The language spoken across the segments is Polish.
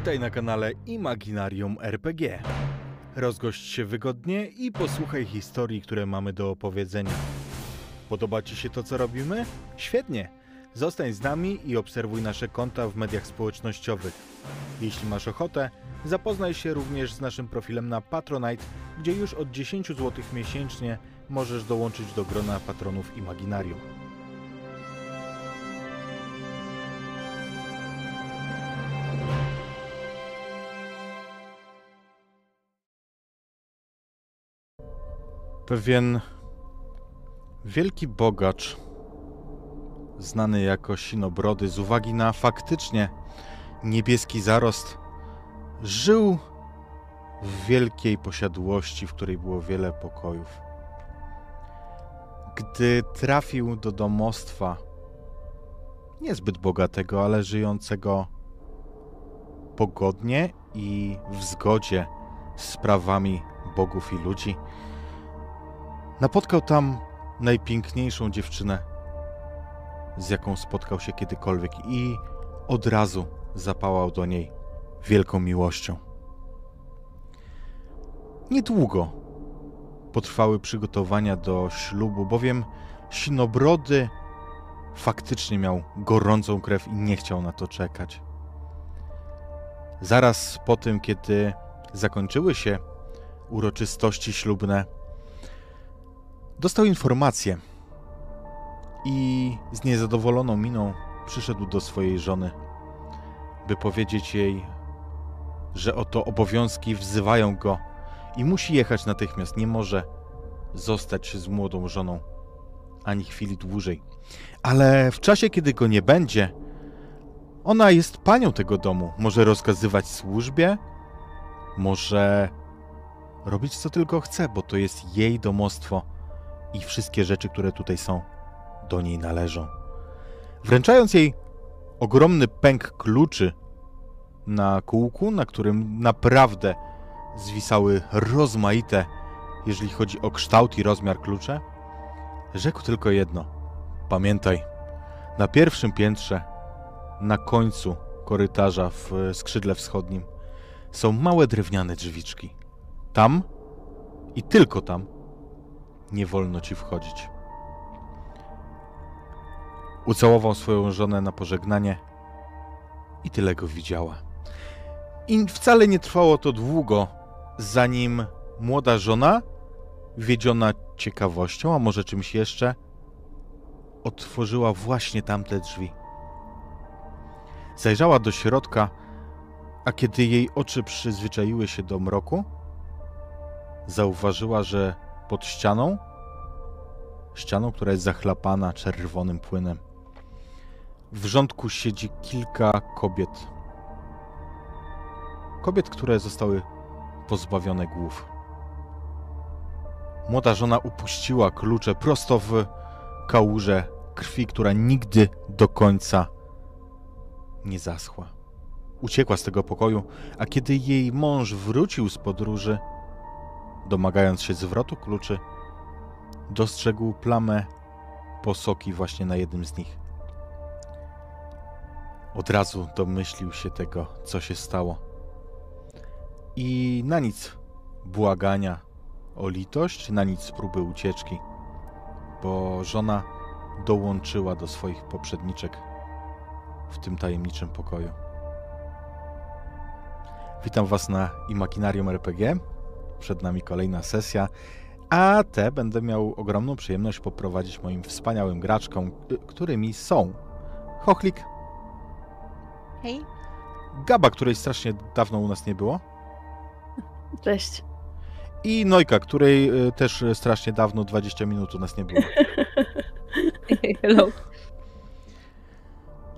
Witaj na kanale Imaginarium RPG. Rozgość się wygodnie i posłuchaj historii, które mamy do opowiedzenia. Podoba Ci się to, co robimy? Świetnie! Zostań z nami i obserwuj nasze konta w mediach społecznościowych. Jeśli masz ochotę, zapoznaj się również z naszym profilem na Patronite, gdzie już od 10 zł miesięcznie możesz dołączyć do grona patronów Imaginarium. Pewien wielki bogacz, znany jako Sinobrody, z uwagi na faktycznie niebieski zarost, żył w wielkiej posiadłości, w której było wiele pokojów. Gdy trafił do domostwa, niezbyt bogatego, ale żyjącego pogodnie i w zgodzie z sprawami bogów i ludzi, napotkał tam najpiękniejszą dziewczynę, z jaką spotkał się kiedykolwiek, i od razu zapałał do niej wielką miłością. Niedługo potrwały przygotowania do ślubu, bowiem Sinobrody faktycznie miał gorącą krew i nie chciał na to czekać. Zaraz po tym, kiedy zakończyły się uroczystości ślubne, dostał informację i z niezadowoloną miną przyszedł do swojej żony, by powiedzieć jej, że oto obowiązki wzywają go i musi jechać natychmiast. Nie może zostać z młodą żoną ani chwili dłużej. Ale w czasie, kiedy go nie będzie, ona jest panią tego domu. Może rozkazywać służbie, może robić co tylko chce, bo to jest jej domostwo i wszystkie rzeczy, które tutaj są, do niej należą. Wręczając jej ogromny pęk kluczy na kółku, na którym naprawdę zwisały rozmaite, jeżeli chodzi o kształt i rozmiar klucze, rzekł tylko jedno: Pamiętaj, na pierwszym piętrze, na końcu korytarza w skrzydle wschodnim, są małe drewniane drzwiczki. Tam i tylko tam nie wolno ci wchodzić. Ucałował swoją żonę na pożegnanie i tyle go widziała. I wcale nie trwało to długo, zanim młoda żona, wiedziona ciekawością, a może czymś jeszcze, otworzyła właśnie tamte drzwi. Zajrzała do środka, a kiedy jej oczy przyzwyczaiły się do mroku, zauważyła, że pod ścianą, ścianą, która jest zachlapana czerwonym płynem, w rządku siedzi kilka kobiet. Kobiet, które zostały pozbawione głów. Młoda żona upuściła klucze prosto w kałużę krwi, która nigdy do końca nie zaschła. Uciekła z tego pokoju, a kiedy jej mąż wrócił z podróży, domagając się zwrotu kluczy, dostrzegł plamę posoki właśnie na jednym z nich. Od razu domyślił się tego, co się stało. I na nic błagania o litość, na nic próby ucieczki, bo żona dołączyła do swoich poprzedniczek w tym tajemniczym pokoju. Witam Was na Imaginarium RPG. Przed nami kolejna sesja, a te będę miał ogromną przyjemność poprowadzić moim wspaniałym graczkom, y, którymi są Chochlik. Hej. Gaba, której strasznie dawno u nas nie było. Cześć. I Nojka, której y, też strasznie dawno, 20 minut u nas nie było. Hello.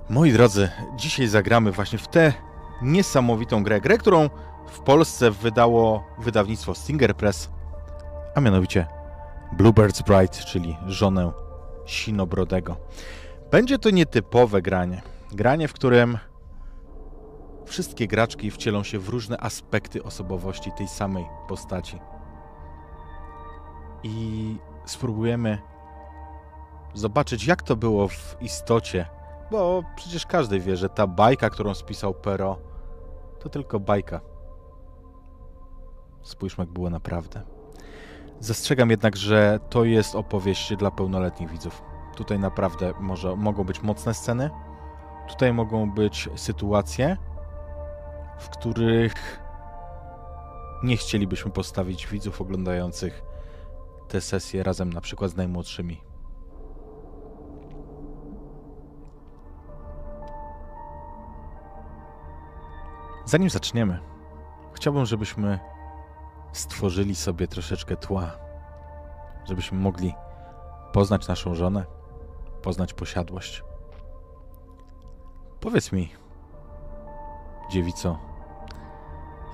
Moi drodzy, dzisiaj zagramy właśnie w tę niesamowitą grę. Grę, którą w Polsce wydało wydawnictwo Stinger Press, a mianowicie Bluebird's Bride, czyli żonę Sinobrodego. Będzie to nietypowe granie. Granie, w którym wszystkie graczki wcielą się w różne aspekty osobowości tej samej postaci. I spróbujemy zobaczyć, jak to było w istocie, bo przecież każdy wie, że ta bajka, którą spisał Pero, To tylko bajka. Spójrzmy, jak było naprawdę. Zastrzegam jednak, że to jest opowieść dla pełnoletnich widzów. Tutaj naprawdę może, mogą być mocne sceny. Tutaj mogą być sytuacje, w których nie chcielibyśmy postawić widzów oglądających te sesje razem na przykład z najmłodszymi. Zanim zaczniemy, chciałbym, żebyśmy stworzyli sobie troszeczkę tła, żebyśmy mogli poznać naszą żonę, poznać posiadłość. Powiedz mi, dziewico,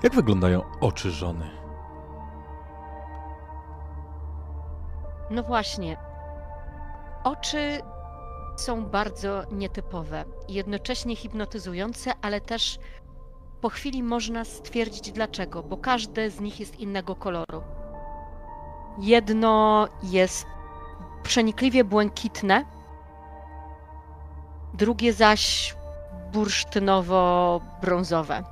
jak wyglądają oczy żony? No właśnie. Oczy są bardzo nietypowe jednocześnie hipnotyzujące, ale też po chwili można stwierdzić dlaczego, bo każde z nich jest innego koloru. Jedno jest przenikliwie błękitne, drugie zaś bursztynowo-brązowe.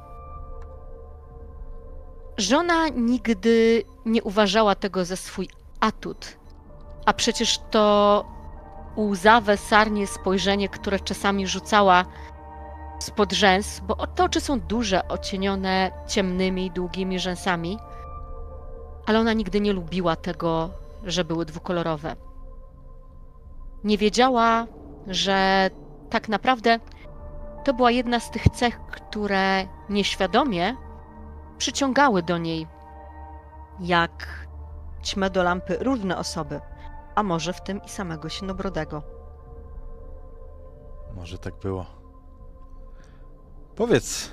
Żona nigdy nie uważała tego za swój atut, a przecież to łzawe, sarnie spojrzenie, które czasami rzucała spod rzęs, bo te oczy są duże, ocienione ciemnymi, długimi rzęsami, ale ona nigdy nie lubiła tego, że były dwukolorowe. Nie wiedziała, że tak naprawdę to była jedna z tych cech, które nieświadomie przyciągały do niej, jak ćmę do lampy różne osoby, a może w tym i samego Sinobrodego. Może tak było. Powiedz,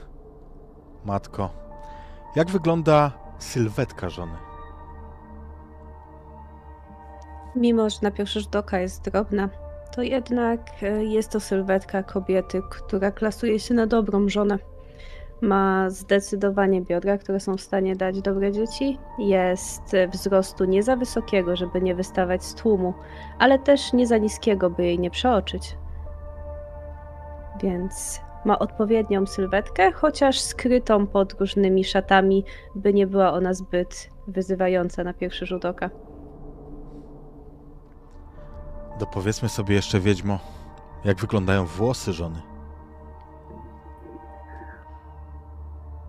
matko, jak wygląda sylwetka żony? Mimo, że na pierwszy rzut oka jest drobna, to jednak e, jest to sylwetka kobiety, która klasuje się na dobrą żonę. Ma zdecydowanie biodra, które są w stanie dać dobre dzieci. Jest wzrostu nie za wysokiego, żeby nie wystawać z tłumu, ale też nie za niskiego, by jej nie przeoczyć. Więc ma odpowiednią sylwetkę, chociaż skrytą pod różnymi szatami, by nie była ona zbyt wyzywająca na pierwszy rzut oka. Dopowiedzmy sobie jeszcze, Wiedźmo, jak wyglądają włosy żony.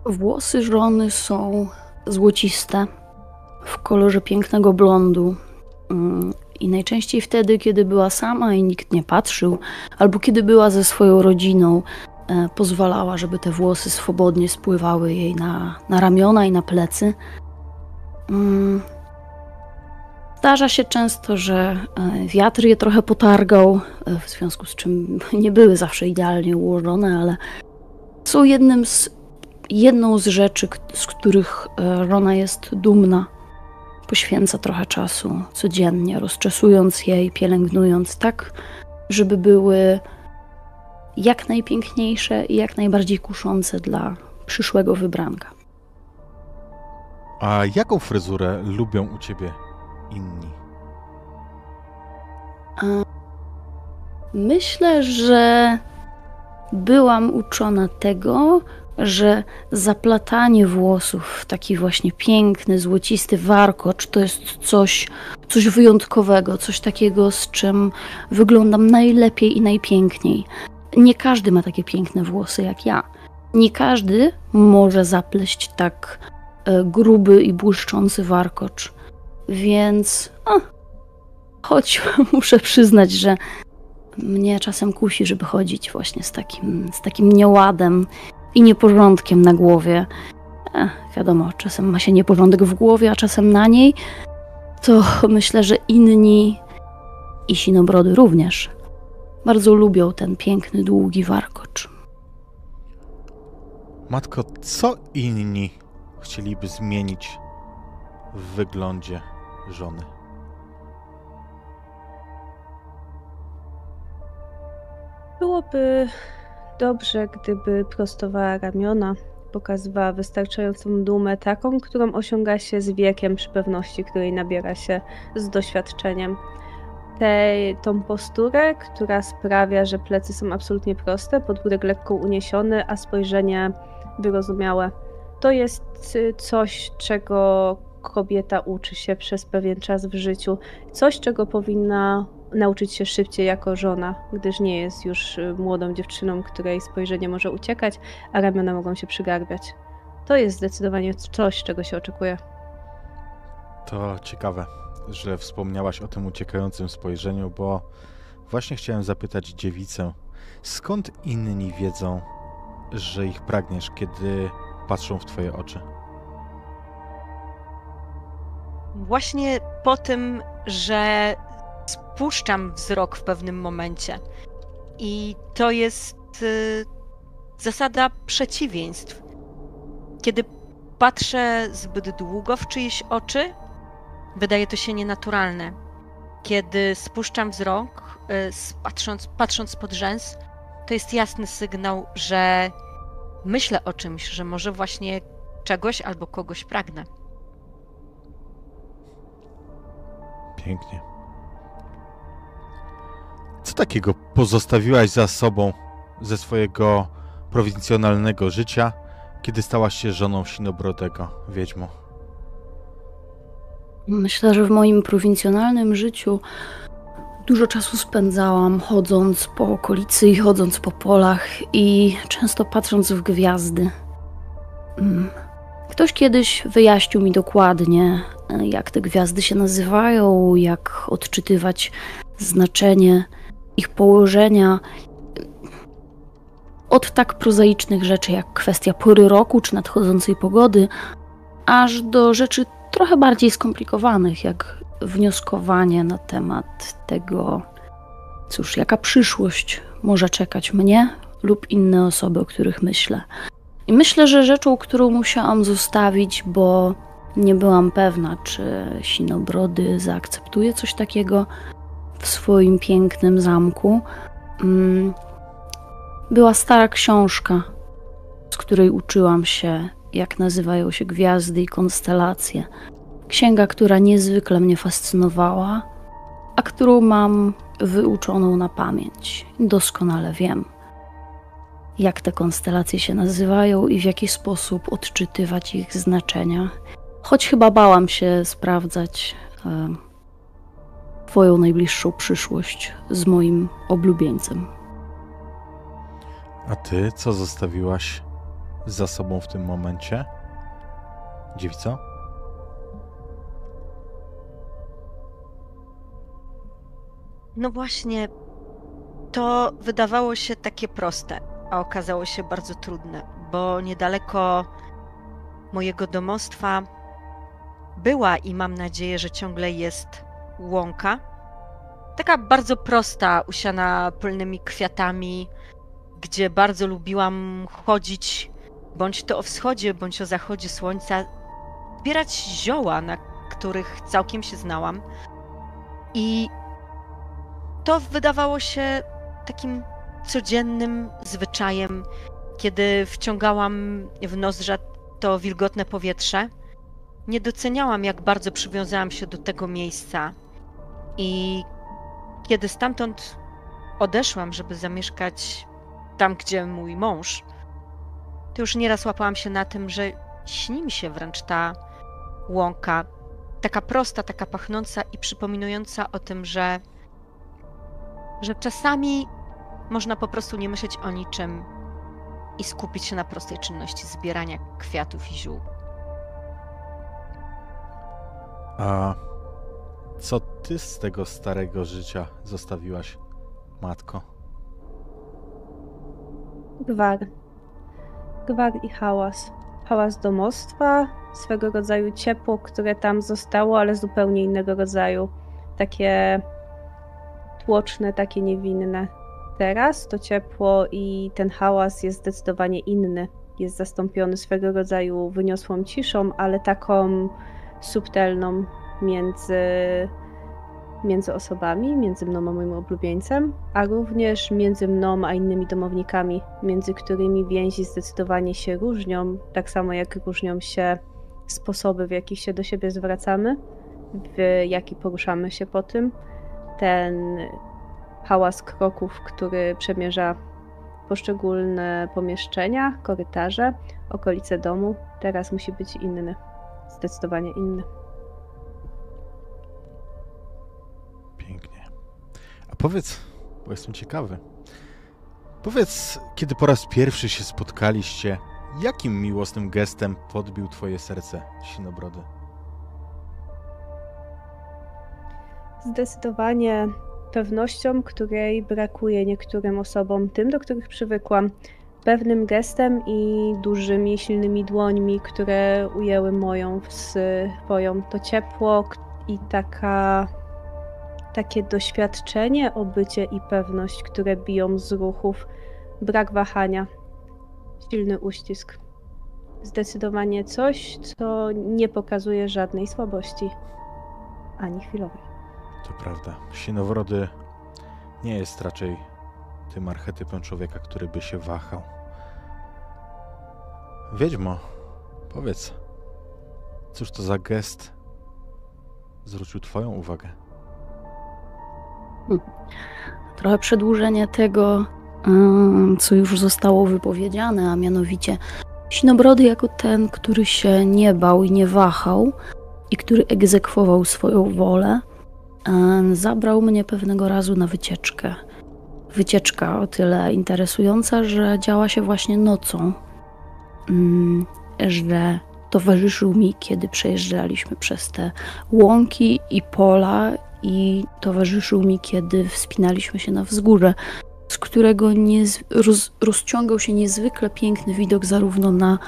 Włosy żony są złociste, w kolorze pięknego blondu. Mm, I najczęściej wtedy, kiedy była sama i nikt nie patrzył, albo kiedy była ze swoją rodziną, pozwalała, żeby te włosy swobodnie spływały jej na, na ramiona i na plecy. Mm, Zdarza się często, że e, wiatr je trochę potargał, e, w związku z czym nie były zawsze idealnie ułożone, ale są jednym z, jedną z rzeczy, z których e, żona jest dumna. Poświęca trochę czasu codziennie, rozczesując je i pielęgnując tak, żeby były jak najpiękniejsze i jak najbardziej kuszące dla przyszłego wybranka. A jaką fryzurę lubią u ciebie inni? Myślę, że byłam uczona tego, że zaplatanie włosów w taki właśnie piękny, złocisty warkocz to jest coś, coś wyjątkowego, coś takiego, z czym wyglądam najlepiej i najpiękniej. Nie każdy ma takie piękne włosy jak ja. Nie każdy może zapleść tak e, gruby i błyszczący warkocz. Więc o, choć muszę przyznać, że mnie czasem kusi, żeby chodzić właśnie z takim, z takim nieładem i nieporządkiem na głowie. E, wiadomo, czasem ma się nieporządek w głowie, a czasem na niej. To myślę, że inni i sinobrody również bardzo lubią ten piękny, długi warkocz. Matko, co inni chcieliby zmienić w wyglądzie żony? Byłoby dobrze, gdyby prostowała ramiona, pokazywała wystarczającą dumę, taką, którą osiąga się z wiekiem, przy pewności, której nabiera się z doświadczeniem. Tę tą posturę, która sprawia, że plecy są absolutnie proste, podbródek lekko uniesiony, a spojrzenie wyrozumiałe. To jest y, coś, czego kobieta uczy się przez pewien czas w życiu. Coś, czego powinna nauczyć się szybciej jako żona, gdyż nie jest już y, młodą dziewczyną, której spojrzenie może uciekać, a ramiona mogą się przygarbiać. To jest zdecydowanie coś, czego się oczekuje. To ciekawe, że wspomniałaś o tym uciekającym spojrzeniu, bo właśnie chciałem zapytać dziewicę, skąd inni wiedzą, że ich pragniesz, kiedy patrzą w twoje oczy? Właśnie po tym, że spuszczam wzrok w pewnym momencie. I to jest y, zasada przeciwieństw. Kiedy patrzę zbyt długo w czyjeś oczy, wydaje to się nienaturalne. Kiedy spuszczam wzrok, y, patrząc, patrząc pod rzęs, to jest jasny sygnał, że myślę o czymś, że może właśnie czegoś albo kogoś pragnę. Pięknie. Co takiego pozostawiłaś za sobą ze swojego prowincjonalnego życia, kiedy stałaś się żoną Sinobrodego, wiedźmo? Myślę, że w moim prowincjonalnym życiu dużo czasu spędzałam chodząc po okolicy i chodząc po polach i często patrząc w gwiazdy. Mm. Ktoś kiedyś wyjaśnił mi dokładnie, e, jak te gwiazdy się nazywają, jak odczytywać znaczenie ich położenia. Od tak prozaicznych rzeczy jak kwestia pory roku czy nadchodzącej pogody, aż do rzeczy trochę bardziej skomplikowanych, jak wnioskowanie na temat tego, cóż, jaka przyszłość może czekać mnie lub inne osoby, o których myślę. I myślę, że rzeczą, którą musiałam zostawić, bo nie byłam pewna, czy Sinobrody zaakceptuje coś takiego w swoim pięknym zamku, mm, była stara książka, z której uczyłam się jak nazywają się gwiazdy i konstelacje. Księga, która niezwykle mnie fascynowała, a którą mam wyuczoną na pamięć. Doskonale wiem, jak te konstelacje się nazywają i w jaki sposób odczytywać ich znaczenia. Choć chyba bałam się sprawdzać e, Twoją najbliższą przyszłość z moim oblubieńcem. A ty co zostawiłaś za sobą w tym momencie? Dziewico? No właśnie, to wydawało się takie proste, a okazało się bardzo trudne, bo niedaleko mojego domostwa była i mam nadzieję, że ciągle jest łąka. Taka bardzo prosta, usiana polnymi kwiatami, gdzie bardzo lubiłam chodzić, bądź to o wschodzie, bądź o zachodzie słońca, zbierać zioła, na których całkiem się znałam. I to wydawało się takim codziennym zwyczajem, kiedy wciągałam w nozdrza to wilgotne powietrze. Nie doceniałam, jak bardzo przywiązałam się do tego miejsca. I kiedy stamtąd odeszłam, żeby zamieszkać tam, gdzie mój mąż, to już nieraz łapałam się na tym, że śni mi się wręcz ta łąka, taka prosta, taka pachnąca i przypominająca o tym, że że czasami można po prostu nie myśleć o niczym i skupić się na prostej czynności zbierania kwiatów i ziół. A co ty z tego starego życia zostawiłaś, matko? Gwar. Gwar i hałas. Hałas domostwa, swego rodzaju ciepło, które tam zostało, ale zupełnie innego rodzaju. Takie tłoczne, takie niewinne. Teraz to ciepło i ten hałas jest zdecydowanie inny. Jest zastąpiony swego rodzaju wyniosłą ciszą, ale taką subtelną między, między osobami, między mną a moim oblubieńcem, a również między mną a innymi domownikami, między którymi więzi zdecydowanie się różnią, tak samo jak różnią się sposoby, w jakich się do siebie zwracamy, w jaki poruszamy się po tym. Ten hałas kroków, który przemierza poszczególne pomieszczenia, korytarze, okolice domu. Teraz musi być inny. Zdecydowanie inny. Powiedz, bo jestem ciekawy. Powiedz, kiedy po raz pierwszy się spotkaliście, jakim miłosnym gestem podbił twoje serce, Sinobrody? Zdecydowanie pewnością, której brakuje niektórym osobom, tym, do których przywykłam. Pewnym gestem i dużymi, silnymi dłońmi, które ujęły moją w swoją. To ciepło i taka, takie doświadczenie, obycie i pewność, które biją z ruchów. Brak wahania, silny uścisk. Zdecydowanie coś, co nie pokazuje żadnej słabości, ani chwilowej. To prawda. Sinowrody nie jest raczej tym archetypem człowieka, który by się wahał. Wiedźmo, powiedz, cóż to za gest zwrócił twoją uwagę? Trochę przedłużenie tego, co już zostało wypowiedziane, a mianowicie Sinobrody jako ten, który się nie bał i nie wahał i który egzekwował swoją wolę, zabrał mnie pewnego razu na wycieczkę. Wycieczka o tyle interesująca, że działa się właśnie nocą, ym, że towarzyszył mi, kiedy przejeżdżaliśmy przez te łąki i pola i towarzyszył mi, kiedy wspinaliśmy się na wzgórze, z którego niez, roz, rozciągał się niezwykle piękny widok zarówno na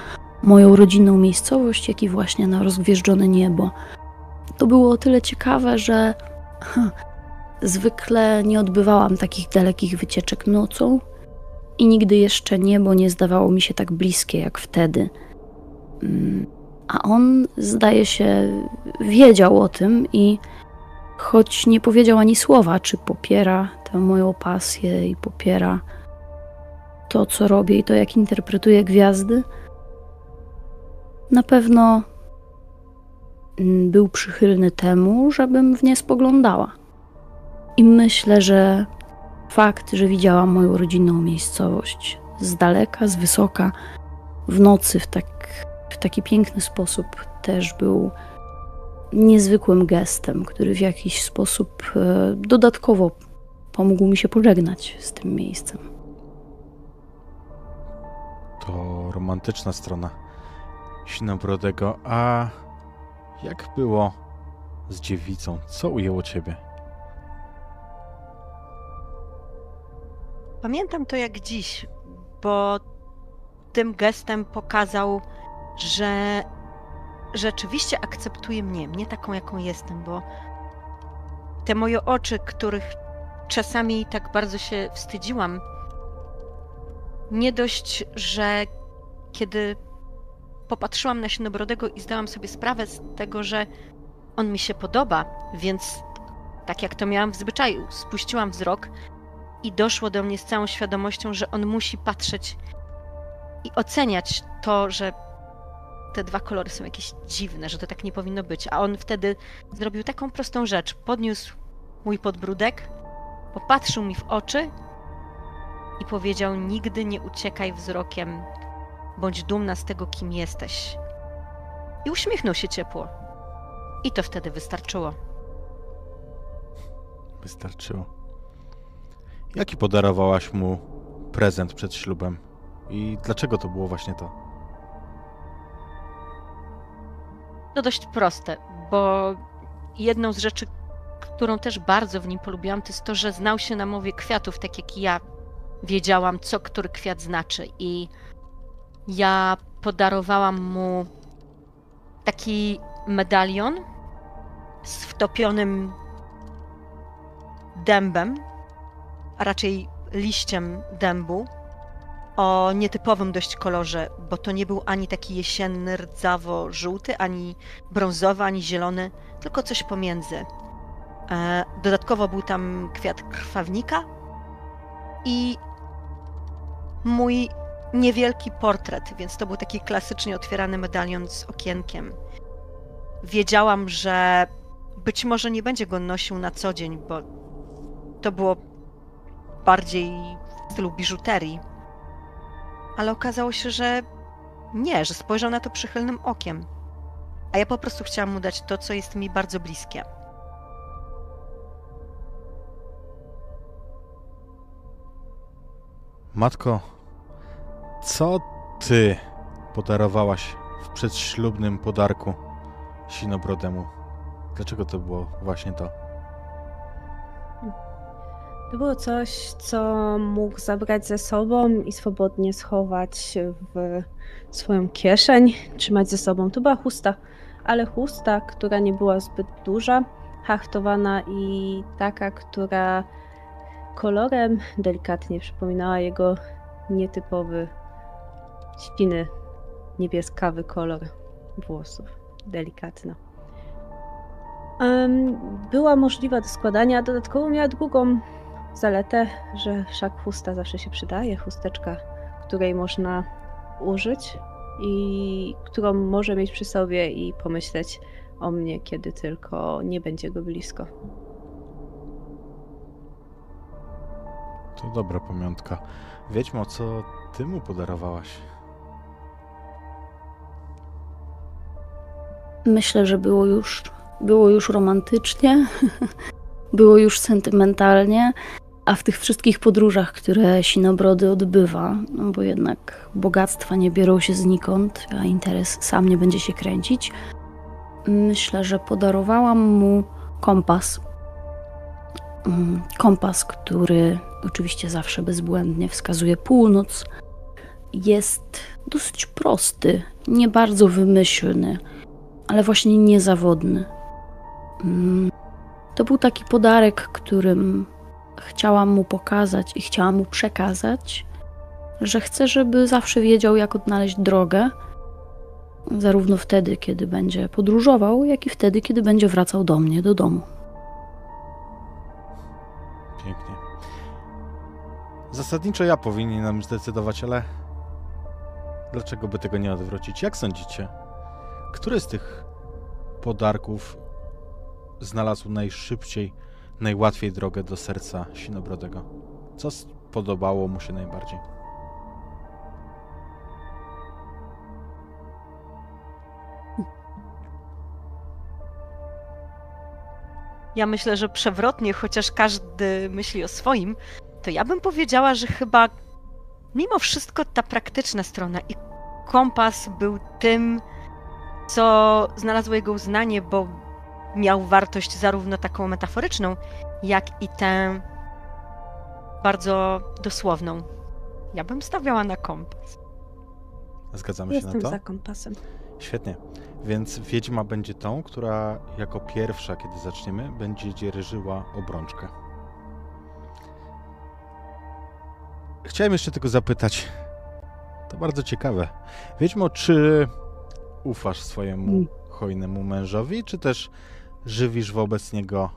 moją rodzinną miejscowość, jak i właśnie na rozgwieżdżone niebo. To było o tyle ciekawe, że ha, zwykle nie odbywałam takich dalekich wycieczek nocą i nigdy jeszcze niebo nie zdawało mi się tak bliskie jak wtedy. Mm, A on, zdaje się, wiedział o tym i choć nie powiedział ani słowa, czy popiera tę moją pasję i popiera to, co robię i to, jak interpretuję gwiazdy, na pewno mm, był przychylny temu, żebym w nie spoglądała. I myślę, że fakt, że widziałam moją rodzinną miejscowość z daleka, z wysoka, w nocy w, tak, w taki piękny sposób też był niezwykłym gestem, który w jakiś sposób e, dodatkowo pomógł mi się pożegnać z tym miejscem. To romantyczna strona Sinobrodego. A jak było z dziewicą? Co ujęło ciebie? Pamiętam to jak dziś, bo tym gestem pokazał, że rzeczywiście akceptuje mnie, mnie taką, jaką jestem, bo te moje oczy, których czasami tak bardzo się wstydziłam, nie dość, że kiedy popatrzyłam na Sinobrodego i zdałam sobie sprawę z tego, że on mi się podoba, więc tak jak to miałam w zwyczaju, spuściłam wzrok i doszło do mnie z całą świadomością, że on musi patrzeć i oceniać to, że te dwa kolory są jakieś dziwne, że to tak nie powinno być. A on wtedy zrobił taką prostą rzecz. Podniósł mój podbródek, popatrzył mi w oczy i powiedział: Nigdy nie uciekaj wzrokiem, bądź dumna z tego, kim jesteś. I uśmiechnął się ciepło. I to wtedy wystarczyło. Wystarczyło. Jaki podarowałaś mu prezent przed ślubem? I dlaczego to było właśnie to? To dość proste, bo jedną z rzeczy, którą też bardzo w nim polubiłam, to jest to, że znał się na mowie kwiatów, tak jak ja wiedziałam, co który kwiat znaczy. I ja podarowałam mu taki medalion z wtopionym dębem, a raczej liściem dębu o nietypowym dość kolorze, bo to nie był ani taki jesienny, rdzawo-żółty, ani brązowy, ani zielony, tylko coś pomiędzy. E, Dodatkowo był tam kwiat krwawnika i mój niewielki portret, więc to był taki klasycznie otwierany medalion z okienkiem. Wiedziałam, że być może nie będzie go nosił na co dzień, bo to było bardziej w stylu biżuterii, ale okazało się, że nie, że spojrzał na to przychylnym okiem. A ja po prostu chciałam mu dać to, co jest mi bardzo bliskie. Matko, co ty podarowałaś w przedślubnym podarku Sinobrodemu? Dlaczego to było właśnie to? To było coś, co mógł zabrać ze sobą i swobodnie schować w swoją kieszeń, trzymać ze sobą. To była chusta, ale chusta, która nie była zbyt duża, haftowana i taka, która kolorem delikatnie przypominała jego nietypowy, siny, niebieskawy kolor włosów. Delikatna. Była możliwa do składania, dodatkowo miała drugą zaletę, że wszak chusta zawsze się przydaje, chusteczka, której można użyć i którą może mieć przy sobie i pomyśleć o mnie, kiedy tylko nie będzie go blisko. To dobra pamiątka. Wiedźmo, co ty mu podarowałaś? Myślę, że było już, było już romantycznie, było już sentymentalnie, a w tych wszystkich podróżach, które Sinobrody odbywa, no bo jednak bogactwa nie biorą się znikąd, a interes sam nie będzie się kręcić, myślę, że podarowałam mu kompas. Mm, Kompas, który oczywiście zawsze bezbłędnie wskazuje północ, jest dosyć prosty, nie bardzo wymyślny ale właśnie niezawodny. To był taki podarek, którym chciałam mu pokazać i chciałam mu przekazać, że chcę, żeby zawsze wiedział, jak odnaleźć drogę, zarówno wtedy, kiedy będzie podróżował, jak i wtedy, kiedy będzie wracał do mnie, do domu. Pięknie. Zasadniczo ja powinienem zdecydować, ale dlaczego by tego nie odwrócić? Jak sądzicie? Który z tych podarków znalazł najszybciej, najłatwiej drogę do serca Sinobrodego? Co spodobało mu się najbardziej? Ja myślę, że przewrotnie, chociaż każdy myśli o swoim, to ja bym powiedziała, że chyba mimo wszystko ta praktyczna strona i kompas był tym, co znalazło jego uznanie, bo miał wartość zarówno taką metaforyczną, jak i tę bardzo dosłowną. Ja bym stawiała na kompas. Zgadzamy się Jestem na to? za kompasem. Świetnie. Więc wiedźma będzie tą, która jako pierwsza, kiedy zaczniemy, będzie dzierżyła obrączkę. Chciałem jeszcze tylko zapytać. To bardzo ciekawe. Wiedźmo, czy ufasz swojemu Mm. hojnemu mężowi, czy też żywisz wobec niego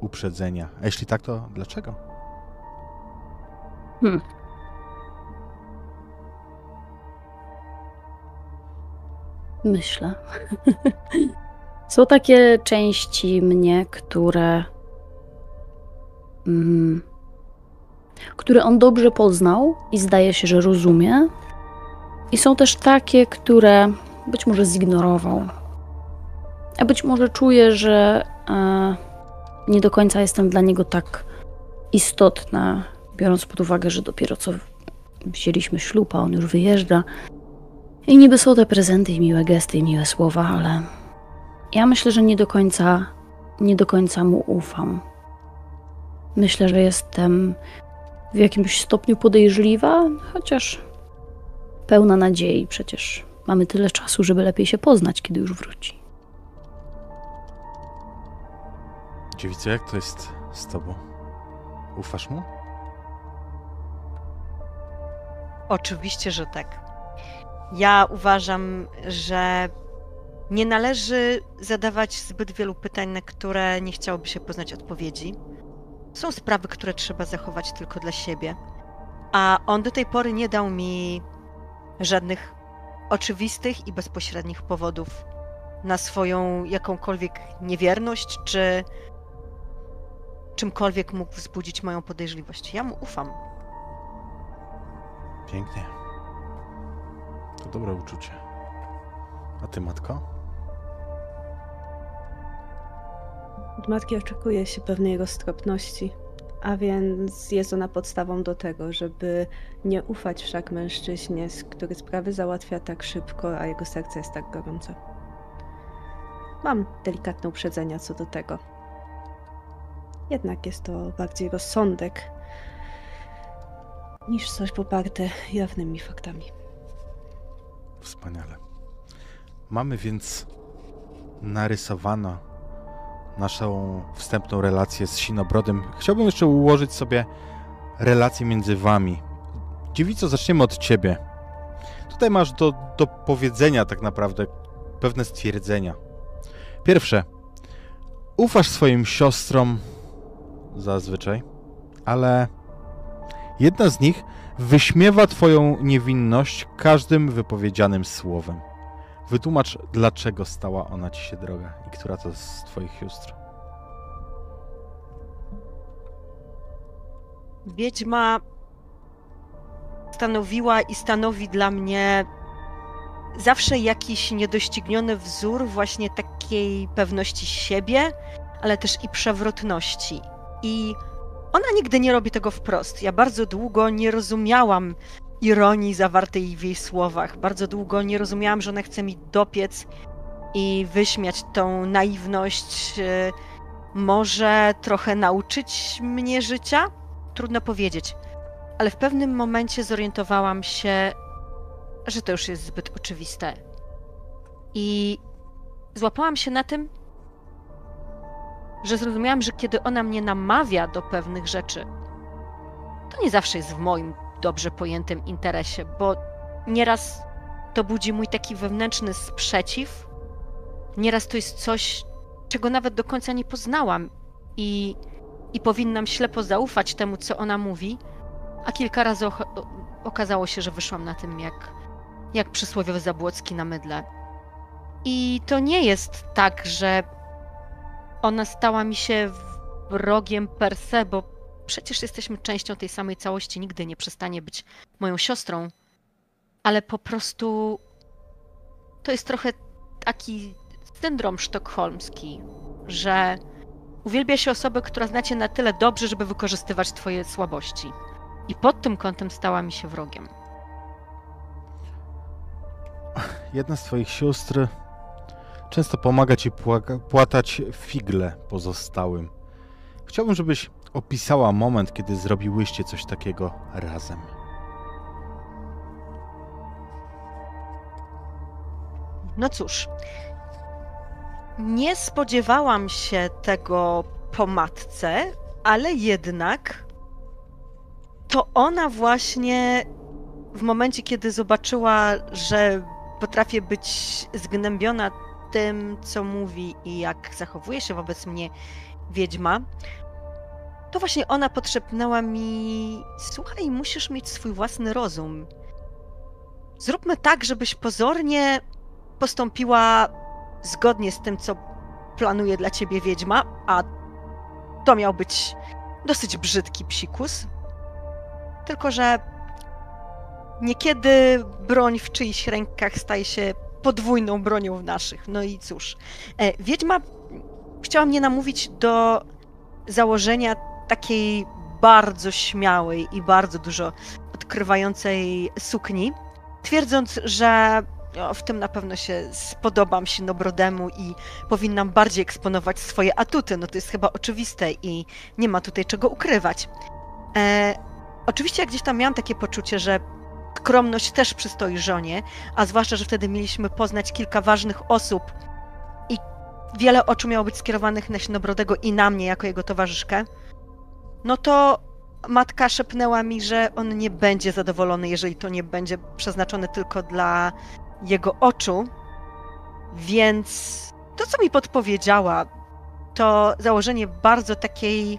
uprzedzenia? A jeśli tak, to dlaczego? Myślę. Są takie części mnie, które. Mm, które on dobrze poznał i zdaje się, że rozumie. I są też takie, które być może zignorował. A być może czuje, że e, nie do końca jestem dla niego tak istotna, biorąc pod uwagę, że dopiero co wzięliśmy ślub, a on już wyjeżdża. I niby są te prezenty i miłe gesty i miłe słowa, ale ja myślę, że nie do końca, nie do końca mu ufam. Myślę, że jestem w jakimś stopniu podejrzliwa, chociaż pełna nadziei. Przecież mamy tyle czasu, żeby lepiej się poznać, kiedy już wróci. Dziewico, jak to jest z tobą? Ufasz mu? Oczywiście, że tak. Ja uważam, że nie należy zadawać zbyt wielu pytań, na które nie chciałoby się poznać odpowiedzi. Są sprawy, które trzeba zachować tylko dla siebie. A on do tej pory nie dał mi żadnych oczywistych i bezpośrednich powodów na swoją jakąkolwiek niewierność, czy czymkolwiek mógł wzbudzić moją podejrzliwość. Ja mu ufam. Pięknie. dobre uczucie. A ty, matko? Od matki oczekuje się pewnej roztropności, a więc jest ona podstawą do tego, żeby nie ufać wszak mężczyźnie, z- który sprawy załatwia tak szybko, a jego serce jest tak gorące. Mam delikatne uprzedzenia co do tego. Jednak jest to bardziej rozsądek niż coś poparte jawnymi faktami. Wspaniale. Mamy więc narysowaną naszą wstępną relację z Sinobrodem. Chciałbym jeszcze ułożyć sobie relację między wami. Dziewico, zaczniemy od ciebie. Tutaj masz do, do powiedzenia tak naprawdę pewne stwierdzenia. Pierwsze. Ufasz swoim siostrom zazwyczaj, ale jedna z nich wyśmiewa twoją niewinność każdym wypowiedzianym słowem. Wytłumacz, dlaczego stała ona ci się droga i która to z twoich sióstr. Wiedźma stanowiła i stanowi dla mnie zawsze jakiś niedościgniony wzór właśnie takiej pewności siebie, ale też i przewrotności. I ona nigdy nie robi tego wprost. Ja bardzo długo nie rozumiałam ironii zawartej w jej słowach. Bardzo długo nie rozumiałam, że ona chce mi dopiec i wyśmiać tą naiwność, e, może trochę nauczyć mnie życia. Trudno powiedzieć, ale w pewnym momencie zorientowałam się, że to już jest zbyt oczywiste. I złapałam się na tym, że zrozumiałam, że kiedy ona mnie namawia do pewnych rzeczy, to nie zawsze jest w moim dobrze pojętym interesie, bo nieraz to budzi mój taki wewnętrzny sprzeciw, nieraz to jest coś, czego nawet do końca nie poznałam i, i powinnam ślepo zaufać temu, co ona mówi, a kilka razy okazało się, że wyszłam na tym jak, jak przysłowiowy Zabłocki na mydle. I to nie jest tak, że ona stała mi się wrogiem per se, bo przecież jesteśmy częścią tej samej całości, nigdy nie przestanie być moją siostrą, ale po prostu to jest trochę taki syndrom sztokholmski, że uwielbia się osobę, która znacie na tyle dobrze, żeby wykorzystywać twoje słabości. I pod tym kątem stała mi się wrogiem. Jedna z twoich sióstr często pomaga ci płatać figle pozostałym. Chciałbym, żebyś opisała moment, kiedy zrobiłyście coś takiego razem. No cóż, nie spodziewałam się tego po matce, ale jednak to ona właśnie w momencie, kiedy zobaczyła, że potrafię być zgnębiona tym, co mówi i jak zachowuje się wobec mnie wiedźma, to właśnie ona potrzepnęła mi: Słuchaj, musisz mieć swój własny rozum. Zróbmy tak, żebyś pozornie postąpiła zgodnie z tym, co planuje dla ciebie wiedźma, a to miał być dosyć brzydki psikus. Tylko, że niekiedy broń w czyichś rękach staje się podwójną bronią naszych. No i cóż, e, wiedźma chciała mnie namówić do założenia takiej bardzo śmiałej i bardzo dużo odkrywającej sukni, twierdząc, że o, w tym na pewno się spodobam Sinobrodemu i powinnam bardziej eksponować swoje atuty. No to jest chyba oczywiste i nie ma tutaj czego ukrywać. E, oczywiście jak gdzieś tam miałam takie poczucie, że skromność też przystoi żonie, a zwłaszcza, że wtedy mieliśmy poznać kilka ważnych osób. I wiele oczu miało być skierowanych na Sinobrodego i na mnie jako jego towarzyszkę, no to matka szepnęła mi, że on nie będzie zadowolony, jeżeli to nie będzie przeznaczone tylko dla jego oczu, więc to, co mi podpowiedziała, to założenie bardzo takiej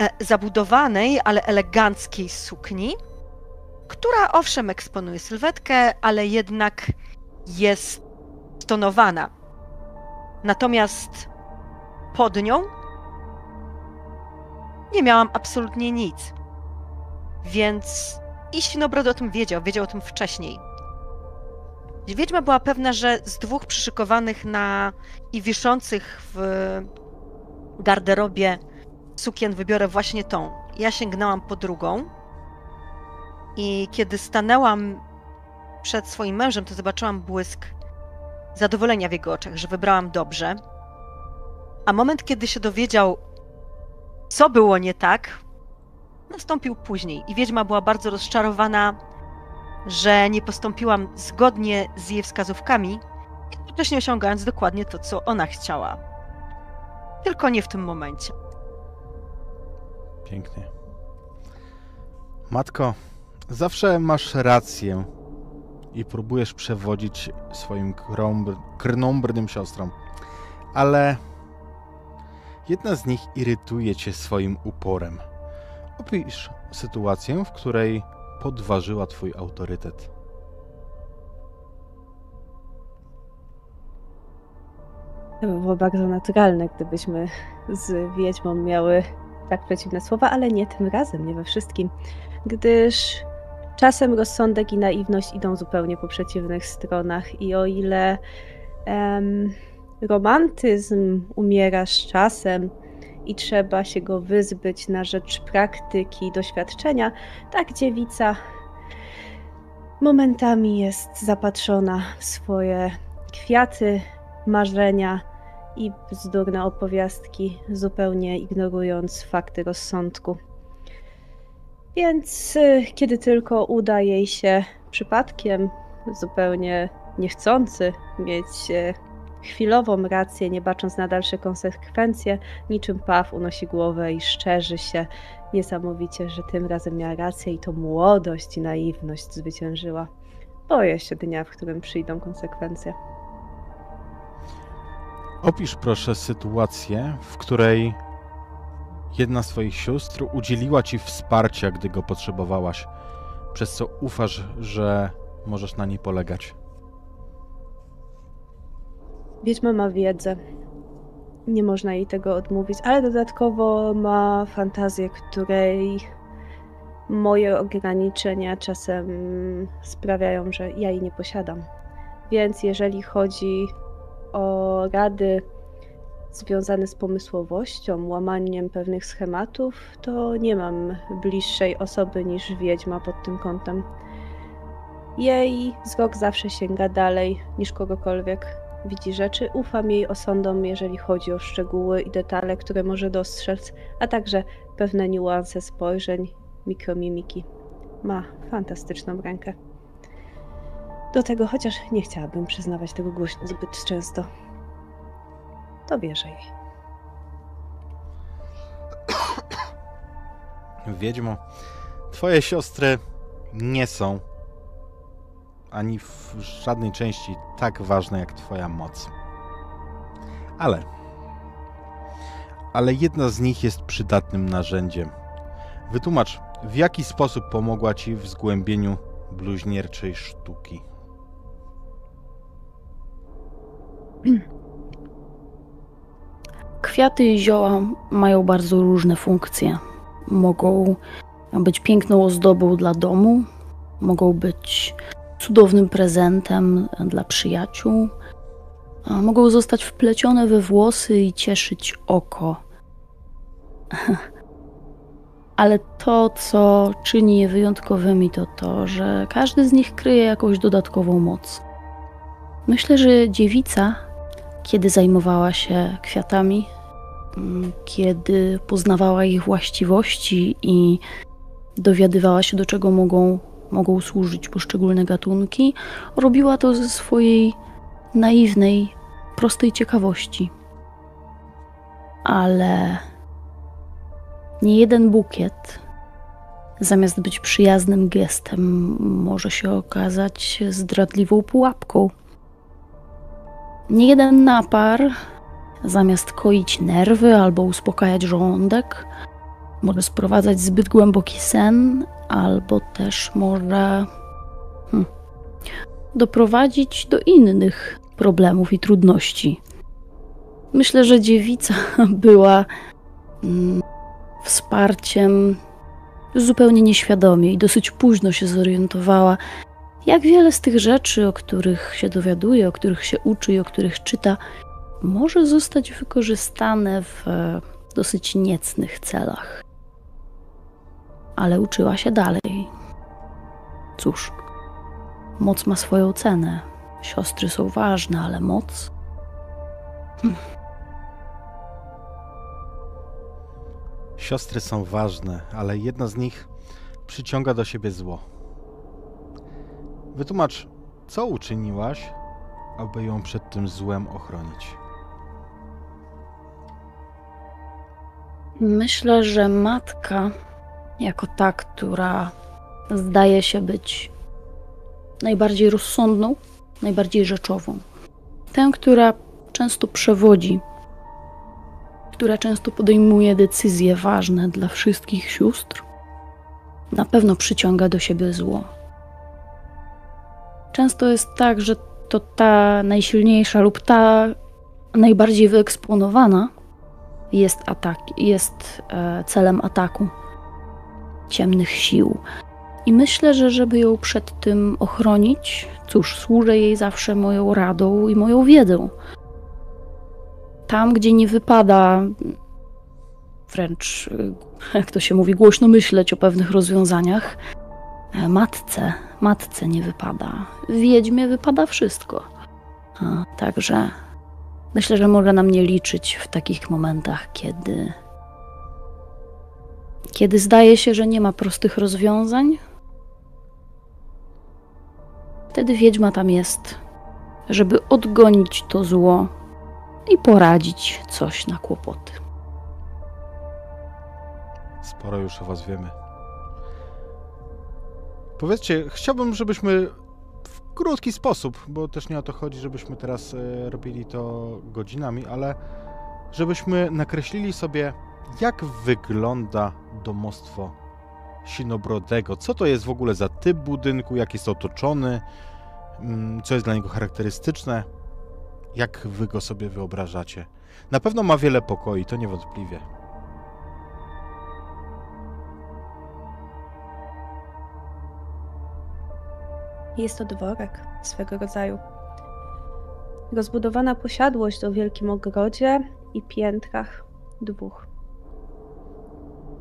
e, zabudowanej, ale eleganckiej sukni, która owszem eksponuje sylwetkę, ale jednak jest stonowana. Natomiast pod nią nie miałam absolutnie nic. Więc i Sinobrod o tym wiedział, wiedział o tym wcześniej. Wiedźma była pewna, że z dwóch przyszykowanych na i wiszących w garderobie sukien wybiorę właśnie tą. Ja sięgnęłam po drugą i kiedy stanęłam przed swoim mężem, to zobaczyłam błysk zadowolenia w jego oczach, że wybrałam dobrze. A moment, kiedy się dowiedział, co było nie tak, nastąpił później. I wiedźma była bardzo rozczarowana, że nie postąpiłam zgodnie z jej wskazówkami, jednocześnie osiągając dokładnie to, co ona chciała. Tylko nie w tym momencie. Pięknie. Matko, zawsze masz rację i próbujesz przewodzić swoim krnąbrnym siostrom, ale jedna z nich irytuje cię swoim uporem. Opisz sytuację, w której podważyła twój autorytet. To by było bardzo naturalne, gdybyśmy z Wiedźmą miały tak przeciwne słowa, ale nie tym razem, nie we wszystkim. Gdyż czasem rozsądek i naiwność idą zupełnie po przeciwnych stronach i o ile romantyzm umiera z czasem i trzeba się go wyzbyć na rzecz praktyki i doświadczenia, tak dziewica momentami jest zapatrzona w swoje kwiaty, marzenia i bzdurne opowiastki, zupełnie ignorując fakty rozsądku. Więc y, kiedy tylko uda jej się przypadkiem, zupełnie niechcący, mieć y, chwilową rację, nie bacząc na dalsze konsekwencje, niczym paw unosi głowę i szczerzy się niesamowicie, że tym razem miała rację i to młodość i naiwność zwyciężyła. Boję się dnia, w którym przyjdą konsekwencje. Opisz proszę sytuację, w której jedna z twoich sióstr udzieliła ci wsparcia, gdy go potrzebowałaś, przez co ufasz, że możesz na niej polegać. Wiedźma ma wiedzę. Nie można jej tego odmówić, ale dodatkowo ma fantazję, której moje ograniczenia czasem sprawiają, że ja jej nie posiadam. Więc jeżeli chodzi o rady związane z pomysłowością, łamaniem pewnych schematów, to nie mam bliższej osoby niż wiedźma pod tym kątem. Jej wzrok zawsze sięga dalej niż kogokolwiek. Widzi rzeczy, ufam jej osądom, jeżeli chodzi o szczegóły i detale, które może dostrzec, a także pewne niuanse spojrzeń, mikromimiki. Ma fantastyczną rękę. Do tego, chociaż nie chciałabym przyznawać tego głośno zbyt często, to jej. Wiedźmo, twoje siostry nie są ani w żadnej części tak ważne jak twoja moc. Ale. Ale jedna z nich jest przydatnym narzędziem. Wytłumacz, w jaki sposób pomogła ci w zgłębieniu bluźnierczej sztuki. Kwiaty i zioła mają bardzo różne funkcje. Mogą być piękną ozdobą dla domu, mogą być cudownym prezentem dla przyjaciół, mogą zostać wplecione we włosy i cieszyć oko. Ale to, co czyni je wyjątkowymi, to to, że każdy z nich kryje jakąś dodatkową moc. Myślę, że dziewica, kiedy zajmowała się kwiatami, mm, kiedy poznawała ich właściwości i dowiadywała się, do czego mogą, mogą służyć poszczególne gatunki, robiła to ze swojej naiwnej, prostej ciekawości. Ale nie jeden bukiet, zamiast być przyjaznym gestem, może się okazać zdradliwą pułapką. Nie jeden napar, zamiast koić nerwy albo uspokajać żołądek, może sprowadzać zbyt głęboki sen, albo też może hmm, doprowadzić do innych problemów i trudności. Myślę, że dziewica była mm, wsparciem zupełnie nieświadomie i dosyć późno się zorientowała, jak wiele z tych rzeczy, o których się dowiaduje, o których się uczy i o których czyta, może zostać wykorzystane w e, dosyć niecnych celach. Ale uczyła się dalej. Cóż, moc ma swoją cenę. Siostry są ważne, ale moc. Hm. Siostry są ważne, ale jedna z nich przyciąga do siebie zło. Wytłumacz, co uczyniłaś, aby ją przed tym złem ochronić? Myślę, że matka, jako ta, która zdaje się być najbardziej rozsądną, najbardziej rzeczową, tę, która często przewodzi, która często podejmuje decyzje ważne dla wszystkich sióstr, na pewno przyciąga do siebie zło. Często jest tak, że to ta najsilniejsza lub ta najbardziej wyeksponowana jest, atak, jest e, celem ataku ciemnych sił. I myślę, że żeby ją przed tym ochronić, cóż, służę jej zawsze moją radą i moją wiedzą. Tam, gdzie nie wypada wręcz, e, jak to się mówi, głośno myśleć o pewnych rozwiązaniach, matce, matce nie wypada. Wiedźmie wypada wszystko. Także myślę, że może na mnie liczyć w takich momentach, kiedy kiedy zdaje się, że nie ma prostych rozwiązań, wtedy wiedźma tam jest, żeby odgonić to zło i poradzić coś na kłopoty. Sporo już o was wiemy. Powiedzcie, chciałbym, żebyśmy w krótki sposób, bo też nie o to chodzi, żebyśmy teraz e, robili to godzinami, ale żebyśmy nakreślili sobie, jak wygląda domostwo Sinobrodego. Co to jest w ogóle za typ budynku, jak jest otoczony, mm, co jest dla niego charakterystyczne, jak wy go sobie wyobrażacie. Na pewno ma wiele pokoi, to niewątpliwie. Jest to dworek swego rodzaju. Rozbudowana posiadłość o wielkim ogrodzie i piętrach dwóch.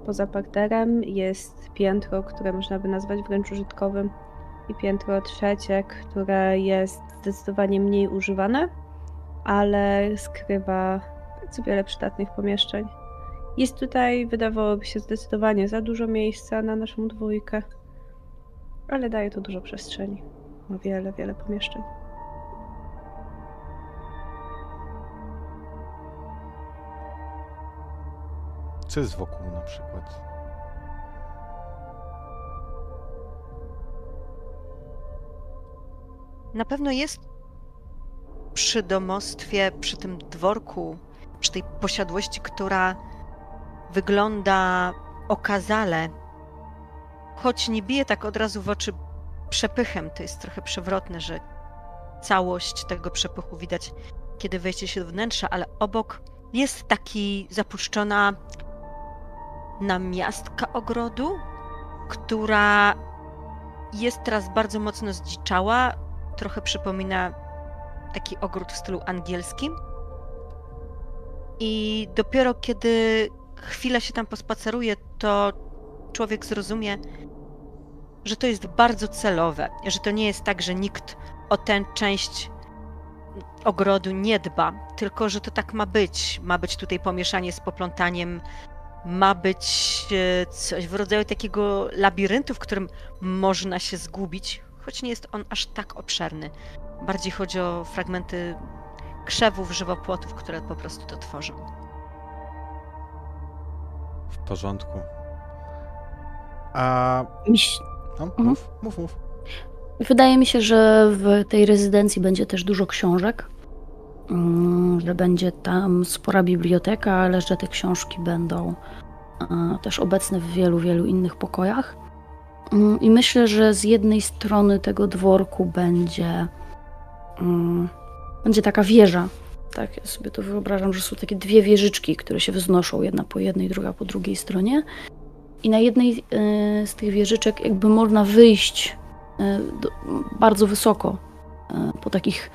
Poza parterem jest piętro, które można by nazwać wręcz użytkowym, i piętro trzecie, które jest zdecydowanie mniej używane, ale skrywa bardzo wiele przydatnych pomieszczeń. Jest tutaj, wydawałoby się, zdecydowanie za dużo miejsca na naszą dwójkę, ale daje to dużo przestrzeni. Ma wiele, wiele pomieszczeń. Co jest wokół na przykład? Na pewno jest przy domostwie, przy tym dworku, przy tej posiadłości, która wygląda okazale, choć nie bije tak od razu w oczy przepychem, to jest trochę przewrotne, że całość tego przepychu widać, kiedy wejdzie się do wnętrza, ale obok jest taki zapuszczona namiastka ogrodu, która jest teraz bardzo mocno zdziczała. Trochę przypomina taki ogród w stylu angielskim. I dopiero kiedy chwilę się tam pospaceruje, to człowiek zrozumie, że to jest bardzo celowe, że to nie jest tak, że nikt o tę część ogrodu nie dba, tylko że to tak ma być. Ma być tutaj pomieszanie z poplątaniem ma być e, coś w rodzaju takiego labiryntu, w którym można się zgubić, choć nie jest on aż tak obszerny. Bardziej chodzi o fragmenty krzewów, żywopłotów, które po prostu to tworzą. W porządku. A. No, Mhm. mów, mów, mów. Wydaje mi się, że w tej rezydencji będzie też dużo książek, mm, że będzie tam spora biblioteka, ale że te książki będą e, też obecne w wielu, wielu innych pokojach. Mm, I myślę, że z jednej strony tego dworku będzie, mm, będzie taka wieża. Tak, ja sobie to wyobrażam, że są takie dwie wieżyczki, które się wznoszą, jedna po jednej, druga po drugiej stronie. I na jednej e, z tych wieżyczek jakby można wyjść do, bardzo wysoko, e, po takich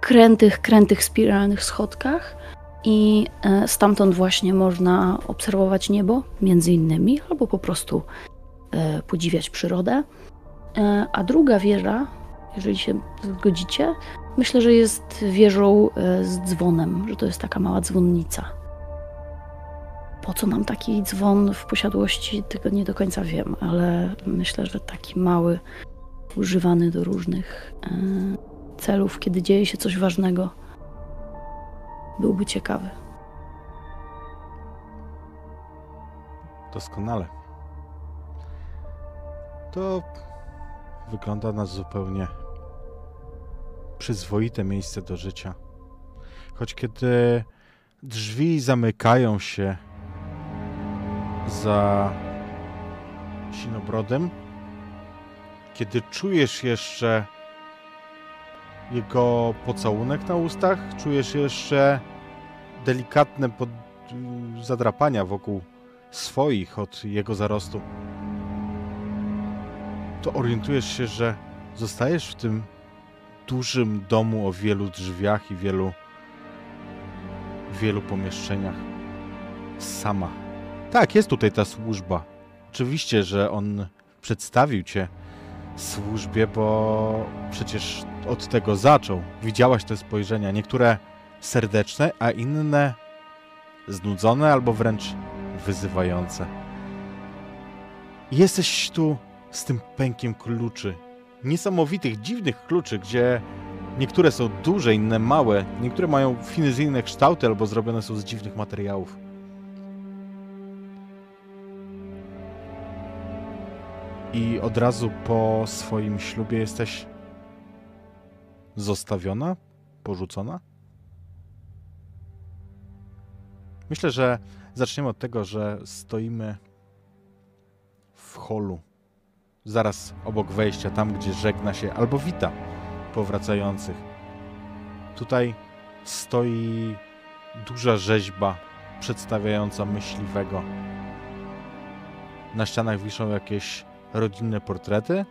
krętych, krętych, spiralnych schodkach i stamtąd właśnie można obserwować niebo, między innymi, albo po prostu podziwiać przyrodę. A druga wieża, jeżeli się zgodzicie, myślę, że jest wieżą z dzwonem, że to jest taka mała dzwonnica. Po co nam taki dzwon w posiadłości, tego nie do końca wiem, ale myślę, że taki mały, używany do różnych e, celów, kiedy dzieje się coś ważnego, byłby ciekawy. Doskonale. To wygląda na zupełnie przyzwoite miejsce do życia. Choć kiedy drzwi zamykają się za sinobrodem, kiedy czujesz jeszcze jego pocałunek na ustach, czujesz jeszcze delikatne pod... zadrapania wokół swoich od jego zarostu, to orientujesz się, że zostajesz w tym dużym domu o wielu drzwiach i wielu wielu pomieszczeniach sama. Tak, jest tutaj ta służba. Oczywiście, że on przedstawił cię służbie, bo przecież od tego zaczął. Widziałaś te spojrzenia, niektóre serdeczne, a inne znudzone albo wręcz wyzywające. Jesteś tu z tym pękiem kluczy. Niesamowitych, dziwnych kluczy, gdzie niektóre są duże, inne małe, niektóre mają finezyjne kształty albo zrobione są z dziwnych materiałów. I od razu po swoim ślubie jesteś zostawiona, porzucona? Myślę, że zaczniemy od tego, że stoimy w holu, zaraz obok wejścia, tam gdzie żegna się albo wita powracających. Tutaj stoi duża rzeźba przedstawiająca myśliwego. Na ścianach wiszą jakieś rodzinne portrety.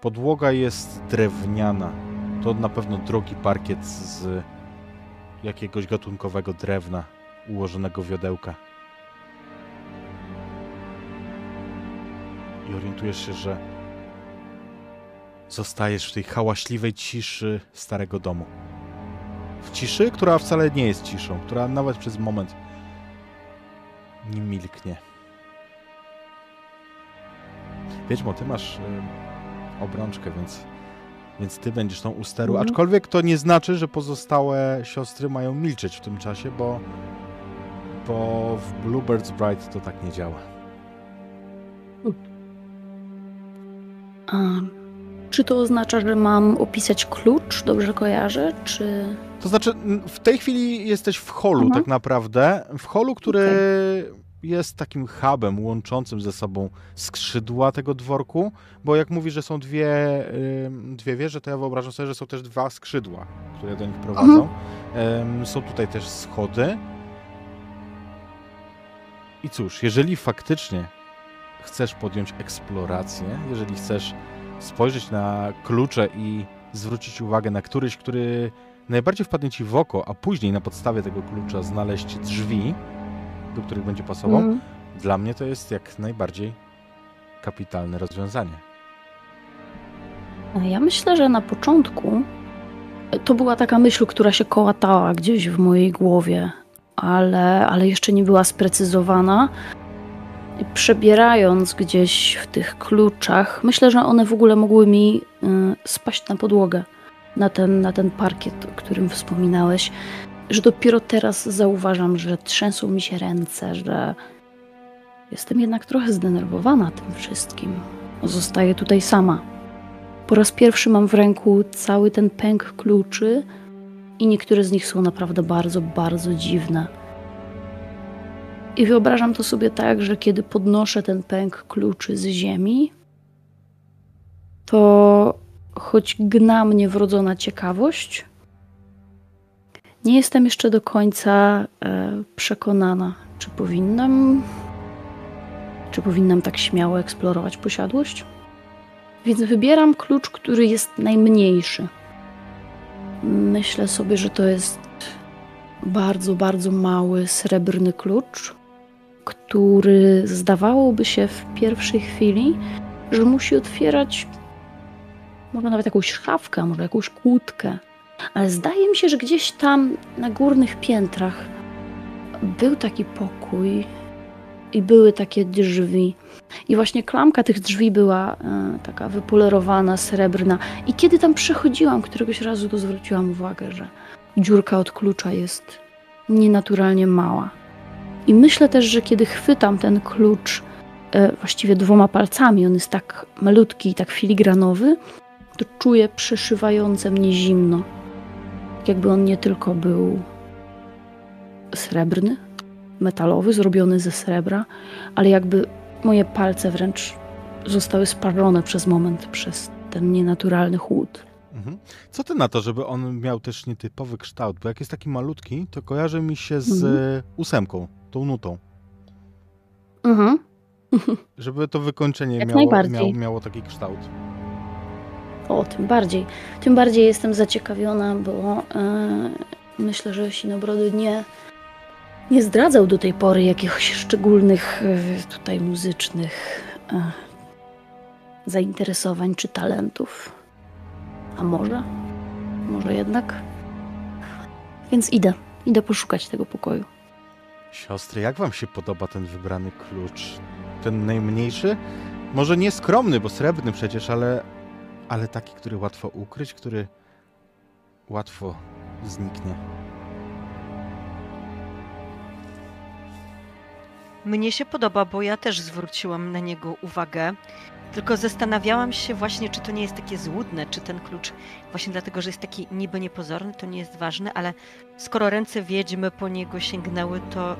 Podłoga jest drewniana. To na pewno drogi parkiet z jakiegoś gatunkowego drewna ułożonego w wiodełka. I orientujesz się, że zostajesz w tej hałaśliwej ciszy starego domu. W ciszy, która wcale nie jest ciszą, która nawet przez moment nie milknie. Wiedźmo, ty masz y, obrączkę, więc, więc ty będziesz tą u steru. Mhm. Aczkolwiek to nie znaczy, że pozostałe siostry mają milczeć w tym czasie, bo, bo w Bluebird's Bride to tak nie działa. A czy to oznacza, że mam opisać klucz? Dobrze kojarzę? Czy. To znaczy, w tej chwili jesteś w holu Mhm. tak naprawdę. W holu, który jest takim hubem łączącym ze sobą skrzydła tego dworku, bo jak mówi, że są dwie, dwie wieże, to ja wyobrażam sobie, że są też dwa skrzydła, które do nich prowadzą. Ym, są tutaj też schody. I cóż, jeżeli faktycznie chcesz podjąć eksplorację, jeżeli chcesz spojrzeć na klucze i zwrócić uwagę na któryś, który najbardziej wpadnie ci w oko, a później na podstawie tego klucza znaleźć drzwi, do których będzie pasował, Mm. dla mnie to jest jak najbardziej kapitalne rozwiązanie. Ja myślę, że na początku to była taka myśl, która się kołatała gdzieś w mojej głowie, ale, ale jeszcze nie była sprecyzowana. Przebierając gdzieś w tych kluczach, myślę, że one w ogóle mogły mi y, spaść na podłogę, na ten, na ten parkiet, o którym wspominałeś, że dopiero teraz zauważam, że trzęsą mi się ręce, że jestem jednak trochę zdenerwowana tym wszystkim. Zostaję tutaj sama. Po raz pierwszy mam w ręku cały ten pęk kluczy i niektóre z nich są naprawdę bardzo, bardzo dziwne. I wyobrażam to sobie tak, że kiedy podnoszę ten pęk kluczy z ziemi, to choć gna mnie wrodzona ciekawość, nie jestem jeszcze do końca e, przekonana, czy powinnam, czy powinnam tak śmiało eksplorować posiadłość. Więc wybieram klucz, który jest najmniejszy. Myślę sobie, że to jest bardzo, bardzo mały srebrny klucz, który zdawałoby się w pierwszej chwili, że musi otwierać może nawet jakąś szafkę, może jakąś kłódkę. Ale zdaje mi się, że gdzieś tam na górnych piętrach był taki pokój i były takie drzwi. I właśnie klamka tych drzwi była e, taka wypolerowana, srebrna. I kiedy tam przechodziłam, któregoś razu to zwróciłam uwagę, że dziurka od klucza jest nienaturalnie mała. I myślę też, że kiedy chwytam ten klucz e, właściwie dwoma palcami, on jest tak malutki i tak filigranowy, to czuję przeszywające mnie zimno. Tak jakby on nie tylko był srebrny, metalowy, zrobiony ze srebra, ale jakby moje palce wręcz zostały sparzone przez moment, przez ten nienaturalny chłód. Mhm. Co ty na to, żeby on miał też nietypowy kształt? Bo jak jest taki malutki, to kojarzy mi się z Mhm. ósemką, tą nutą. Mhm. Żeby to wykończenie miało, miało, miało taki kształt. O, tym bardziej. Tym bardziej jestem zaciekawiona, bo e, myślę, że Sinobrody nie, nie zdradzał do tej pory jakichś szczególnych e, tutaj muzycznych e, zainteresowań czy talentów. A może? Może jednak? Więc idę. Idę poszukać tego pokoju. Siostry, jak wam się podoba ten wybrany klucz? Ten najmniejszy? Może nie skromny, bo srebrny przecież, ale, ale taki, który łatwo ukryć, który łatwo zniknie. Mnie się podoba, bo ja też zwróciłam na niego uwagę. Tylko zastanawiałam się właśnie, czy to nie jest takie złudne, czy ten klucz właśnie dlatego, że jest taki niby niepozorny, to nie jest ważne, ale skoro ręce wiedźmy po niego sięgnęły, to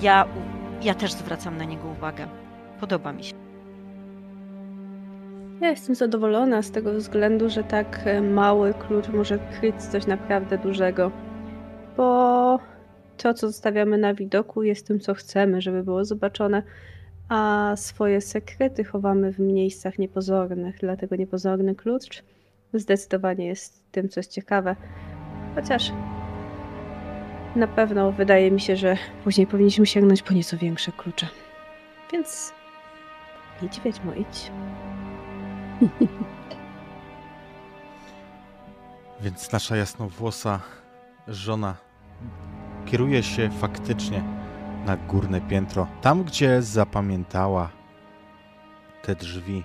ja, ja też zwracam na niego uwagę. Podoba mi się. Ja jestem zadowolona z tego względu, że tak e, mały klucz może kryć coś naprawdę dużego. Bo to, co zostawiamy na widoku, jest tym, co chcemy, żeby było zobaczone, a swoje sekrety chowamy w miejscach niepozornych. Dlatego niepozorny klucz zdecydowanie jest tym, co jest ciekawe. Chociaż na pewno wydaje mi się, że później powinniśmy sięgnąć po nieco większe klucze. Więc idź, Wiedźmo, idź. Więc nasza jasnowłosa żona kieruje się faktycznie na górne piętro, tam gdzie zapamiętała te drzwi.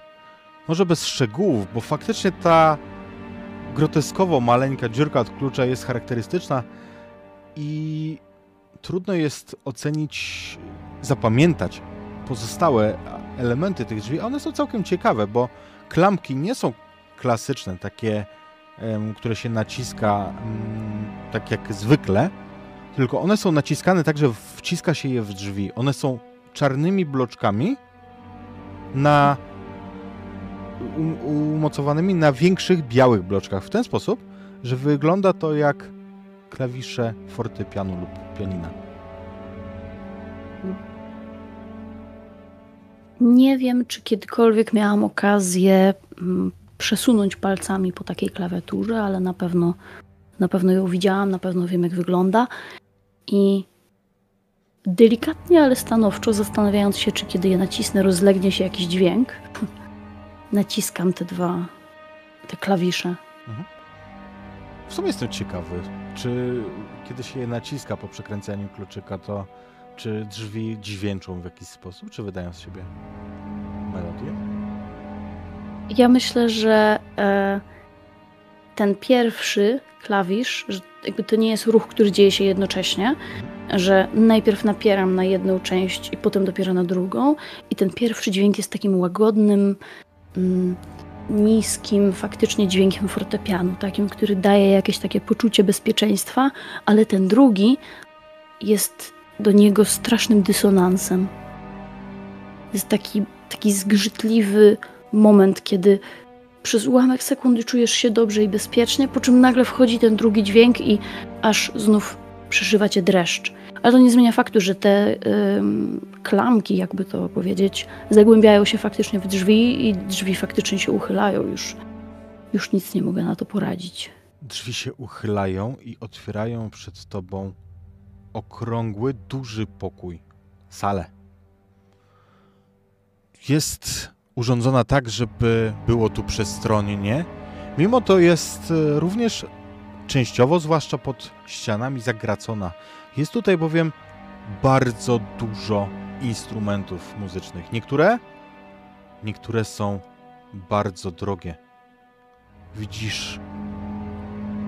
Może bez szczegółów, bo faktycznie ta groteskowo maleńka dziurka od klucza jest charakterystyczna i trudno jest ocenić, zapamiętać pozostałe elementy tych drzwi. One są całkiem ciekawe, bo klamki nie są klasyczne, takie które się naciska mm, tak jak zwykle, tylko one są naciskane tak, że wciska się je w drzwi. One są czarnymi bloczkami na um, umocowanymi na większych białych bloczkach w ten sposób, że wygląda to jak klawisze fortepianu lub pianina. Nie wiem, czy kiedykolwiek miałam okazję mm, przesunąć palcami po takiej klawiaturze, ale na pewno, na pewno ją widziałam, na pewno wiem, jak wygląda. I delikatnie, ale stanowczo, zastanawiając się, czy kiedy je nacisnę, rozlegnie się jakiś dźwięk, naciskam te dwa, te klawisze. W sumie jestem ciekawy, czy kiedy się je naciska po przekręcaniu kluczyka, to czy drzwi dźwięczą w jakiś sposób, czy wydają z siebie melodię? Ja myślę, że e, ten pierwszy klawisz, że jakby to nie jest ruch, który dzieje się jednocześnie, że najpierw napieram na jedną część i potem dopiero na drugą. I ten pierwszy dźwięk jest takim łagodnym, mm, niskim, faktycznie dźwiękiem fortepianu, takim, który daje jakieś takie poczucie bezpieczeństwa, ale ten drugi jest do niego strasznym dysonansem. Jest taki, taki zgrzytliwy moment, kiedy przez ułamek sekundy czujesz się dobrze i bezpiecznie, po czym nagle wchodzi ten drugi dźwięk i aż znów przeżywa cię dreszcz. Ale to nie zmienia faktu, że te ym, klamki, jakby to powiedzieć, zagłębiają się faktycznie w drzwi i drzwi faktycznie się uchylają. Już, już nic nie mogę na to poradzić. Drzwi się uchylają i otwierają przed tobą okrągły, duży pokój, salę. Jest urządzona tak, żeby było tu przestronnie. Mimo to jest e, również częściowo, zwłaszcza pod ścianami, zagracona. Jest tutaj bowiem bardzo dużo instrumentów muzycznych. Niektóre, niektóre są bardzo drogie. Widzisz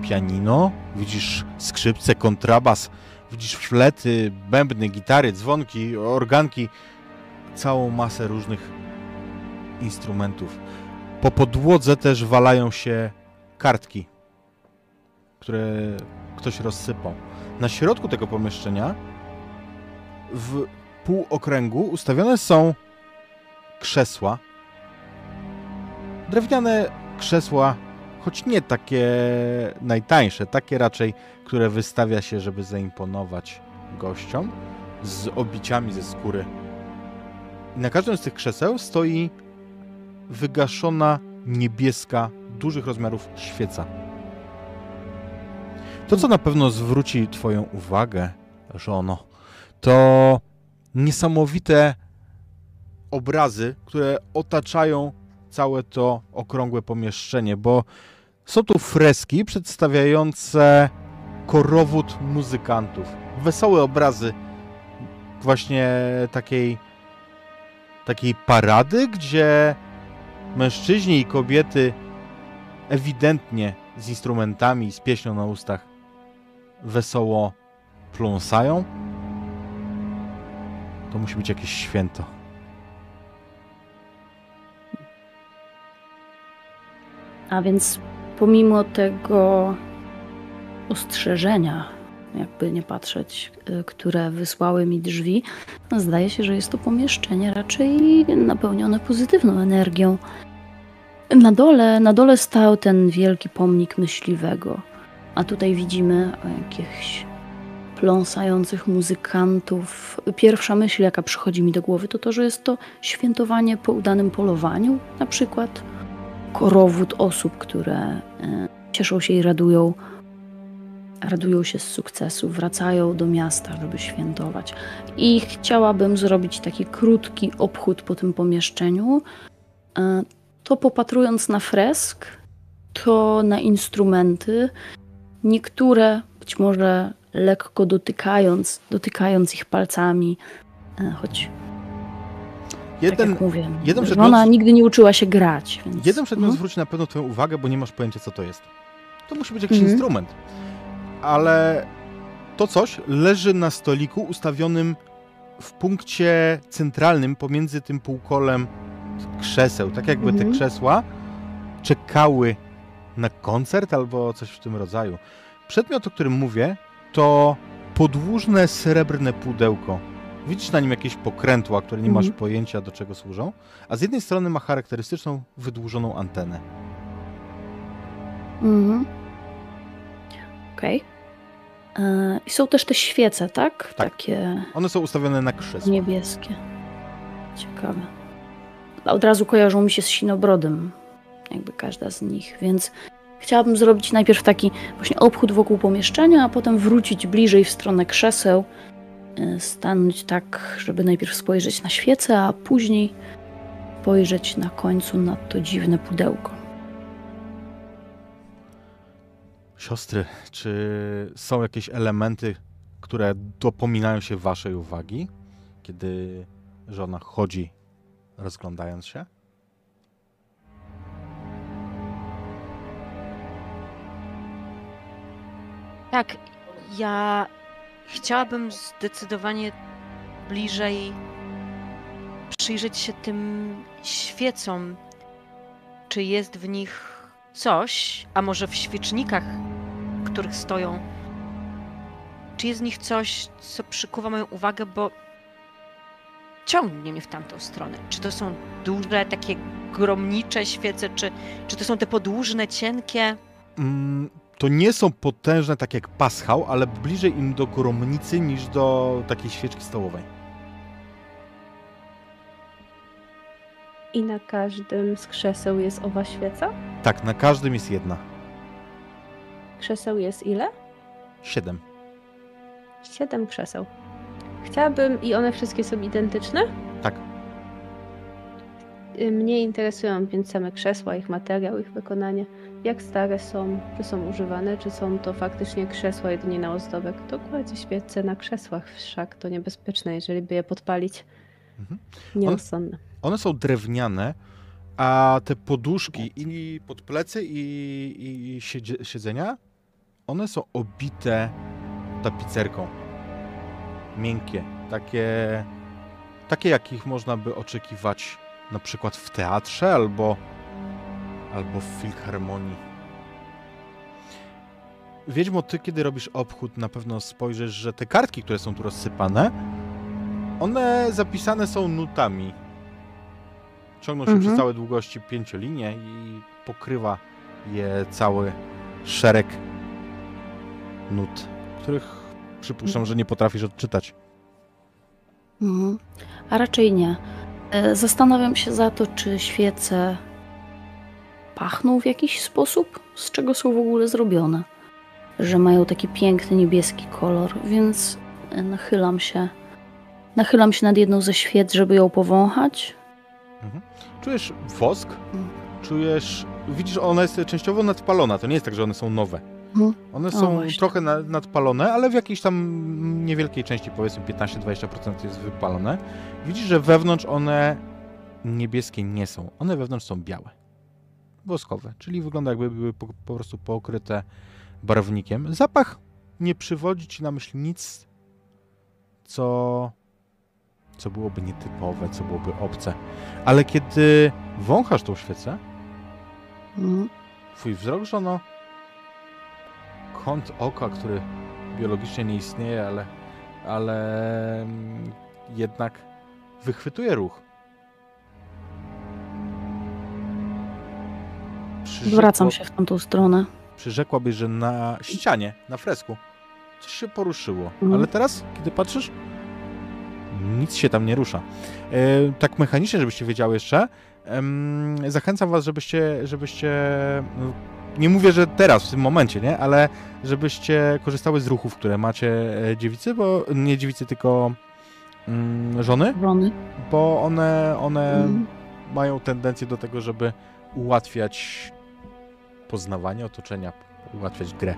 pianino, widzisz skrzypce, kontrabas, widzisz flety, bębny, gitary, dzwonki, organki, całą masę różnych instrumentów. Po podłodze też walają się kartki, które ktoś rozsypał. Na środku tego pomieszczenia w półokręgu ustawione są krzesła. Drewniane krzesła, choć nie takie najtańsze, takie raczej, które wystawia się, żeby zaimponować gościom, z obiciami ze skóry. I na każdym z tych krzeseł stoi wygaszona niebieska, dużych rozmiarów świeca. To, co na pewno zwróci Twoją uwagę, żono, to niesamowite obrazy, które otaczają całe to okrągłe pomieszczenie, bo są tu freski przedstawiające korowód muzykantów. Wesołe obrazy właśnie takiej takiej parady, gdzie mężczyźni i kobiety ewidentnie z instrumentami, z pieśnią na ustach wesoło pląsają. To musi być jakieś święto. A więc pomimo tego ostrzeżenia, jakby nie patrzeć, y, które wysłały mi drzwi, zdaje się, że jest to pomieszczenie raczej napełnione pozytywną energią. Na dole, na dole stał ten wielki pomnik myśliwego, a tutaj widzimy jakichś pląsających muzykantów. Pierwsza myśl, jaka przychodzi mi do głowy, to to, że jest to świętowanie po udanym polowaniu, na przykład korowód osób, które e, cieszą się i radują, radują się z sukcesu, wracają do miasta, żeby świętować. I chciałabym zrobić taki krótki obchód po tym pomieszczeniu. E, to popatrując na fresk, to na instrumenty. Niektóre być może lekko dotykając, dotykając ich palcami, e, choć Jeden, tak mówię, jeden żona przedmiot- nigdy nie uczyła się grać. Więc... jeden przedmiot Mhm. zwróci na pewno Twoją uwagę, bo nie masz pojęcia, co to jest. To musi być jakiś Mhm. instrument. Ale to coś leży na stoliku ustawionym w punkcie centralnym pomiędzy tym półkolem krzeseł. Tak jakby te Mhm. krzesła czekały na koncert albo coś w tym rodzaju. Przedmiot, o którym mówię, to podłużne srebrne pudełko. Widzisz na nim jakieś pokrętła, które nie masz Mhm. pojęcia do czego służą, a z jednej strony ma charakterystyczną, wydłużoną antenę. Mhm. Okej. E, I są też te świece, tak? Tak. Takie One są ustawione na krzesło. niebieskie. Ciekawe. Od razu kojarzą mi się z sinobrodem, jakby każda z nich, więc chciałabym zrobić najpierw taki właśnie obchód wokół pomieszczenia, a potem wrócić bliżej w stronę krzeseł, stanąć tak, żeby najpierw spojrzeć na świecę, a później spojrzeć na końcu na to dziwne pudełko. Siostry, czy są jakieś elementy, które dopominają się waszej uwagi, kiedy żona chodzi, rozglądając się? Tak, ja chciałabym zdecydowanie bliżej przyjrzeć się tym świecom. Czy jest w nich coś, a może w świecznikach, w których stoją, czy jest w nich coś, co przykuwa moją uwagę, bo ciągnie mnie w tamtą stronę. Czy to są duże, takie gromnicze świece, czy, czy to są te podłużne, cienkie? Mm, to nie są potężne tak jak paschał, ale bliżej im do gromnicy niż do takiej świeczki stołowej. I na każdym z krzeseł jest owa świeca? Tak, na każdym jest jedna. Krzeseł jest ile? Siedem. Siedem krzeseł. Chciałabym, i one wszystkie są identyczne? Tak. Y, Mnie interesują więc same krzesła, ich materiał, ich wykonanie. Jak stare są, czy są używane, czy są to faktycznie krzesła jedynie na ozdobę. Kto kładzie świece na krzesłach wszak? To niebezpieczne, jeżeli by je podpalić. Mhm. Nierozsądne. One są drewniane, a te poduszki i pod plecy i, i siedzie, siedzenia, one są obite tapicerką. Miękkie, takie, takie jakich można by oczekiwać na przykład w teatrze albo, albo w filharmonii. Wiedźmo, ty kiedy robisz obchód, na pewno spojrzysz, że te kartki, które są tu rozsypane, one zapisane są nutami. Ciągną się Mhm. przez całe długości pięciolinie i pokrywa je cały szereg nut, których przypuszczam, że nie potrafisz odczytać. Mhm. A raczej nie. E, Zastanawiam się za to, czy świece pachną w jakiś sposób, z czego są w ogóle zrobione. Że mają taki piękny niebieski kolor, więc e, nachylam się. Nachylam się nad jedną ze świec, żeby ją powąchać. Czujesz wosk, Mhm. czujesz... Widzisz, ona jest częściowo nadpalona, to nie jest tak, że one są nowe. Mhm. One są trochę na, nadpalone, ale w jakiejś tam niewielkiej części, powiedzmy 15-20% jest wypalone. Widzisz, że wewnątrz one niebieskie nie są. One wewnątrz są białe. Woskowe, czyli wygląda jakby były po, po prostu pokryte barwnikiem. Zapach nie przywodzi ci na myśl nic, co, co byłoby nietypowe, co byłoby obce. Ale kiedy wąchasz tą świecę, twój wzrok, żono, kąt oka, który biologicznie nie istnieje, ale, ale mm, jednak wychwytuje ruch. Przyrzekło- Zwracam się w tamtą stronę. Przyrzekłabyś, że na ścianie, na fresku, coś się poruszyło. Mhm. Ale teraz, kiedy patrzysz, nic się tam nie rusza. E, tak mechanicznie, żebyście wiedziały jeszcze, zachęcam was, żebyście, żebyście no, nie mówię, że teraz, w tym momencie, nie? Ale żebyście korzystały z ruchów, które macie e, dziewicy, bo nie dziewicy, tylko mm, żony, Wrony. bo one, one Mhm. mają tendencję do tego, żeby ułatwiać poznawanie otoczenia, ułatwiać grę.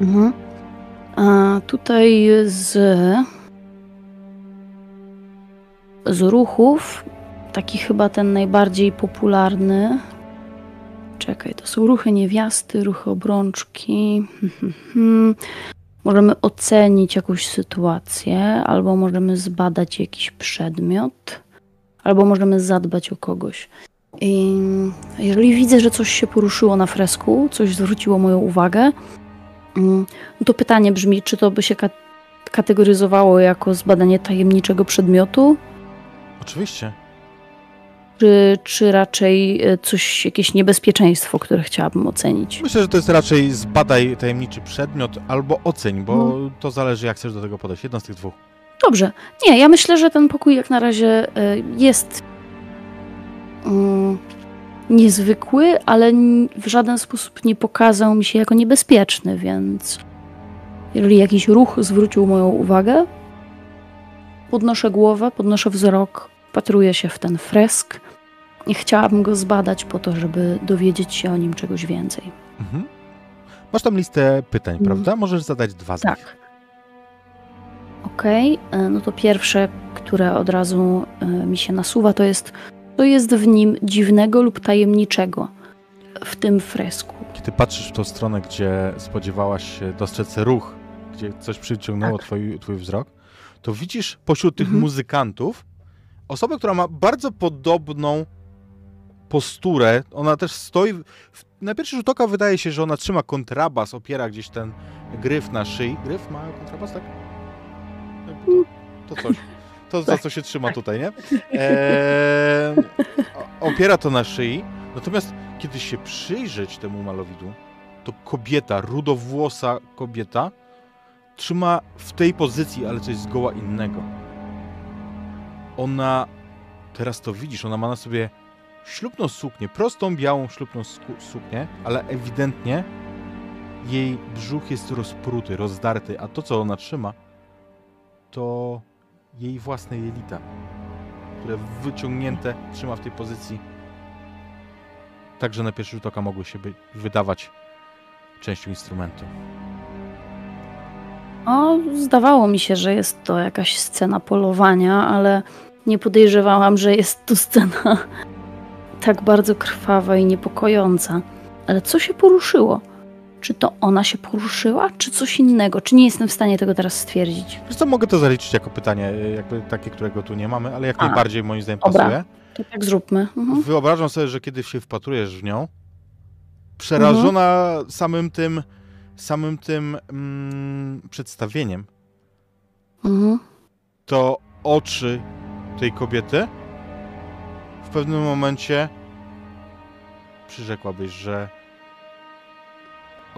Mhm. A tutaj z, z ruchów, taki chyba ten najbardziej popularny. Czekaj, to są ruchy niewiasty, ruchy obrączki. Możemy ocenić jakąś sytuację, albo możemy zbadać jakiś przedmiot, albo możemy zadbać o kogoś. I jeżeli widzę, że coś się poruszyło na fresku, coś zwróciło moją uwagę, Mm, No to pytanie brzmi, czy to by się ka- kategoryzowało jako zbadanie tajemniczego przedmiotu, Oczywiście. czy, czy raczej e, coś, jakieś niebezpieczeństwo, które chciałabym ocenić? Myślę, że to jest raczej zbadaj tajemniczy przedmiot albo oceń, bo Mhm. to zależy jak chcesz do tego podejść. Jedno z tych dwóch. Dobrze. Nie, ja myślę, że ten pokój jak na razie e, jest mm, niezwykły, ale w żaden sposób nie pokazał mi się jako niebezpieczny, więc jeżeli jakiś ruch zwrócił moją uwagę, podnoszę głowę, podnoszę wzrok, patruję się w ten fresk i chciałabym go zbadać po to, żeby dowiedzieć się o nim czegoś więcej. Mhm. Masz tam listę pytań, Mhm. prawda? Możesz zadać dwa z nich. Tak. Okej, e, no to pierwsze, które od razu e, mi się nasuwa, to jest, to jest w nim dziwnego lub tajemniczego w tym fresku. Kiedy patrzysz w tą stronę, gdzie spodziewałaś się dostrzec ruch, gdzie coś przyciągnęło Tak. twój, twój wzrok, to widzisz pośród tych Mhm. muzykantów osobę, która ma bardzo podobną posturę. Ona też stoi. W, na pierwszy rzut oka wydaje się, że ona trzyma kontrabas, opiera gdzieś ten gryf na szyi. Gryf ma kontrabas, tak? To, to coś. To za co się trzyma tutaj, nie? O- opiera to na szyi. Natomiast kiedy się przyjrzeć temu malowidłu, to kobieta, rudowłosa kobieta, trzyma w tej pozycji, ale coś zgoła innego. Ona, teraz to widzisz, ona ma na sobie ślubną suknię, prostą, białą ślubną suknię, ale ewidentnie jej brzuch jest rozpruty, rozdarty, a to, co ona trzyma, to jej własne jelita, które wyciągnięte trzyma w tej pozycji. Także na pierwszy rzut oka mogły się by wydawać częścią instrumentu. O, zdawało mi się, że jest to jakaś scena polowania, ale nie podejrzewałam, że jest to scena tak bardzo krwawa i niepokojąca. Ale co się poruszyło? Czy to ona się poruszyła, czy coś innego? Czy nie jestem w stanie tego teraz stwierdzić? Wiesz co, mogę to zaliczyć jako pytanie, y, jakby takie, którego tu nie mamy, ale jak A, najbardziej moim zdaniem dobra. pasuje. To tak zróbmy. Mhm. Wyobrażam sobie, że kiedy się wpatrujesz w nią, przerażona Mhm. samym tym, samym tym mm, przedstawieniem, Mhm. to oczy tej kobiety w pewnym momencie przyrzekłabyś, że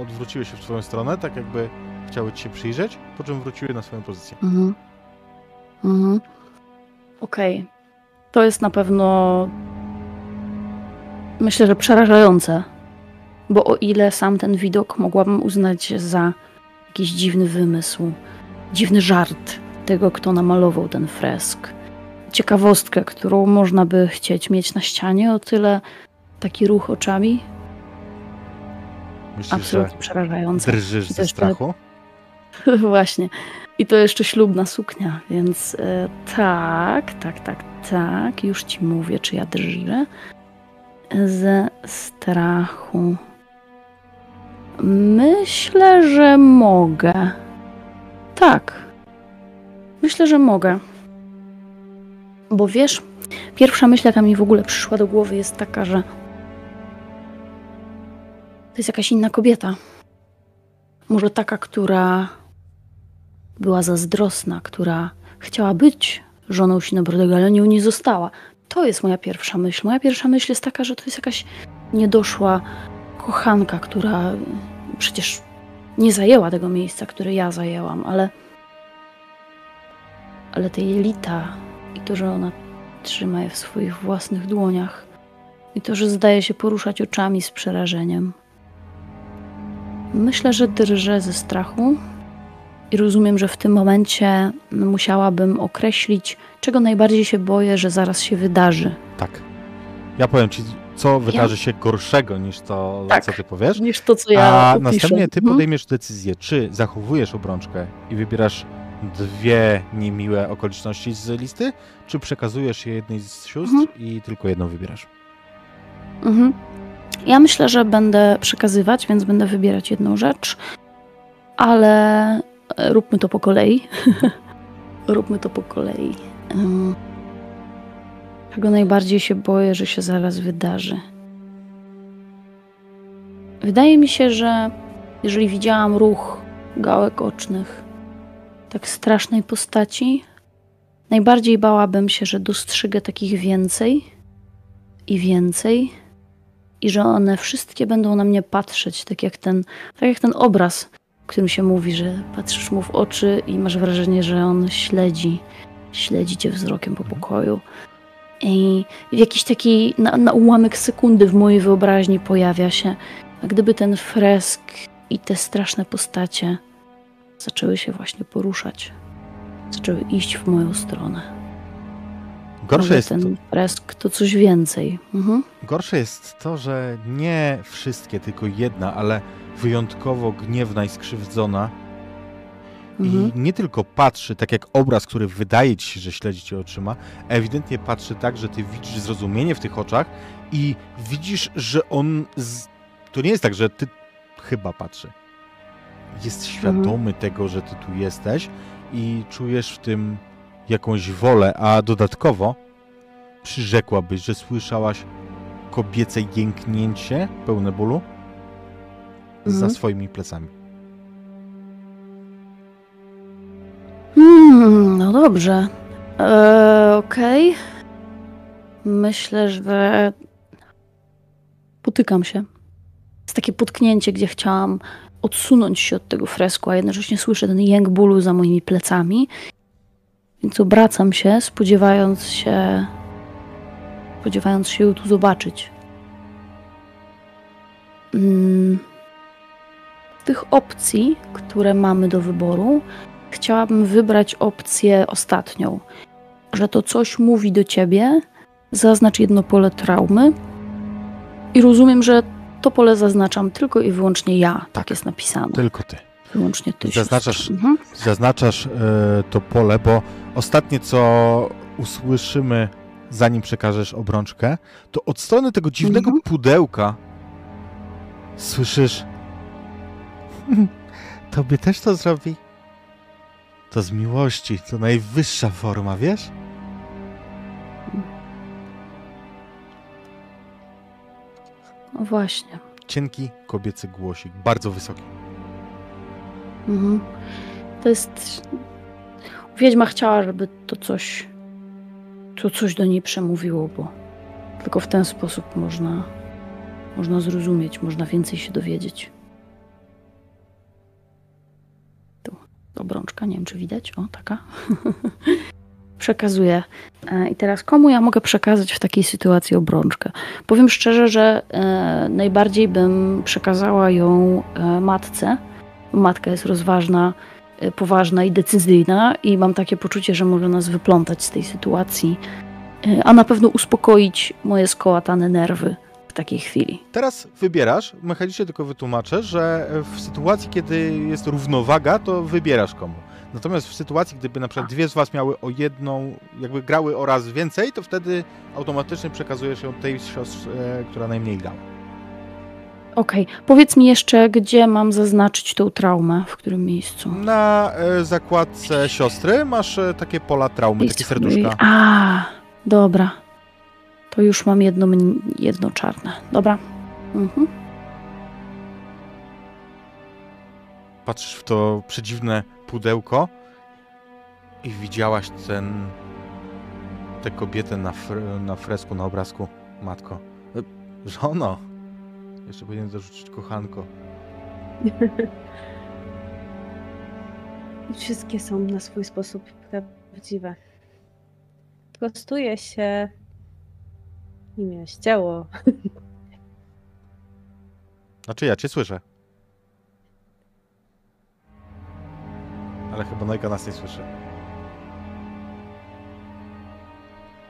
odwróciły się w twoją stronę, tak jakby chciały ci się przyjrzeć, po czym wróciły na swoją pozycję. Mhm. Mhm. Okej. To jest na pewno. Myślę, że przerażające. Bo o ile sam ten widok mogłabym uznać za jakiś dziwny wymysł, dziwny żart tego, kto namalował ten fresk, ciekawostkę, którą można by chcieć mieć na ścianie, o tyle taki ruch oczami Myślisz, absolutnie przerażający. drżysz ze strachu? Właśnie. I to jeszcze ślubna suknia, więc e, tak, tak, tak, tak. Już ci mówię, czy ja drżę. Ze strachu. Myślę, że mogę. Tak. Myślę, że mogę. Bo wiesz, pierwsza myśl, jaka mi w ogóle przyszła do głowy, jest taka, że to jest jakaś inna kobieta. Może taka, która była zazdrosna, która chciała być żoną Sinobrodego, ale nią nie została. To jest moja pierwsza myśl. Moja pierwsza myśl jest taka, że to jest jakaś niedoszła kochanka, która przecież nie zajęła tego miejsca, które ja zajęłam, ale ale te jelita i to, że ona trzyma je w swoich własnych dłoniach i to, że zdaje się poruszać oczami z przerażeniem. Myślę, że drżę ze strachu i rozumiem, że w tym momencie musiałabym określić, czego najbardziej się boję, że zaraz się wydarzy. Tak. Ja powiem ci, co wydarzy się gorszego niż to, Tak. co ty powiesz. Niż to, co ja A opiszę. następnie ty Mhm. podejmiesz decyzję, czy zachowujesz obrączkę i wybierasz dwie niemiłe okoliczności z listy, czy przekazujesz je jednej z sióstr Mhm. i tylko jedną wybierasz. Mhm. Ja myślę, że będę przekazywać, więc będę wybierać jedną rzecz, ale e, róbmy to po kolei. róbmy to po kolei. Ym, Czego najbardziej się boję, że się zaraz wydarzy. Wydaje mi się, że jeżeli widziałam ruch gałek ocznych tak strasznej postaci, najbardziej bałabym się, że dostrzegę takich więcej i więcej i że one wszystkie będą na mnie patrzeć, tak jak ten, tak jak ten obraz, w którym się mówi, że patrzysz mu w oczy i masz wrażenie, że on śledzi, śledzi cię wzrokiem po pokoju. I w jakiś taki na, na ułamek sekundy w mojej wyobraźni pojawia się, jak gdyby ten fresk i te straszne postacie zaczęły się właśnie poruszać. Zaczęły iść w moją stronę. Gorsze Może jest, ten fresk to coś więcej. Mhm. gorsze jest to, że nie wszystkie, tylko jedna, ale wyjątkowo gniewna i skrzywdzona Mhm. i nie tylko patrzy, tak jak obraz, który wydaje ci się, że śledzi cię oczyma, ewidentnie patrzy tak, że ty widzisz zrozumienie w tych oczach i widzisz, że on. Z... To nie jest tak, że ty chyba patrzy. Jest świadomy tego, że ty tu jesteś i czujesz w tym jakąś wolę, a dodatkowo przyrzekłabyś, że słyszałaś kobiece jęknięcie pełne bólu za Mhm. swoimi plecami. Hmm, no dobrze. Eee, Okej. Myślę, że potykam się jest takie potknięcie, gdzie chciałam odsunąć się od tego fresku, a jednocześnie słyszę ten jęk bólu za moimi plecami. Więc obracam się, spodziewając się, spodziewając się ją tu zobaczyć. Mm. Tych opcji, które mamy do wyboru, chciałabym wybrać opcję ostatnią, że to coś mówi do ciebie, zaznacz jedno pole traumy i rozumiem, że to pole zaznaczam tylko i wyłącznie ja, tak, Tak. jest napisane. Tylko ty. Wyłącznie ty. Zaznaczasz-. Mhm. Zaznaczasz e, to pole, bo ostatnie co usłyszymy, zanim przekażesz obrączkę, to od strony tego dziwnego Mhm. pudełka słyszysz. Tobie też to zrobi? To z miłości, to najwyższa forma, wiesz? No właśnie. Cienki kobiecy głosik, bardzo wysoki. Mhm. To jest. Wiedźma chciała, żeby to coś. To coś do niej przemówiło, bo tylko w ten sposób można. Można zrozumieć, można więcej się dowiedzieć. Tu obrączka, nie wiem czy widać. O, taka. Przekazuję. E, I teraz komu ja mogę przekazać w takiej sytuacji obrączkę? Powiem szczerze, że e, najbardziej bym przekazała ją e, matce. Matka jest rozważna, e, poważna i decyzyjna, i mam takie poczucie, że może nas wyplątać z tej sytuacji, e, a na pewno uspokoić moje skołatane nerwy w takiej chwili. Teraz wybierasz, mechanicznie tylko wytłumaczę, że w sytuacji, kiedy jest równowaga, to wybierasz komu. Natomiast w sytuacji, gdyby na przykład dwie z was miały o jedną, jakby grały o raz więcej, to wtedy automatycznie przekazujesz ją tej siostrze, która najmniej grała. Okej, powiedz mi jeszcze, gdzie mam zaznaczyć tą traumę, w którym miejscu? Na e, zakładce siostry masz e, takie pola traumy, takie serduszka. A, dobra. To już mam jedno, mn- jedno czarne. Dobra. Mhm. Patrzysz w to przedziwne pudełko i widziałaś ten tę kobietę na, fr- na fresku, na obrazku. Matko. E, Żono. Jeszcze powinien dorzucić kochanko. I wszystkie są na swój sposób prawdziwe. Prostuje się imię ścięło. Znaczy ja cię słyszę. Ale chyba Nojka nas nie słyszy.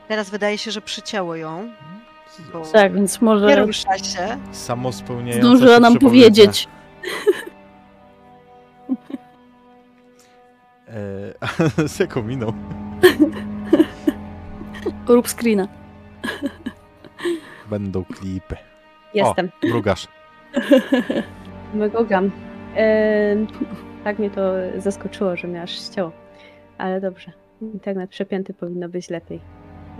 Teraz wydaje się, że przycięło ją. Tak, więc nie może rusza się. Samo spełniające zdążyła nam powiedzieć. Eee, z jaką miną? Rób screena. Będą klipy. Jestem. O, mrugasz. Mrugam. Em, tak mnie to zaskoczyło, że mnie aż ścięło. Ale dobrze. Internet przepięty powinno być lepiej.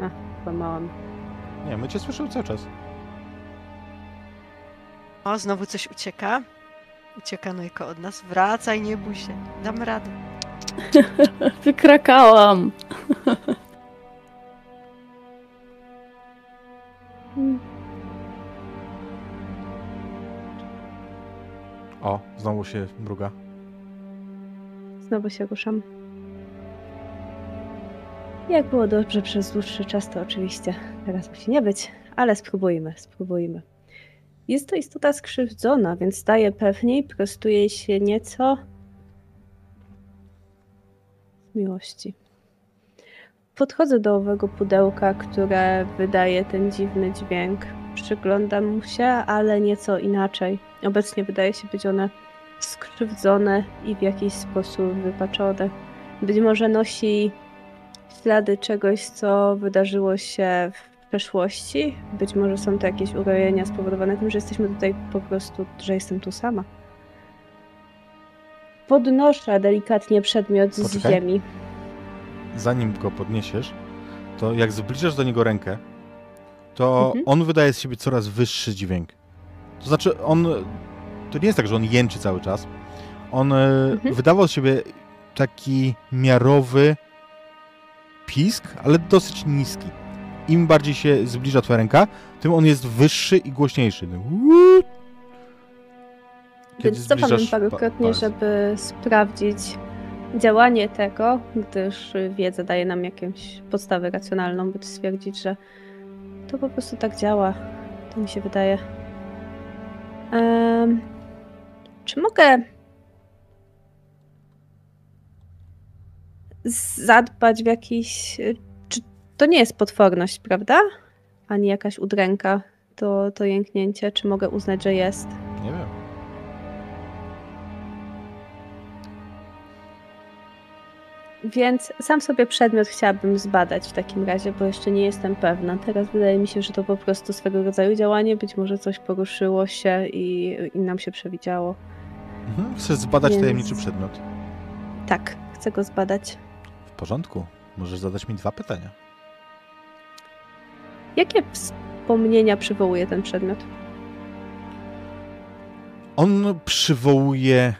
A, kłamałam. Nie, my cię słyszymy cały czas. O, znowu coś ucieka. Ucieka Nojko od nas. Wracaj, nie bój się. Damy radę. Wykrakałam. O, znowu się mruga. Znowu się ruszam. Jak było dobrze przez dłuższy czas, to oczywiście teraz musi nie być, ale spróbujmy, spróbujmy. Jest to istota skrzywdzona, więc staje pewniej, prostuje się nieco z miłości. Podchodzę do owego pudełka, które wydaje ten dziwny dźwięk. Przyglądam mu się, ale nieco inaczej. Obecnie wydaje się być one skrzywdzone i w jakiś sposób wypaczone. Być może nosi ślady czegoś, co wydarzyło się w przeszłości. Być może są to jakieś urojenia spowodowane tym, że jesteśmy tutaj po prostu, że jestem tu sama. Podnoszę delikatnie przedmiot z Poczekaj. ziemi. Zanim go podniesiesz, to jak zbliżasz do niego rękę, to Mhm. on wydaje z siebie coraz wyższy dźwięk. To znaczy, on. To nie jest tak, że on jęczy cały czas. On e, Mhm. wydawał z siebie taki miarowy pisk, ale dosyć niski. Im bardziej się zbliża twoja ręka, tym on jest wyższy i głośniejszy. Kiedy Więc cofam pa- parokrotnie, palec. żeby sprawdzić działanie tego, gdyż wiedza daje nam jakąś podstawę racjonalną, by stwierdzić, że to po prostu tak działa. To mi się wydaje. Em, czy mogę zadbać w jakiś. Czy to nie jest potworność, prawda? Ani jakaś udręka, to, to jęknięcie. Czy mogę uznać, że jest? Nie wiem. Więc sam sobie przedmiot chciałabym zbadać w takim razie, bo jeszcze nie jestem pewna. Teraz wydaje mi się, że to po prostu swego rodzaju działanie. Być może coś poruszyło się i, i nam się przewidziało. Mhm. Chcesz zbadać Więc- tajemniczy przedmiot. Tak, chcę go zbadać. W porządku. Możesz zadać mi dwa pytania. Jakie wspomnienia przywołuje ten przedmiot? On przywołuje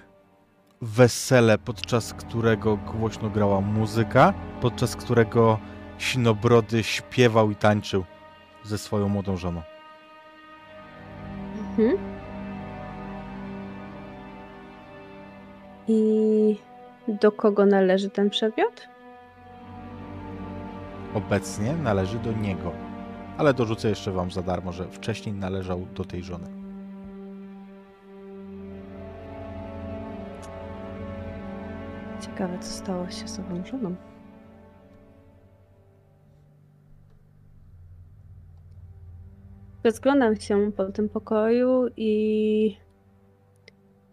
wesele, podczas którego głośno grała muzyka, podczas którego Sinobrody śpiewał i tańczył ze swoją młodą żoną. Mhm. I do kogo należy ten przedmiot? Obecnie należy do niego. Ale dorzucę jeszcze wam za darmo, że wcześniej należał do tej żony. Ciekawe, co stało się z ową żoną. Rozglądam się po tym pokoju i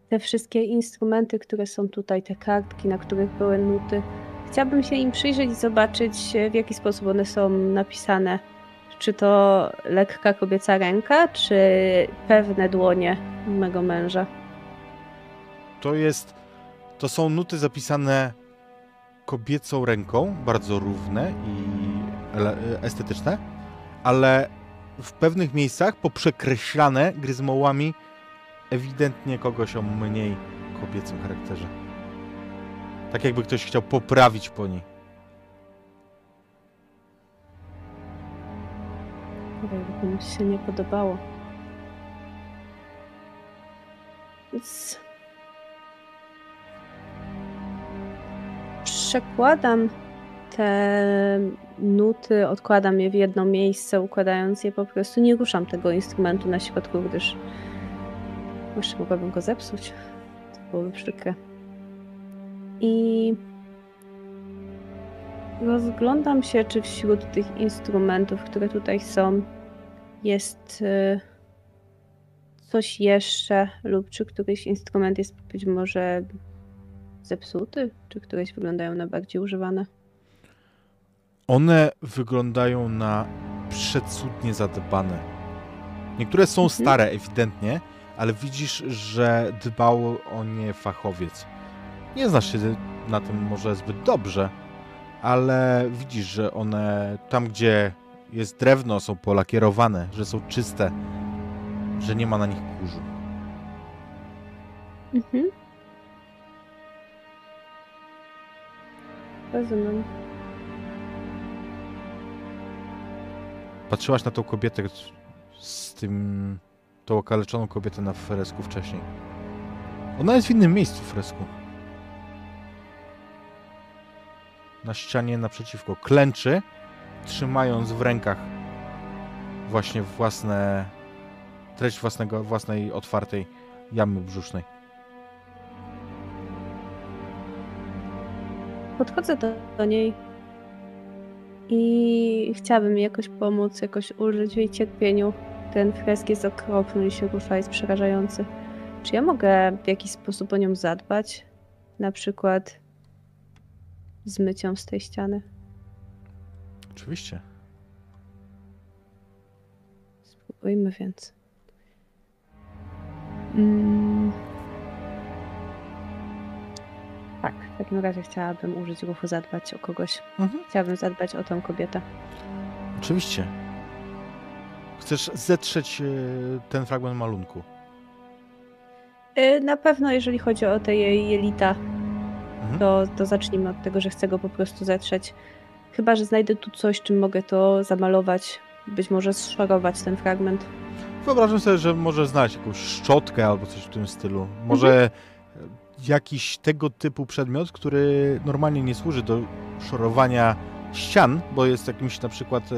te wszystkie instrumenty, które są tutaj, te kartki, na których były nuty. Chciałabym się im przyjrzeć i zobaczyć, w jaki sposób one są napisane. Czy to lekka kobieca ręka, czy pewne dłonie mego męża. To jest. To są nuty zapisane kobiecą ręką, bardzo równe i estetyczne, ale w pewnych miejscach poprzekreślane gryzmołami ewidentnie kogoś o mniej kobiecym charakterze. Tak jakby ktoś chciał poprawić po niej. Jakby komuś się nie podobało. Więc przekładam te nuty, odkładam je w jedno miejsce, układając je po prostu. Nie ruszam tego instrumentu na środku, gdyż jeszcze mogłabym go zepsuć. To byłoby przykre. I rozglądam się, czy wśród tych instrumentów, które tutaj są, jest y, coś jeszcze, lub czy któryś instrument jest być może zepsuty, czy któreś wyglądają na bardziej używane. One wyglądają na przecudnie zadbane. Niektóre są Mhm. stare, ewidentnie, ale widzisz, że dbał o nie fachowiec. Nie znasz się na tym może zbyt dobrze, ale widzisz, że one tam, gdzie jest drewno, są polakierowane, że są czyste, że nie ma na nich kurzu. Mhm. Rozumiem. Patrzyłaś na tą kobietę z tym. tą okaleczoną kobietę na fresku wcześniej. Ona jest w innym miejscu fresku. Na ścianie naprzeciwko. Klęczy, trzymając w rękach właśnie własne. treść własnego, własnej otwartej jamy brzusznej. Podchodzę do, do niej i chciałabym jakoś pomóc, jakoś ulżyć jej cierpieniu. Ten fresk jest okropny i się rusza, jest przerażający. Czy ja mogę w jakiś sposób o nią zadbać? Na przykład zmyć ją z tej ściany? Oczywiście. Spróbujmy więc. Mm. Tak, w takim razie chciałabym użyć ruchu zadbać o kogoś. Mhm. Chciałabym zadbać o tą kobietę. Oczywiście. Chcesz zetrzeć e, ten fragment malunku. Y, Na pewno, jeżeli chodzi o te jej jelita, Mhm. to, to zacznijmy od tego, że chcę go po prostu zetrzeć. Chyba, że znajdę tu coś, czym mogę to zamalować, być może zszorować ten fragment. Wyobrażam sobie, że może znaleźć jakąś szczotkę albo coś w tym stylu. Może jakiś tego typu przedmiot, który normalnie nie służy do szorowania ścian, bo jest jakimś na przykład e,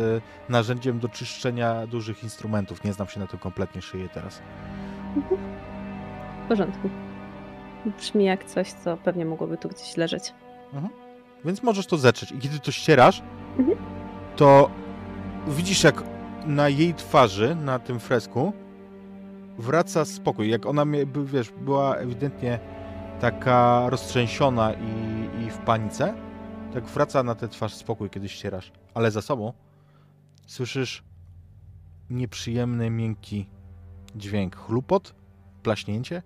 narzędziem do czyszczenia dużych instrumentów. Nie znam się na tym kompletnie, szyję teraz. W porządku. Brzmi jak coś, co pewnie mogłoby tu gdzieś leżeć. Więc możesz to zetrzeć. I kiedy to ścierasz, Mhm. to widzisz, jak na jej twarzy, na tym fresku, wraca spokój. Jak ona, wiesz, była ewidentnie taka roztrzęsiona i, i w panice, tak wraca na tę twarz spokój, kiedy ścierasz. Ale za sobą słyszysz nieprzyjemny, miękki dźwięk. Chlupot, plaśnięcie.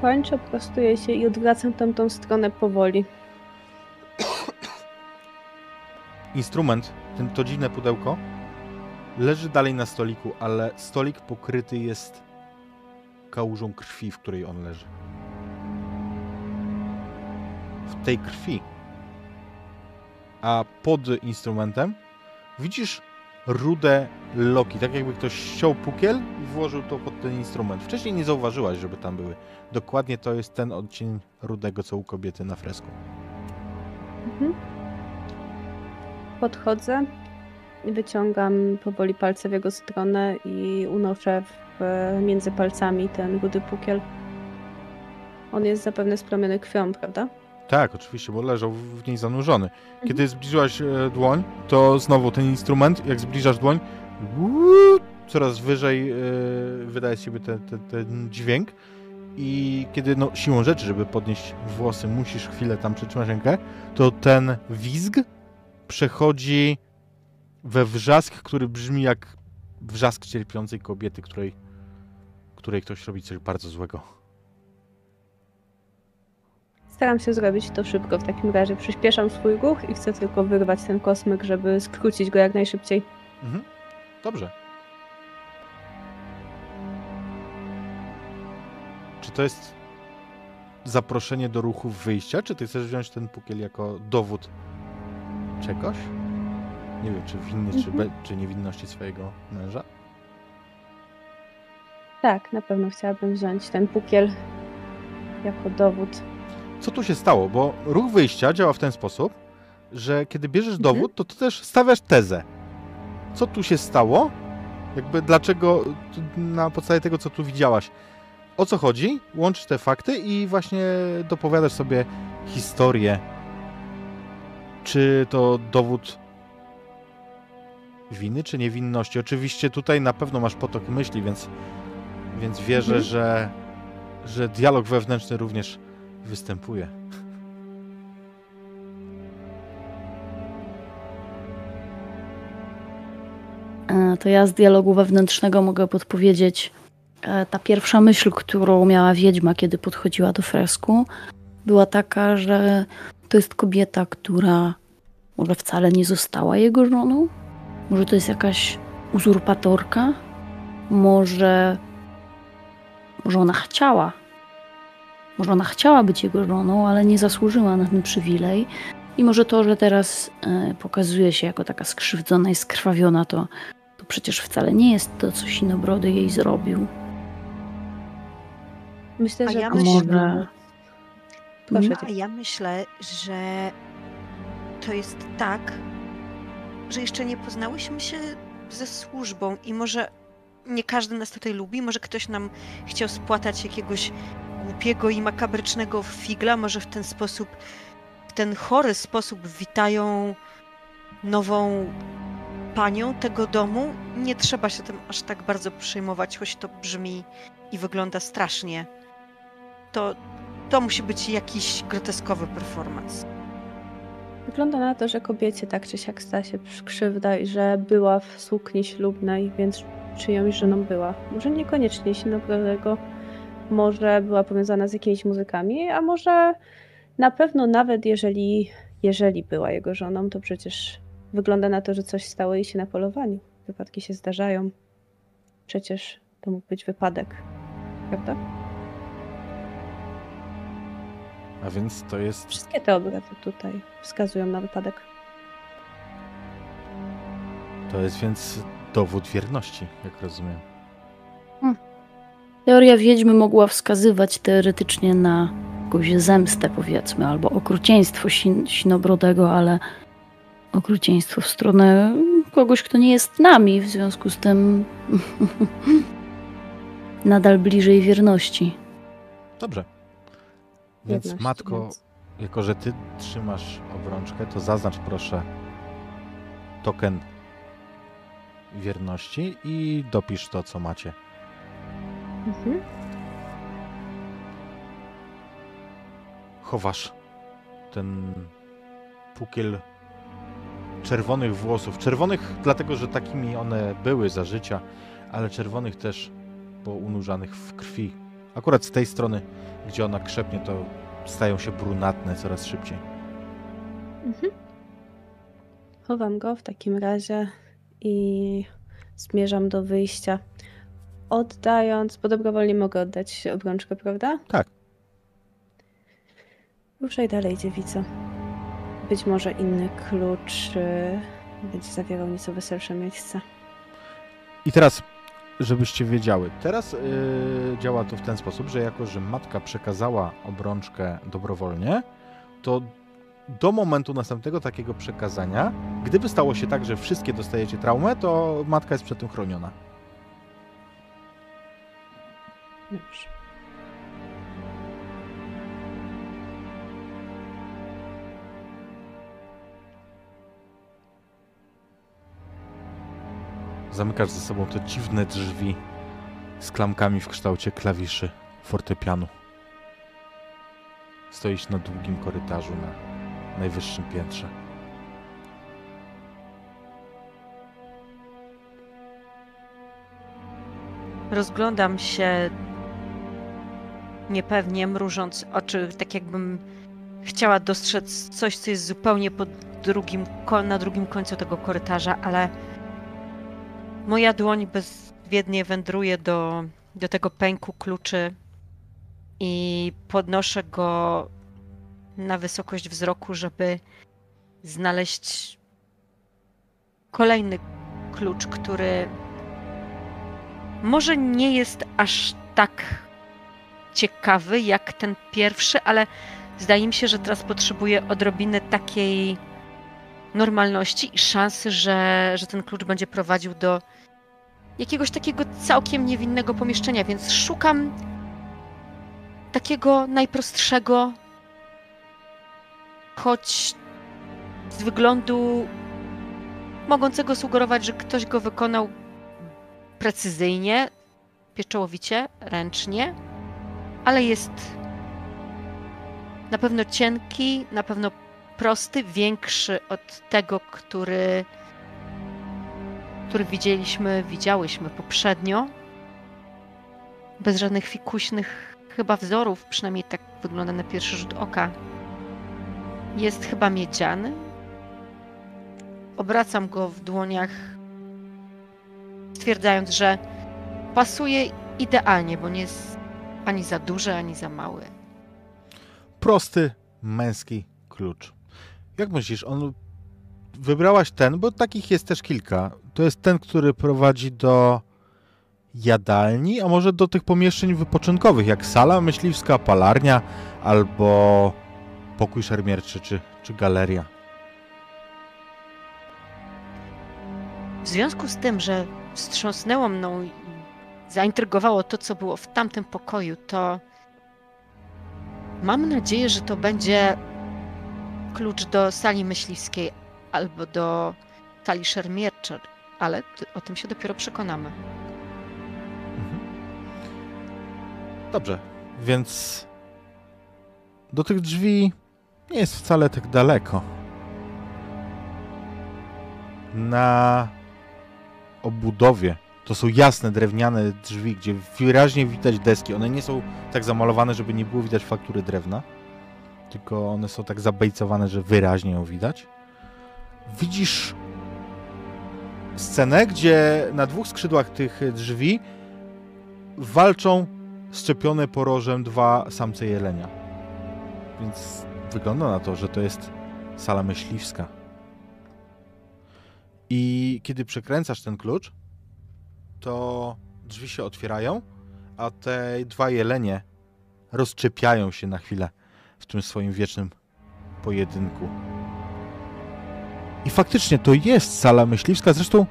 Kończę, prostuję się i odwracam tamtą stronę powoli. instrument, ten, to dziwne pudełko, leży dalej na stoliku, ale stolik pokryty jest kałużą krwi, w której on leży. W tej krwi. A pod instrumentem widzisz rude loki, tak jakby ktoś ściął pukiel i włożył to pod ten instrument. Wcześniej nie zauważyłaś, żeby tam były. Dokładnie to jest ten odcień rudego, co u kobiety na fresku. Mhm. Podchodzę, wyciągam powoli palce w jego stronę i unoszę w, między palcami ten rudy pukiel. On jest zapewne splamiony krwią, prawda? Tak, oczywiście, bo leżał w niej zanurzony. Kiedy zbliżyłaś e, dłoń, to znowu ten instrument, jak zbliżasz dłoń, uuu, coraz wyżej e, wydaje z siebie te, te, ten dźwięk. I kiedy no, siłą rzeczy, żeby podnieść włosy, musisz chwilę tam przytrzymać rękę, to ten wizg przechodzi we wrzask, który brzmi jak wrzask cierpiącej kobiety, której, której ktoś robi coś bardzo złego. Staram się zrobić to szybko w takim razie. Przyspieszam swój ruch i chcę tylko wyrwać ten kosmyk, żeby skrócić go jak najszybciej. Mhm. Dobrze. Czy to jest zaproszenie do ruchu wyjścia, czy ty chcesz wziąć ten pukiel jako dowód czegoś? Nie wiem, czy winny, czy, Mhm. be, czy niewinności swojego męża? Tak, na pewno chciałabym wziąć ten pukiel jako dowód. Co tu się stało? Bo ruch wyjścia działa w ten sposób, że kiedy bierzesz Mhm. dowód, to ty też stawiasz tezę. Co tu się stało? Jakby dlaczego, na podstawie tego, co tu widziałaś, o co chodzi? Łączysz te fakty i właśnie dopowiadasz sobie historię. Czy to dowód winy, czy niewinności? Oczywiście tutaj na pewno masz potok myśli, więc, więc wierzę, Mhm. że, że dialog wewnętrzny również występuje. E, To ja z dialogu wewnętrznego mogę podpowiedzieć. e, Ta pierwsza myśl, którą miała wiedźma, kiedy podchodziła do fresku, była taka, że to jest kobieta, która może wcale nie została jego żoną. Może to jest jakaś uzurpatorka. Może, może ona chciała. Może ona chciała być jego żoną, ale nie zasłużyła na ten przywilej. I może to, że teraz e, pokazuje się jako taka skrzywdzona i skrwawiona, to to przecież wcale nie jest to, co Sinobrody jej zrobił. Myślę, że ja myślę- może... Proszę. A ja myślę, że to jest tak, że jeszcze nie poznałyśmy się ze służbą i może nie każdy nas tutaj lubi, może ktoś nam chciał spłatać jakiegoś głupiego i makabrycznego figla, może w ten sposób, w ten chory sposób witają nową panią tego domu. Nie trzeba się tym aż tak bardzo przejmować, choć to brzmi i wygląda strasznie. To, to musi być jakiś groteskowy performance. Wygląda na to, że kobiecie tak czy siak stała się krzywda i że była w sukni ślubnej, więc czyjąś żoną była. Może niekoniecznie Sinobrodego, może była powiązana z jakimiś muzykami, a może na pewno nawet jeżeli, jeżeli była jego żoną, to przecież wygląda na to, że coś stało jej się na polowaniu. Wypadki się zdarzają. Przecież to mógł być wypadek, prawda? A więc to jest Wszystkie te obrazy tutaj wskazują na wypadek. To jest więc dowód wierności, jak rozumiem. Teoria wiedźmy mogła wskazywać teoretycznie na jakąś zemstę, powiedzmy, albo okrucieństwo sin- sinobrodego, ale okrucieństwo w stronę kogoś, kto nie jest nami, w związku z tym nadal bliżej wierności. Dobrze. Więc Jedności, matko, więc- jako że ty trzymasz obrączkę, to zaznacz proszę token wierności i dopisz to, co macie. Mhm. Chowasz ten pukiel czerwonych włosów. Czerwonych dlatego, że takimi one były za życia, ale czerwonych też, bo unurzanych w krwi. Akurat z tej strony, gdzie ona krzepnie, to stają się brunatne coraz szybciej. Mhm. Chowam go w takim razie i zmierzam do wyjścia. Oddając, bo dobrowolnie mogę oddać obrączkę, prawda? Tak. Ruszaj dalej, dziewico. Być może inny klucz y, będzie zawierał nieco weselsze miejsce. I teraz, żebyście wiedziały, teraz yy, działa to w ten sposób, że jako, że matka przekazała obrączkę dobrowolnie, to do momentu następnego takiego przekazania, gdyby stało się tak, że wszystkie dostajecie traumę, to matka jest przed tym chroniona. Dobrze. Zamykasz ze sobą te dziwne drzwi z klamkami w kształcie klawiszy fortepianu. Stoisz na długim korytarzu na najwyższym piętrze. Rozglądam się niepewnie, mrużąc oczy, tak jakbym chciała dostrzec coś, co jest zupełnie po drugim, na drugim końcu tego korytarza, ale moja dłoń bezwiednie wędruje do, do tego pęku kluczy i podnoszę go na wysokość wzroku, żeby znaleźć kolejny klucz, który może nie jest aż tak ciekawy jak ten pierwszy, ale zdaje mi się, że teraz potrzebuję odrobiny takiej normalności i szansy, że, że ten klucz będzie prowadził do jakiegoś takiego całkiem niewinnego pomieszczenia, więc szukam takiego najprostszego, choć z wyglądu mogącego sugerować, że ktoś go wykonał precyzyjnie, pieczołowicie, ręcznie, ale jest na pewno cienki, na pewno prosty, większy od tego, który, który widzieliśmy, widziałyśmy poprzednio. Bez żadnych fikuśnych chyba wzorów, przynajmniej tak wygląda na pierwszy rzut oka. Jest chyba miedziany. Obracam go w dłoniach, stwierdzając, że pasuje idealnie, bo nie jest ani za duży, ani za mały. Prosty, męski klucz. Jak myślisz, on wybrałaś ten, bo takich jest też kilka. To jest ten, który prowadzi do jadalni, a może do tych pomieszczeń wypoczynkowych, jak sala myśliwska, palarnia albo pokój szermierczy czy, czy galeria. W związku z tym, że wstrząsnęło mną zaintrygowało to, co było w tamtym pokoju, to mam nadzieję, że to będzie klucz do sali myśliwskiej albo do sali szermierczej, ale o tym się dopiero przekonamy. Mhm. Dobrze, więc do tych drzwi nie jest wcale tak daleko. Na obudowie to są jasne drewniane drzwi, gdzie wyraźnie widać deski. One nie są tak zamalowane, żeby nie było widać faktury drewna, tylko one są tak zabejcowane, że wyraźnie ją widać. Widzisz scenę, gdzie na dwóch skrzydłach tych drzwi walczą szczepione porożem dwa samce jelenia. Więc wygląda na to, że to jest sala myśliwska. I kiedy przekręcasz ten klucz, to drzwi się otwierają, a te dwa jelenie rozczepiają się na chwilę w tym swoim wiecznym pojedynku. I faktycznie to jest sala myśliwska. Zresztą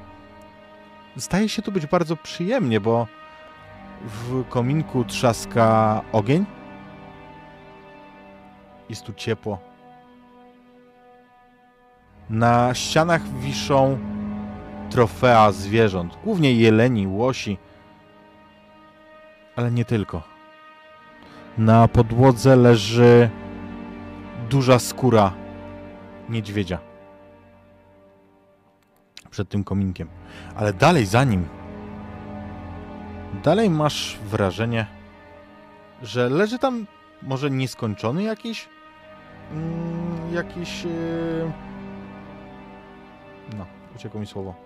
zdaje się to być bardzo przyjemnie, bo w kominku trzaska ogień. Jest tu ciepło. Na ścianach wiszą trofea zwierząt, głównie jeleni, łosi, ale nie tylko. Na podłodze leży duża skóra niedźwiedzia. Przed tym kominkiem. Ale dalej za nim. Dalej masz wrażenie, że leży tam może nieskończony jakiś. Mm, jakiś. Yy... No, uciekło mi słowo.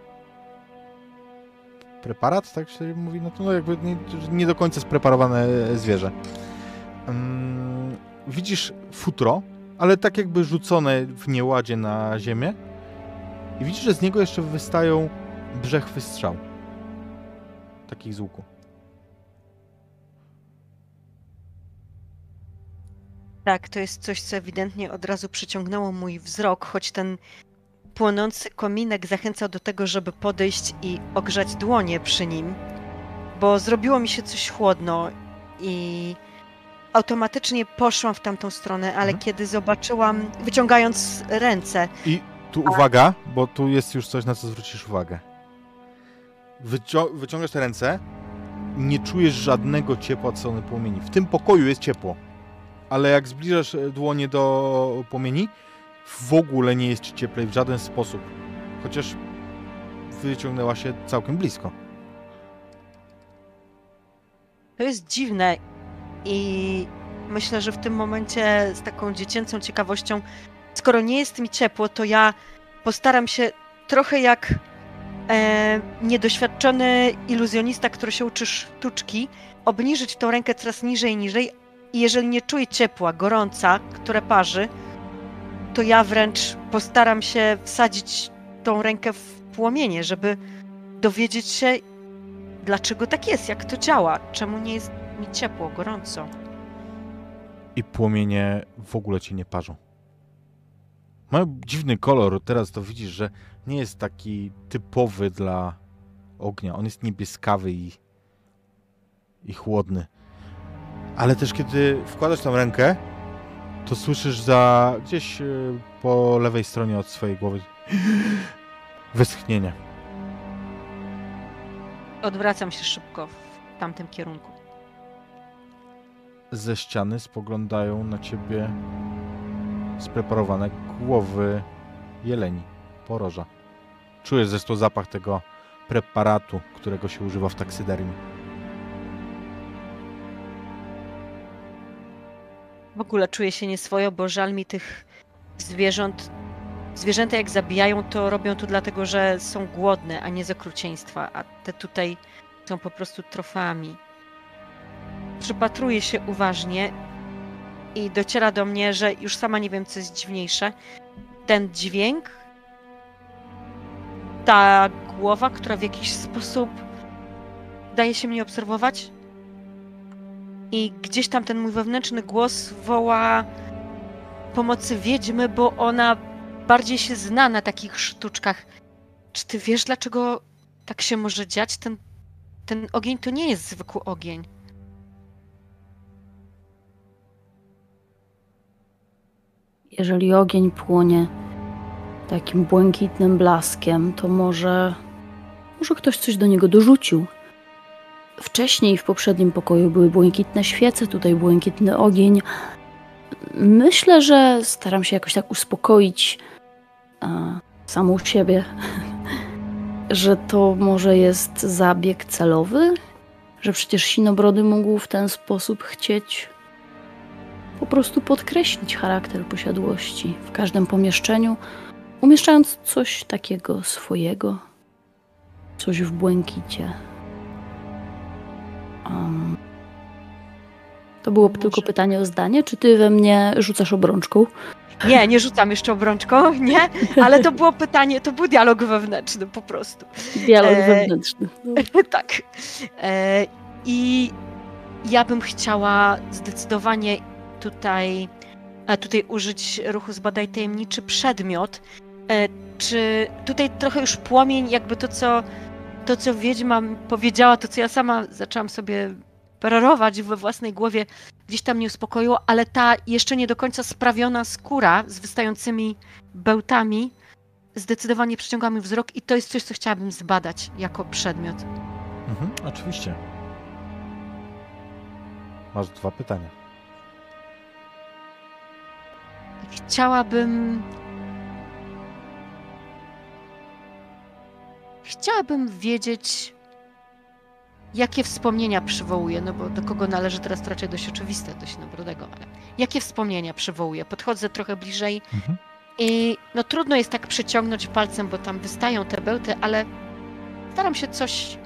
Preparat, tak się mówi? No to no jakby nie, nie do końca spreparowane zwierzę. Mm, widzisz futro, ale tak jakby rzucone w nieładzie na ziemię. I widzisz, że z niego jeszcze wystają brzechwy strzał. Takich z łuku. Tak, to jest coś, co ewidentnie od razu przyciągnęło mój wzrok, choć ten płonący kominek zachęcał do tego, żeby podejść i ogrzać dłonie przy nim, bo zrobiło mi się coś chłodno i automatycznie poszłam w tamtą stronę, ale Mhm. kiedy zobaczyłam, wyciągając ręce, I tu uwaga, bo tu jest już coś, na co zwrócisz uwagę. Wycią wyciągasz te ręce, nie czujesz żadnego ciepła od strony płomieni. W tym pokoju jest ciepło, ale jak zbliżasz e, dłonie do płomieni, w ogóle nie jest ci cieplej w żaden sposób. Chociaż wyciągnęła się całkiem blisko. to jest dziwne i myślę, że w tym momencie z taką dziecięcą ciekawością, skoro nie jest mi ciepło, to ja postaram się trochę jak e, niedoświadczony iluzjonista, który się uczy sztuczki, obniżyć tą rękę coraz niżej, niżej i jeżeli nie czuję ciepła, gorąca, które parzy, to ja wręcz postaram się wsadzić tą rękę w płomienie, żeby dowiedzieć się, dlaczego tak jest, jak to działa, czemu nie jest mi ciepło, gorąco. I płomienie w ogóle cię nie parzą. Mają dziwny kolor, teraz to widzisz, że nie jest taki typowy dla ognia. On jest niebieskawy i, i chłodny. Ale też kiedy wkładasz tam rękę, to słyszysz za gdzieś y, po lewej stronie od swojej głowy westchnienie. Odwracam się szybko w tamtym kierunku. Ze ściany spoglądają na ciebie spreparowane głowy jeleni, poroża. Czujesz zresztą zapach tego preparatu, którego się używa w taksydermii. W ogóle czuję się nieswojo, bo żal mi tych zwierząt. Zwierzęta jak zabijają, to robią to dlatego, że są głodne, a nie z okrucieństwa, a te tutaj są po prostu trofami. Przypatruję się uważnie i dociera do mnie, że już sama nie wiem, co jest dziwniejsze. Ten dźwięk, ta głowa, która w jakiś sposób daje się mnie obserwować, i gdzieś tam ten mój wewnętrzny głos woła pomocy wiedźmy, bo ona bardziej się zna na takich sztuczkach. Czy ty wiesz, dlaczego tak się może dziać? Ten, ten ogień to nie jest zwykły ogień. Jeżeli ogień płonie takim błękitnym blaskiem, to może. Może ktoś coś do niego dorzucił. Wcześniej w poprzednim pokoju były błękitne świece, tutaj błękitny ogień. Myślę, że staram się jakoś tak uspokoić a, samą siebie, że to może jest zabieg celowy, że przecież Sinobrody mógł w ten sposób chcieć po prostu podkreślić charakter posiadłości w każdym pomieszczeniu, umieszczając coś takiego swojego, coś w błękicie. Um, to było Może- tylko pytanie o zdanie, czy ty we mnie rzucasz obrączką? Nie, nie rzucam jeszcze obrączką, nie, ale to było pytanie, to był dialog wewnętrzny po prostu. Dialog E, wewnętrzny. tak. E, I ja bym chciała zdecydowanie tutaj, e, tutaj użyć ruchu zbadaj tajemniczy przedmiot. E, Czy tutaj trochę już płomień, jakby to, co, to, co wiedźma powiedziała, to, co ja sama zaczęłam sobie perorować we własnej głowie, gdzieś tam mnie uspokoiło, ale ta jeszcze nie do końca sprawiona skóra z wystającymi bełtami zdecydowanie przyciąga mi wzrok i to jest coś, co chciałabym zbadać jako przedmiot. Mhm, oczywiście. Masz dwa pytania. Chciałabym. Chciałabym wiedzieć, jakie wspomnienia przywołuje, no bo do kogo należy teraz raczej dość oczywiste, do Sinobrodego, ale jakie wspomnienia przywołuje? Podchodzę trochę bliżej Mhm. i no trudno jest tak przyciągnąć palcem, bo tam wystają te bełty, ale staram się coś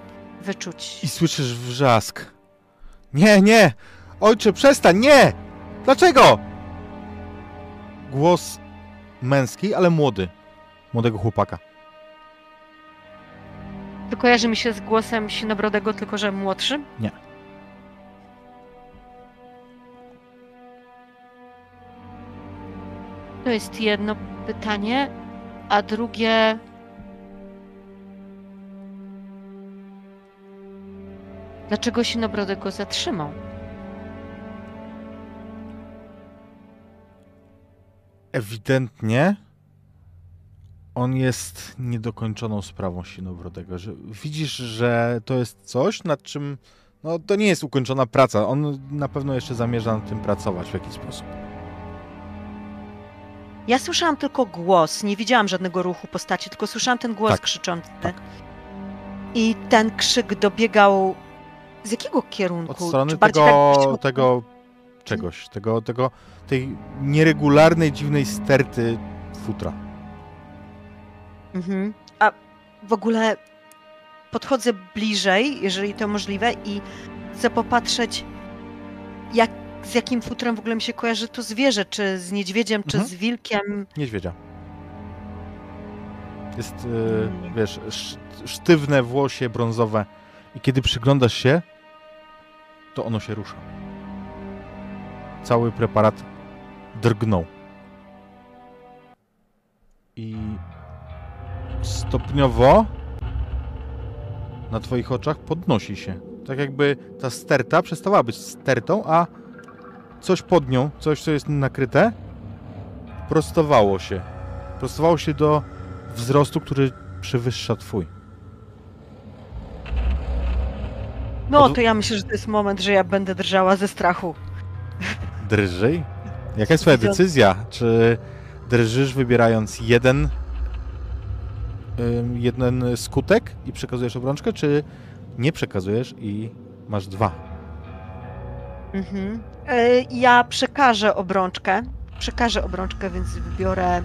wyczuć. I słyszysz wrzask. Nie, nie! Ojcze, przestań, nie! Dlaczego? Głos męski, ale młody. Młodego chłopaka. To kojarzy mi się z głosem Sinobrodego, tylko że młodszym? Nie. To jest jedno pytanie, a drugie. Dlaczego Sinobrody go zatrzymał? Ewidentnie on jest niedokończoną sprawą Sinowrodego. Że widzisz, że to jest coś, nad czym. No, to nie jest ukończona praca. On na pewno jeszcze zamierza nad tym pracować w jakiś sposób. Ja słyszałam tylko głos, nie widziałam żadnego ruchu postaci, tylko słyszałam ten głos Tak, krzyczący. tak. I ten krzyk dobiegał. Z jakiego kierunku? Od strony tego, tak tego czegoś, tego, tego, tej nieregularnej, dziwnej sterty futra. Mhm. A w ogóle podchodzę bliżej, jeżeli to możliwe, i chcę popatrzeć, jak, z jakim futrem w ogóle mi się kojarzy to zwierzę, czy z niedźwiedziem, czy Mhm. z wilkiem. Niedźwiedzia. Jest, y, Mm. wiesz, sz, sztywne włosie brązowe i kiedy przyglądasz się, to ono się rusza. Cały preparat drgnął. I stopniowo na twoich oczach podnosi się. Tak jakby ta sterta przestała być stertą, a coś pod nią, coś co jest nakryte, prostowało się. Prostowało się do wzrostu, który przewyższa twój. No, Od- to ja myślę, że to jest moment, że ja będę drżała ze strachu. Drżyj? Jaka jest twoja decyzja? Czy drżysz wybierając jeden jeden skutek i przekazujesz obrączkę, czy nie przekazujesz i masz dwa? Mhm. E, Ja przekażę obrączkę. Przekażę obrączkę, więc wybiorę.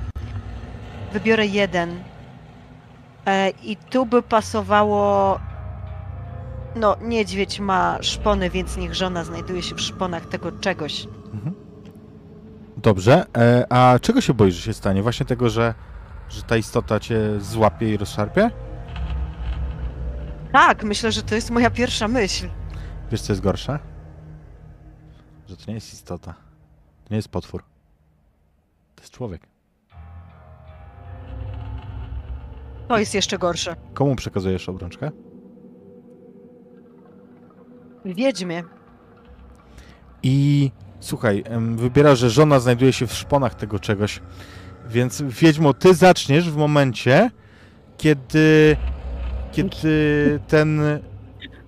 Wybiorę jeden. E, I tu by pasowało. No, niedźwiedź ma szpony, więc niech żona znajduje się w szponach tego czegoś. Mhm. Dobrze, e, a czego się boisz, że się stanie? Właśnie tego, że, że ta istota cię złapie i rozszarpie? Tak, myślę, że to jest moja pierwsza myśl. Wiesz, co jest gorsze? Że to nie jest istota. To nie jest potwór. To jest człowiek. To jest jeszcze gorsze. Komu przekazujesz obrączkę? Wiedźmie. I słuchaj, em, wybierasz, że żona znajduje się w szponach tego czegoś, więc Wiedźmo, ty zaczniesz w momencie, kiedy, kiedy ten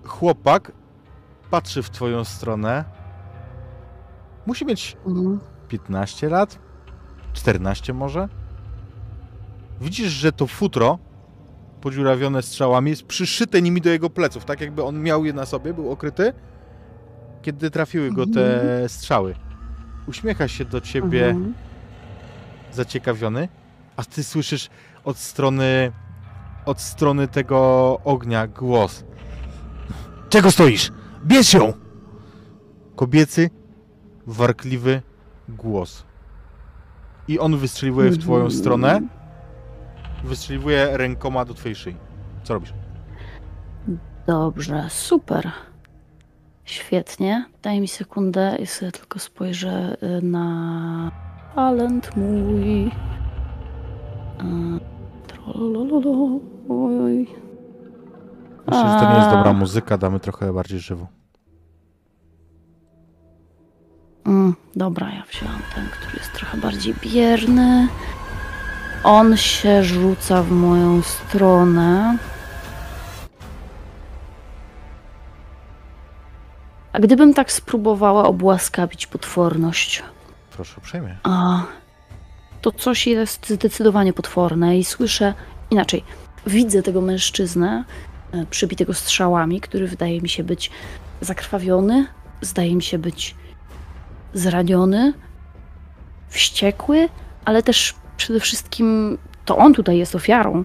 chłopak patrzy w twoją stronę. Musi mieć Mhm. 15 lat, 14 może. Widzisz, że to futro podziurawione strzałami jest przyszyte nimi do jego pleców, tak jakby on miał je na sobie, był okryty, kiedy trafiły go te strzały. Uśmiecha się do ciebie Mhm. Zaciekawiony, a ty słyszysz od strony od strony tego ognia głos. Czego stoisz? Bierz ją! Kobiecy, warkliwy głos. I on wystrzeliwuje w twoją stronę. Wystrzeliwuje rękoma do twojej szyi. Co robisz? Dobrze, super. Świetnie. Daj mi sekundę i sobie tylko spojrzę y, na talent mój. Trolololo, Oj. Myślę, że to nie jest dobra muzyka, damy trochę bardziej żywo. Mm, dobra, ja wziąłem ten, który jest trochę bardziej bierny. On się rzuca w moją stronę. A gdybym tak spróbowała obłaskawić potworność, Proszę uprzejmie. a to coś jest zdecydowanie potworne i słyszę inaczej. Widzę tego mężczyznę e, przybitego strzałami, który wydaje mi się być zakrwawiony, zdaje mi się być zraniony, wściekły, ale też przede wszystkim to on tutaj jest ofiarą.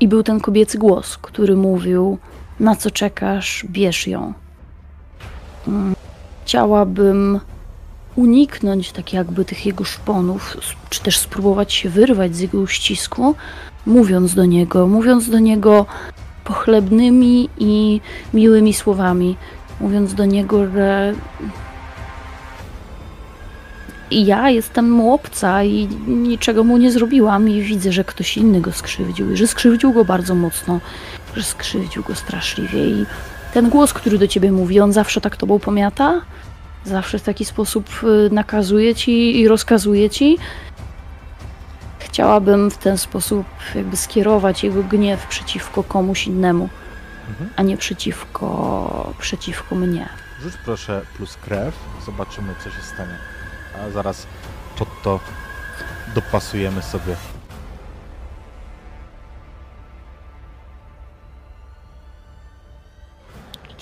I był ten kobiecy głos, który mówił: Na co czekasz, bierz ją. Chciałabym uniknąć tak jakby tych jego szponów, czy też spróbować się wyrwać z jego uścisku, mówiąc do niego, mówiąc do niego pochlebnymi i miłymi słowami, mówiąc do niego, że ja jestem mu obca i niczego mu nie zrobiłam i widzę, że ktoś inny go skrzywdził i że skrzywdził go bardzo mocno, że skrzywdził go straszliwie i ten głos, który do ciebie mówi, on zawsze tak tobą pomiata? Zawsze w taki sposób y, nakazuje ci i rozkazuje ci? Chciałabym w ten sposób jakby skierować jego gniew przeciwko komuś innemu, Mhm. a nie przeciwko, przeciwko mnie. Rzuć proszę plus krew. Zobaczymy, co się stanie. A zaraz pod to dopasujemy sobie.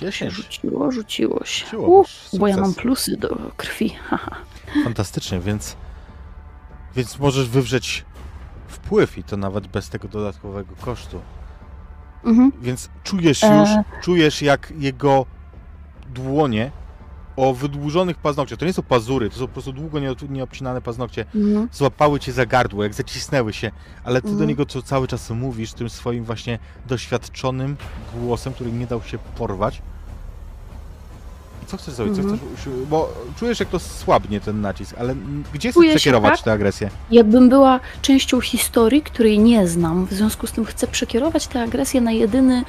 Dziesięć. Rzuciło, rzuciło się. Rzuciło, U, masz bo ja mam plusy do krwi. Fantastycznie, więc, więc możesz wywrzeć wpływ i to nawet bez tego dodatkowego kosztu. Mhm. Więc czujesz E. już, czujesz jak jego dłonie o wydłużonych paznokciach, to nie są pazury, to są po prostu długo nieobcinane paznokcie, Mhm. złapały cię za gardło, jak zacisnęły się, ale ty do Mhm. niego co cały czas mówisz, tym swoim właśnie doświadczonym głosem, który nie dał się porwać. I co chcesz zrobić? Co Mhm. chcesz, bo czujesz jak to słabnie ten nacisk, ale gdzie chcesz przekierować tak, tę agresję? Jakbym była częścią historii, której nie znam, w związku z tym chcę przekierować tę agresję na jedyny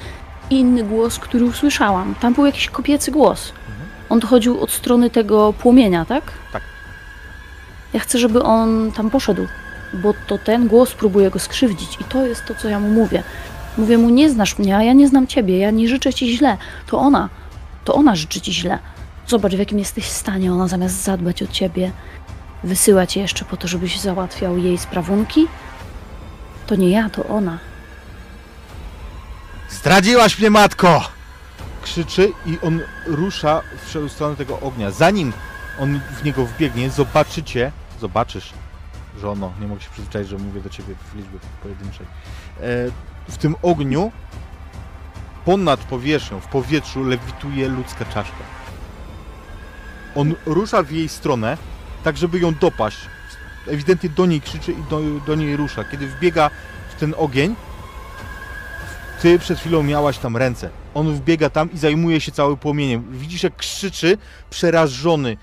inny głos, który usłyszałam. Tam był jakiś kobiecy głos. Mhm. On dochodził od strony tego płomienia, tak? Tak. Ja chcę, żeby on tam poszedł, bo to ten głos próbuje go skrzywdzić i to jest to, co ja mu mówię. Mówię mu, nie znasz mnie, a ja nie znam ciebie, ja nie życzę ci źle. To ona, to ona życzy ci źle. Zobacz, w jakim jesteś stanie. Ona zamiast zadbać o ciebie, wysyła cię jeszcze po to, żebyś załatwiał jej sprawunki. To nie ja, to ona. Zdradziłaś mnie, matko! Krzyczy i on rusza w stronę tego ognia. Zanim on w niego wbiegnie, zobaczycie, zobaczysz, żono, nie mogę się przyzwyczaić, że mówię do ciebie w liczbie pojedynczej. E, w tym ogniu ponad powierzchnią, w powietrzu lewituje ludzka czaszka. On rusza w jej stronę, tak żeby ją dopaść. Ewidentnie do niej krzyczy i do, do niej rusza. Kiedy wbiega w ten ogień, ty przed chwilą miałaś tam ręce. On wbiega tam i zajmuje się całym płomieniem. Widzisz, jak krzyczy, przerażony,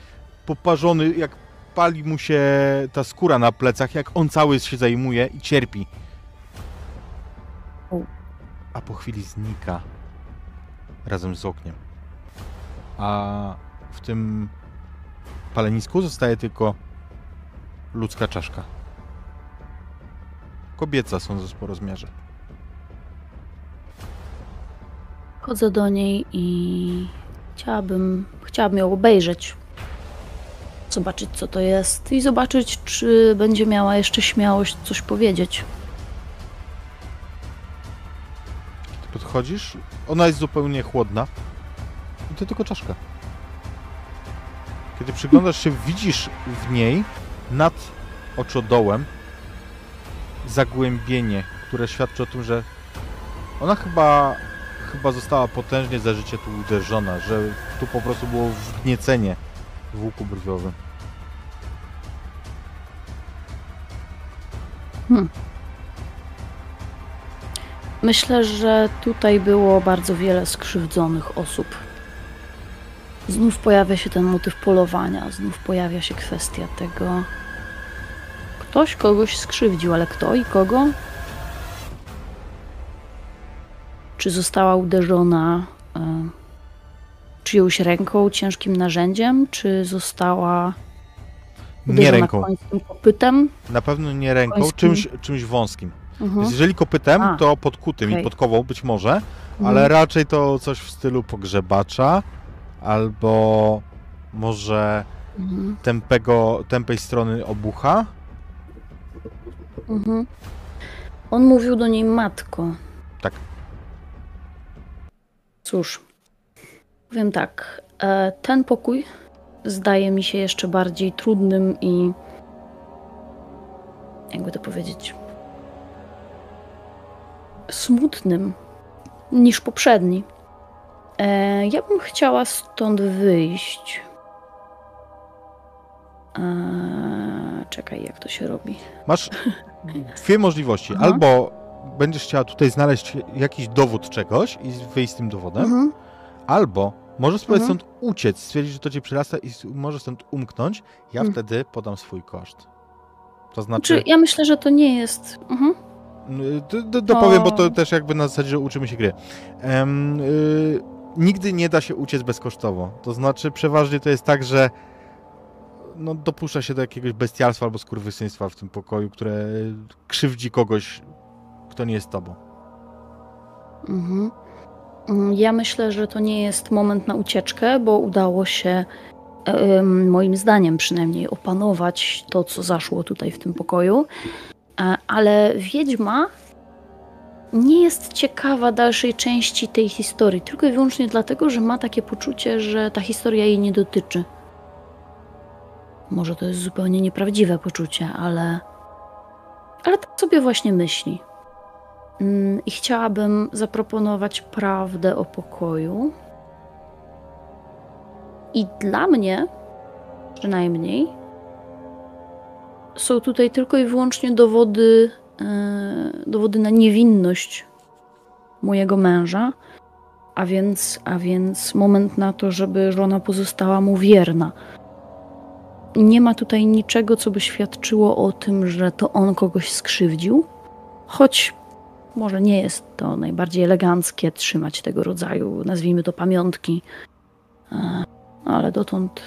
poparzony, jak pali mu się ta skóra na plecach, jak on cały się zajmuje i cierpi. A po chwili znika razem z ogniem. A w tym palenisku zostaje tylko ludzka czaszka. Kobieca sądzę po rozmiarze. Chodzę do niej i chciałabym, chciałabym ją obejrzeć. Zobaczyć, co to jest i zobaczyć, czy będzie miała jeszcze śmiałość coś powiedzieć. Ty podchodzisz, ona jest zupełnie chłodna i to tylko czaszka. Kiedy przyglądasz się, widzisz w niej nad oczodołem zagłębienie, które świadczy o tym, że ona chyba, chyba została potężnie za życie tu uderzona, że tu po prostu było wgniecenie w łuku brwiowym. Hmm. Myślę, że tutaj było bardzo wiele skrzywdzonych osób. Znów pojawia się ten motyw polowania, znów pojawia się kwestia tego. Ktoś kogoś skrzywdził, ale kto i kogo? Czy została uderzona e, czyjąś ręką, ciężkim narzędziem, czy została Nie ręką. końskim kopytem? Na pewno nie ręką, Końskim. czymś, czymś wąskim. Mhm. Więc jeżeli kopytem, A. to podkutym i Okej. podkową być może, Mhm. ale raczej to coś w stylu pogrzebacza albo może Mhm. tępego, tępej strony obucha. Mhm. On mówił do niej matko. Tak. Cóż, powiem tak. e, Ten pokój zdaje mi się jeszcze bardziej trudnym i. Jakby to powiedzieć. Smutnym niż poprzedni. E, Ja bym chciała stąd wyjść. E, Czekaj, jak to się robi. Masz dwie możliwości. Albo będziesz chciała tutaj znaleźć jakiś dowód czegoś i wyjść z tym dowodem, Mhm. albo możesz spróbować Mhm. stąd uciec, stwierdzić, że to cię przyrasta i możesz stąd umknąć. Ja Mhm. wtedy podam swój koszt. To Znaczy, znaczy, ja myślę, że to nie jest. Mhm. y, d- d- dopowiem, bo to O. też jakby na zasadzie, że uczymy się gry. Em, y, nigdy nie da się uciec bezkosztowo. To znaczy, przeważnie to jest tak, że no, dopuszcza się do jakiegoś bestialstwa albo skurwysyństwa w tym pokoju, które krzywdzi kogoś, kto nie jest tobą. Mhm. Mm, Ja myślę, że to nie jest moment na ucieczkę, bo udało się, moim zdaniem przynajmniej, opanować to, co zaszło tutaj w tym pokoju. E, Ale wiedźma nie jest ciekawa dalszej części tej historii, tylko i wyłącznie dlatego, że ma takie poczucie, że ta historia jej nie dotyczy. Może to jest zupełnie nieprawdziwe poczucie, ale. Ale tak sobie właśnie myśli. Mm, I chciałabym zaproponować prawdę o pokoju. I dla mnie, przynajmniej, są tutaj tylko i wyłącznie dowody, e, dowody na niewinność mojego męża, a więc, a więc moment na to, żeby żona pozostała mu wierna. Nie ma tutaj niczego, co by świadczyło o tym, że to on kogoś skrzywdził, choć może nie jest to najbardziej eleganckie trzymać tego rodzaju, nazwijmy to pamiątki, E, ale dotąd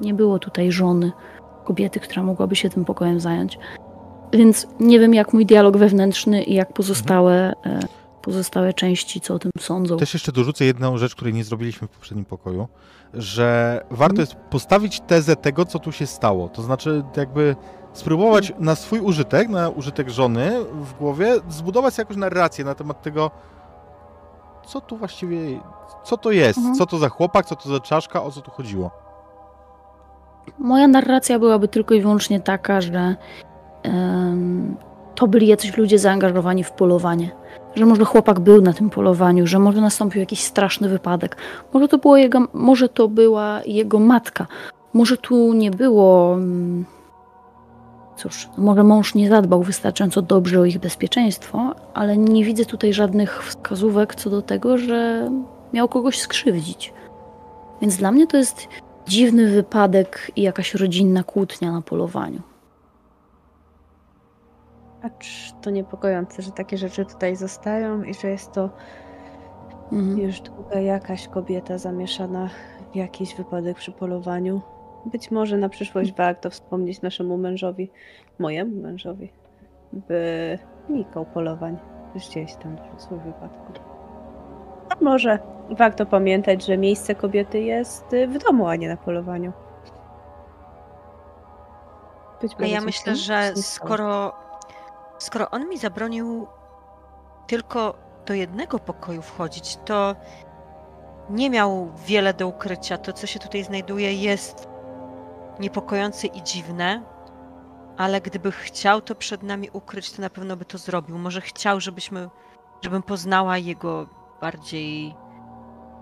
nie było tutaj żony, kobiety, która mogłaby się tym pokojem zająć. Więc nie wiem, jak mój dialog wewnętrzny i jak pozostałe, e, pozostałe części, co o tym sądzą. Też jeszcze dorzucę jedną rzecz, której nie zrobiliśmy w poprzednim pokoju, że warto Mhm. jest postawić tezę tego, co tu się stało. To znaczy jakby spróbować na swój użytek, na użytek żony w głowie, zbudować jakąś narrację na temat tego, co tu właściwie, co to jest, Mhm. co to za chłopak, co to za czaszka, o co tu chodziło. Moja narracja byłaby tylko i wyłącznie taka, że em, to byli jacyś ludzie zaangażowani w polowanie. Że może chłopak był na tym polowaniu, że może nastąpił jakiś straszny wypadek. Może to, było jego, może to była jego matka. Może tu nie było. mm, Cóż, może mąż nie zadbał wystarczająco dobrze o ich bezpieczeństwo, ale nie widzę tutaj żadnych wskazówek co do tego, że miał kogoś skrzywdzić. Więc dla mnie to jest dziwny wypadek i jakaś rodzinna kłótnia na polowaniu. Acz to niepokojące, że takie rzeczy tutaj zostają i że jest to Mhm. już długa jakaś kobieta zamieszana w jakiś wypadek przy polowaniu. Być może na przyszłość warto wspomnieć naszemu mężowi, mojemu mężowi, by unikał polowań gdzieś tam w swoim wypadku. A może warto pamiętać, że miejsce kobiety jest w domu, a nie na polowaniu. Być A ja myślę, że skoro, skoro on mi zabronił tylko do jednego pokoju wchodzić, to nie miał wiele do ukrycia. To, co się tutaj znajduje, jest niepokojące i dziwne, ale gdyby chciał to przed nami ukryć, to na pewno by to zrobił. Może chciał, żebyśmy, żebym poznała jego bardziej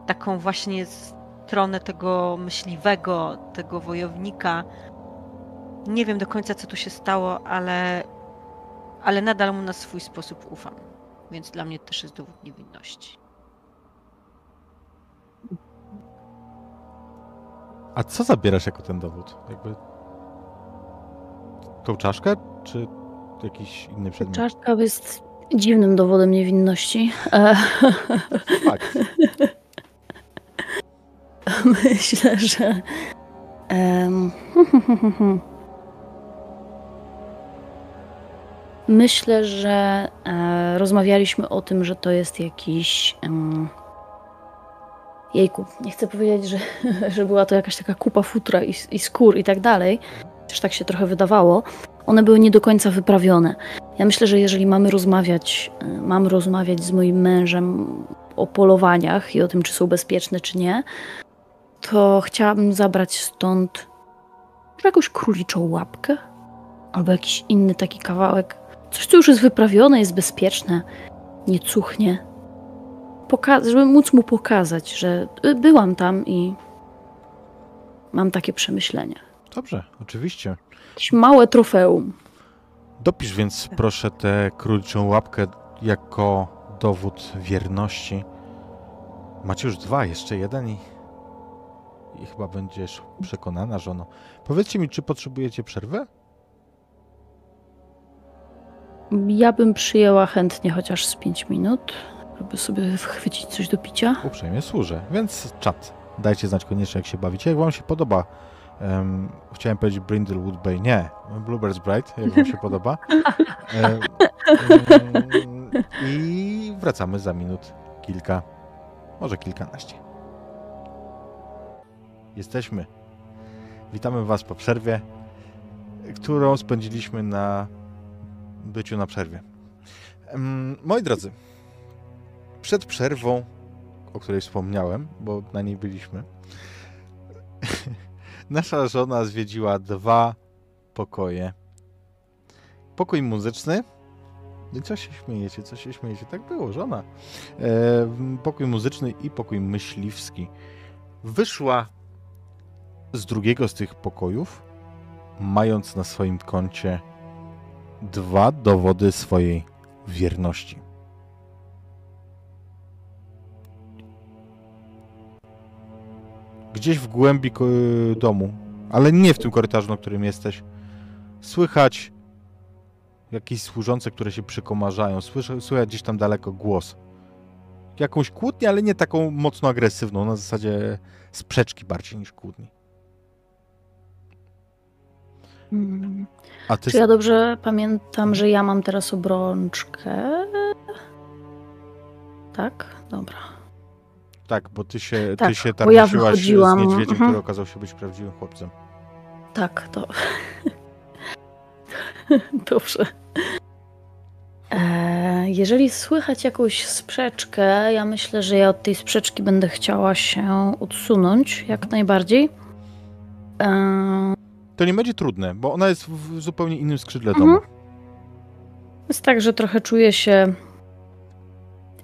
taką właśnie stronę tego myśliwego, tego wojownika. Nie wiem do końca, co tu się stało, ale ale nadal mu na swój sposób ufam. Więc dla mnie też jest dowód niewinności. A co zabierasz jako ten dowód? Jakby tą czaszkę, czy jakiś inny przedmiot? Czaszka jest dziwnym dowodem niewinności. Fakt. Myślę, że. Myślę, że e, rozmawialiśmy o tym, że to jest jakiś. em, Jejku, nie chcę powiedzieć, że, że była to jakaś taka kupa futra i, i skór i tak dalej. Też tak się trochę wydawało. One były nie do końca wyprawione. Ja myślę, że jeżeli mamy rozmawiać, e, mam rozmawiać z moim mężem o polowaniach i o tym, czy są bezpieczne, czy nie, to chciałabym zabrać stąd jakąś króliczą łapkę albo jakiś inny taki kawałek. Coś, co już jest wyprawione, jest bezpieczne, nie cuchnie. Poka- żeby móc mu pokazać, że y, byłam tam i mam takie przemyślenia. Dobrze, oczywiście. Jakieś małe trofeum. Dopisz więc proszę tę króliczą łapkę jako dowód wierności. Macie już dwa, jeszcze jeden i, i chyba będziesz przekonana, żono. Powiedzcie mi, czy potrzebujecie przerwy? Ja bym przyjęła chętnie chociaż z 5 minut, żeby sobie chwycić coś do picia. Uprzejmie służę, więc czat. Dajcie znać koniecznie, jak się bawicie. Jak wam się podoba, em, chciałem powiedzieć Brindlewood Bay, nie, Bluebird's Bright, jak wam się podoba. Em, em, I wracamy za minut kilka, może kilkanaście. Jesteśmy. Witamy was po przerwie, którą spędziliśmy na byciu na przerwie. Moi drodzy, przed przerwą, o której wspomniałem, bo na niej byliśmy, nasza żona zwiedziła dwa pokoje. Pokój muzyczny. Co się śmiejecie, co się śmiejecie? Tak było, żona. E, pokój muzyczny i pokój myśliwski. Wyszła z drugiego z tych pokojów, mając na swoim koncie dwa dowody swojej wierności. Gdzieś w głębi domu, ale nie w tym korytarzu, na którym jesteś, słychać jakieś służące, które się przykomarzają. Słyszę, słychać gdzieś tam daleko głos. Jakąś kłótnię, ale nie taką mocno agresywną, na zasadzie sprzeczki bardziej niż kłótni. A ty Czy ja dobrze pamiętam, że ja mam teraz obrączkę? Tak? Dobra. Tak, bo ty się, ty Tak, się bo tam ja wychodziłam, z niedźwiedziem, mhm. który okazał się być prawdziwym chłopcem. Tak, to. Dobrze. E, jeżeli słychać jakąś sprzeczkę, ja myślę, że ja od tej sprzeczki będę chciała się odsunąć jak najbardziej. E, To nie będzie trudne, bo ona jest w zupełnie innym skrzydle Mhm. domu. jest tak, że trochę czuję się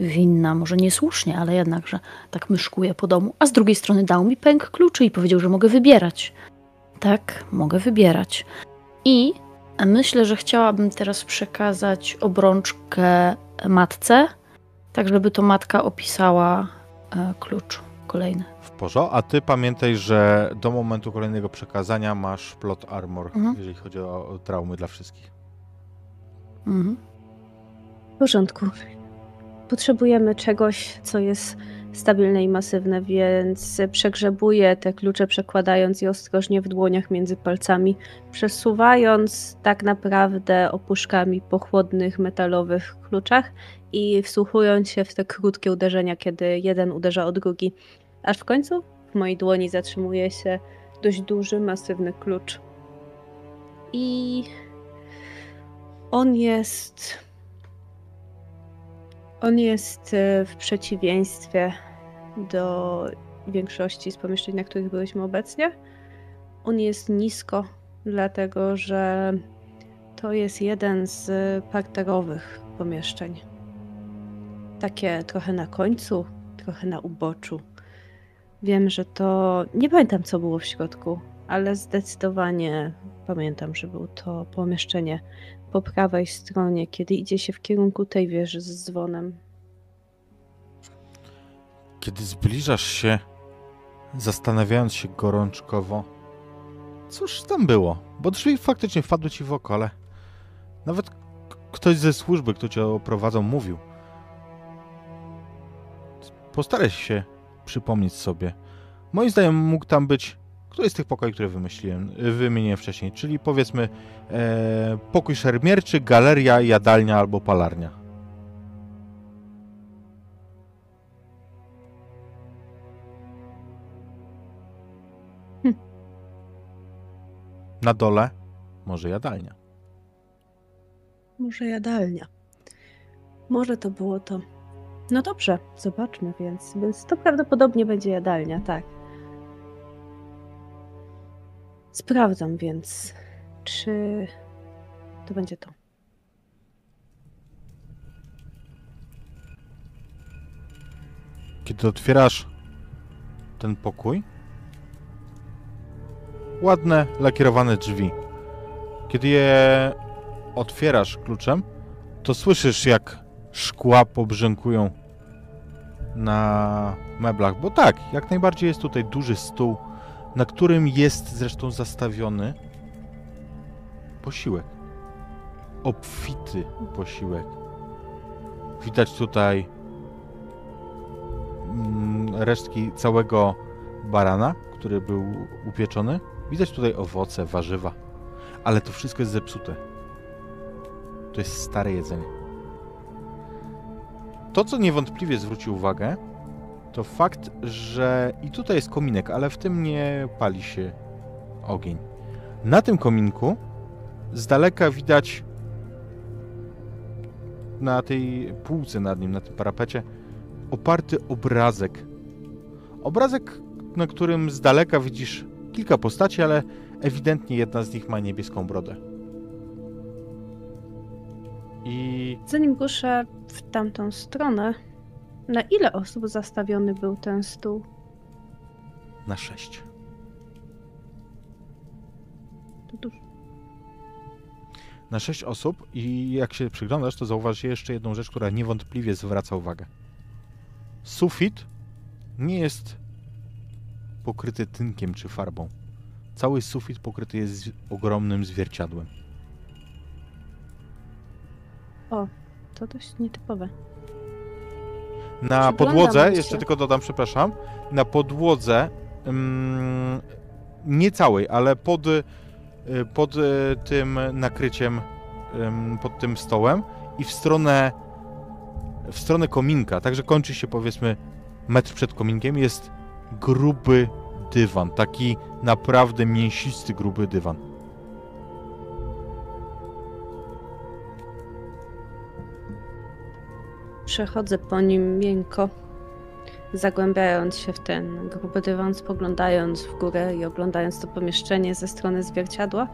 winna, może niesłusznie, ale jednakże tak myszkuję po domu. A z drugiej strony dał mi pęk kluczy i powiedział, że mogę wybierać. Tak, mogę wybierać. I myślę, że chciałabym teraz przekazać obrączkę matce, tak żeby to matka opisała e, klucz kolejny. W porządku. A ty pamiętaj, że do momentu kolejnego przekazania masz plot armor, Mhm. jeżeli chodzi o, o traumy dla wszystkich. Mhm. W porządku. Potrzebujemy czegoś, co jest stabilne i masywne, więc przegrzebuję te klucze, przekładając je ostrożnie w dłoniach między palcami, przesuwając tak naprawdę opuszkami po chłodnych metalowych kluczach i wsłuchując się w te krótkie uderzenia, kiedy jeden uderza o drugi. Aż w końcu w mojej dłoni zatrzymuje się dość duży, masywny klucz. I on jest on jest e, w przeciwieństwie do większości z pomieszczeń, na których byliśmy obecnie. On jest nisko, dlatego że to jest jeden z parterowych pomieszczeń. Takie trochę na końcu, trochę na uboczu. Wiem, że to. Nie pamiętam, co było w środku, ale zdecydowanie Pamiętam, że było to pomieszczenie po prawej stronie, kiedy idzie się w kierunku tej wieży z dzwonem. Kiedy zbliżasz się, zastanawiając się gorączkowo, cóż tam było? Bo drzwi faktycznie wpadły ci w oko, ale nawet ktoś ze służby, kto cię oprowadzał, mówił. Postaraj się przypomnieć sobie. Moim zdaniem mógł tam być któryś z tych pokoi, które wymyśliłem, wymieniłem wcześniej, czyli powiedzmy e, pokój szermierczy, galeria, jadalnia albo palarnia. Na dole może jadalnia. Może jadalnia. Może to było to. No dobrze, zobaczmy więc. Więc to prawdopodobnie będzie jadalnia, tak. Sprawdzam więc, czy to będzie to. Kiedy otwierasz ten pokój, ładne, lakierowane drzwi. Kiedy je otwierasz kluczem, to słyszysz, jak szkła pobrzękują na meblach. Bo tak, jak najbardziej jest tutaj duży stół, na którym jest zresztą zastawiony posiłek. Obfity posiłek. Widać tutaj mm, resztki całego barana, który był upieczony. Widać tutaj owoce, warzywa, ale to wszystko jest zepsute. To jest stare jedzenie. To, co niewątpliwie zwróci uwagę, to fakt, że i tutaj jest kominek, ale w tym nie pali się ogień. Na tym kominku z daleka widać na tej półce nad nim, na tym parapecie, oparty obrazek. Obrazek, na którym z daleka widzisz kilka postaci, ale ewidentnie jedna z nich ma niebieską brodę. I Zanim ruszę w tamtą stronę, na ile osób zastawiony był ten stół? na sześć. To dużo. Na sześć osób i jak się przyglądasz, to zauważysz jeszcze jedną rzecz, która niewątpliwie zwraca uwagę. Sufit nie jest pokryty tynkiem czy farbą. Cały sufit pokryty jest ogromnym zwierciadłem. To dość nietypowe. Na podłodze, się. jeszcze tylko dodam, przepraszam, na podłodze, mm, nie całej, ale pod, y, pod y, tym nakryciem, pod tym stołem i w stronę, w stronę kominka, także kończy się powiedzmy metr przed kominkiem, jest gruby dywan, taki naprawdę mięsisty, gruby dywan. Przechodzę po nim miękko, zagłębiając się w ten gruby dywan, spoglądając w górę i oglądając to pomieszczenie ze strony zwierciadła,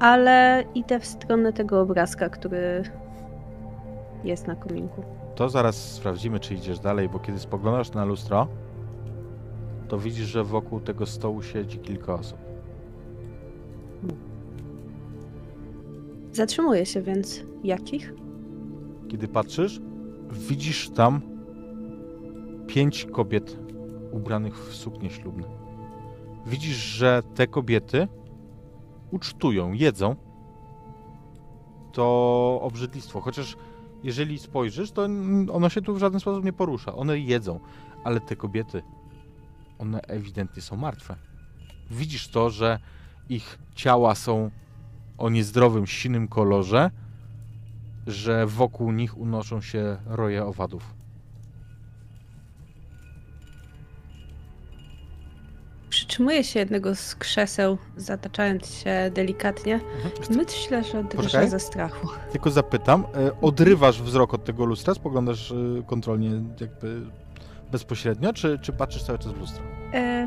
ale idę w stronę tego obrazka, który jest na kominku. To zaraz sprawdzimy, czy idziesz dalej, bo kiedy spoglądasz na lustro, to widzisz, że wokół tego stołu siedzi kilka osób. Zatrzymuję się więc. Jakich? Kiedy patrzysz, widzisz tam pięć kobiet ubranych w suknie ślubne. Widzisz, że te kobiety ucztują, jedzą to obrzydlistwo. Chociaż jeżeli spojrzysz, to ono się tu w żaden sposób nie porusza. One jedzą, ale te kobiety, one ewidentnie są martwe. Widzisz to, że ich ciała są o niezdrowym, sinym kolorze, że wokół nich unoszą się roje owadów. Przytrzymuję się jednego z krzeseł, zataczając się delikatnie. Myślę, że drżę ze strachu. Tylko zapytam, e, odrywasz wzrok od tego lustra, spoglądasz e, kontrolnie jakby bezpośrednio, czy, czy patrzysz cały czas w lustro? E...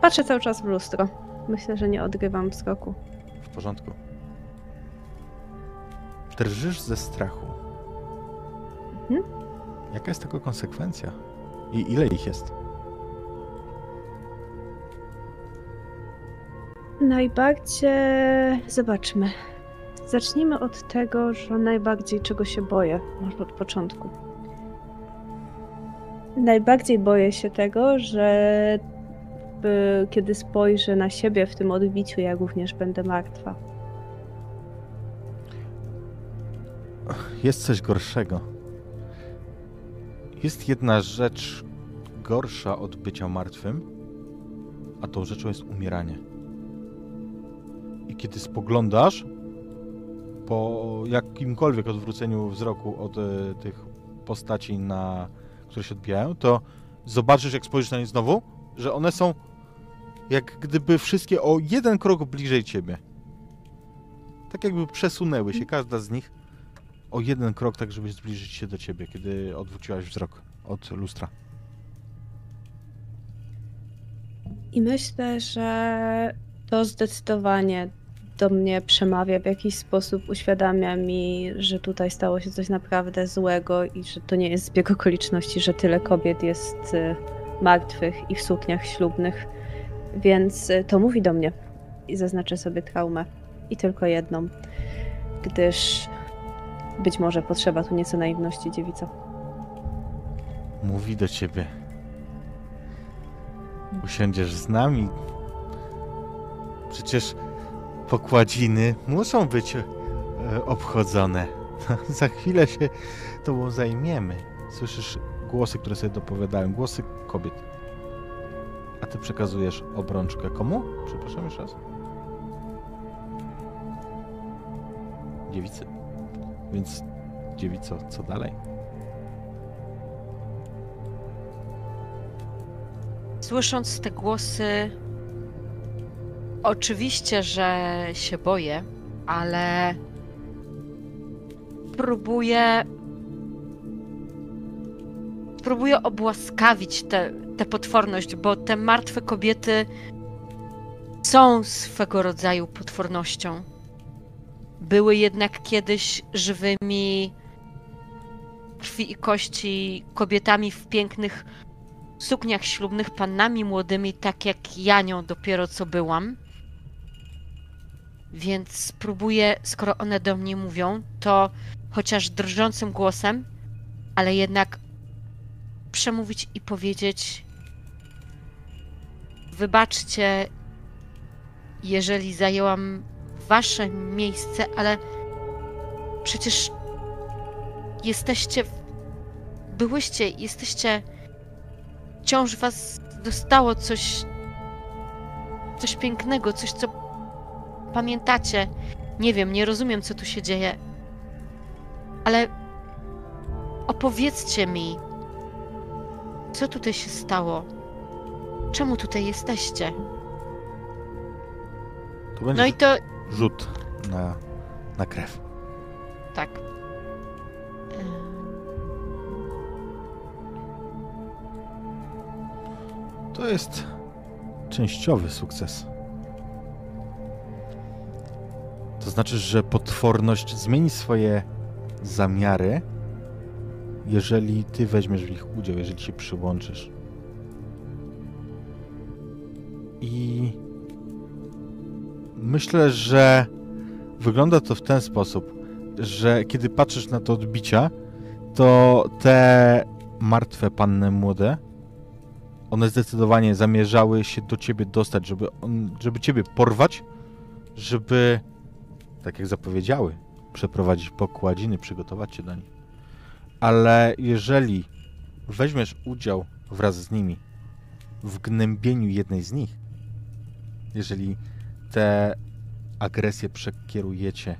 Patrzę cały czas w lustro. Myślę, że nie odrywam wzroku. W porządku. Drżysz ze strachu. Mhm. Jaka jest tego konsekwencja? I ile ich jest? Najbardziej. Zobaczmy. Zacznijmy od tego, że najbardziej czego się boję, może od początku. Najbardziej boję się tego, że y, kiedy spojrzę na siebie w tym odbiciu, ja również będę martwa. Jest coś gorszego. Jest jedna rzecz gorsza od bycia martwym, a tą rzeczą jest umieranie. I kiedy spoglądasz po jakimkolwiek odwróceniu wzroku od e, tych postaci, na, które się odbijają, to zobaczysz, jak spojrzysz na nie znowu, że one są jak gdyby wszystkie o jeden krok bliżej ciebie. Tak jakby przesunęły się, każda z nich o jeden krok, tak żeby zbliżyć się do ciebie, kiedy odwróciłaś wzrok od lustra. I myślę, że to zdecydowanie do mnie przemawia w jakiś sposób, uświadamia mi, że tutaj stało się coś naprawdę złego i że to nie jest zbieg okoliczności, że tyle kobiet jest y, martwych i w sukniach ślubnych. Więc y, to mówi do mnie i zaznaczę sobie traumę. I tylko jedną, gdyż być może potrzeba tu nieco naiwności, dziewico. Mówi do ciebie. Usiądziesz z nami. Przecież pokładziny muszą być e, obchodzone. Za chwilę się tobą zajmiemy. Słyszysz głosy, które sobie dopowiadają, głosy kobiet. A ty przekazujesz obrączkę komu? Przepraszam jeszcze raz. Dziewicy. Więc dziewico, co dalej? Słysząc te głosy, oczywiście, że się boję, ale próbuję. Próbuję obłaskawić tę potworność, bo te martwe kobiety są swego rodzaju potwornością. Były jednak kiedyś żywymi krwi i kości kobietami w pięknych sukniach ślubnych, pannami młodymi, tak jak ja nią dopiero co byłam. Więc spróbuję, skoro one do mnie mówią, to chociaż drżącym głosem, ale jednak przemówić i powiedzieć: Wybaczcie, jeżeli zajęłam wasze miejsce, ale przecież jesteście. Byłyście, jesteście. Wciąż was dostało coś. Coś pięknego, coś, co pamiętacie. Nie wiem, nie rozumiem, co tu się dzieje. Ale opowiedzcie mi, co tutaj się stało? Czemu tutaj jesteście? Będzie No i to rzut na, na krew. tak. To jest częściowy sukces. To znaczy, że potworność zmieni swoje zamiary, jeżeli ty weźmiesz w nich udział, jeżeli się przyłączysz. I myślę, że wygląda to w ten sposób, że kiedy patrzysz na te odbicia, to te martwe panny młode, one zdecydowanie zamierzały się do ciebie dostać, żeby, on, żeby ciebie porwać, żeby, tak jak zapowiedziały, przeprowadzić pokładziny, przygotować cię do nich. Ale jeżeli weźmiesz udział wraz z nimi w gnębieniu jednej z nich, jeżeli te agresje przekierujecie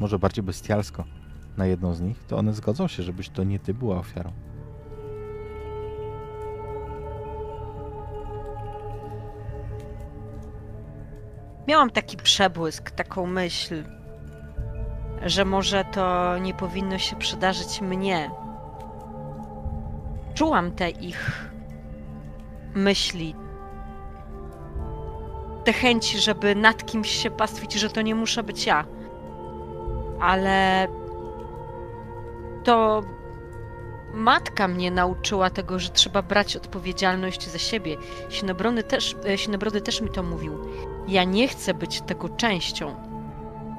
może bardziej bestialsko na jedną z nich, to one zgodzą się, żebyś to nie ty była ofiarą. Miałam taki przebłysk, taką myśl, że może to nie powinno się przydarzyć mnie. Czułam te ich myśli, te chęci, żeby nad kimś się pastwić, że to nie muszę być ja. Ale to matka mnie nauczyła tego, że trzeba brać odpowiedzialność za siebie. Sinobrony też, e, Sinobrody też mi to mówił. Ja nie chcę być tego częścią.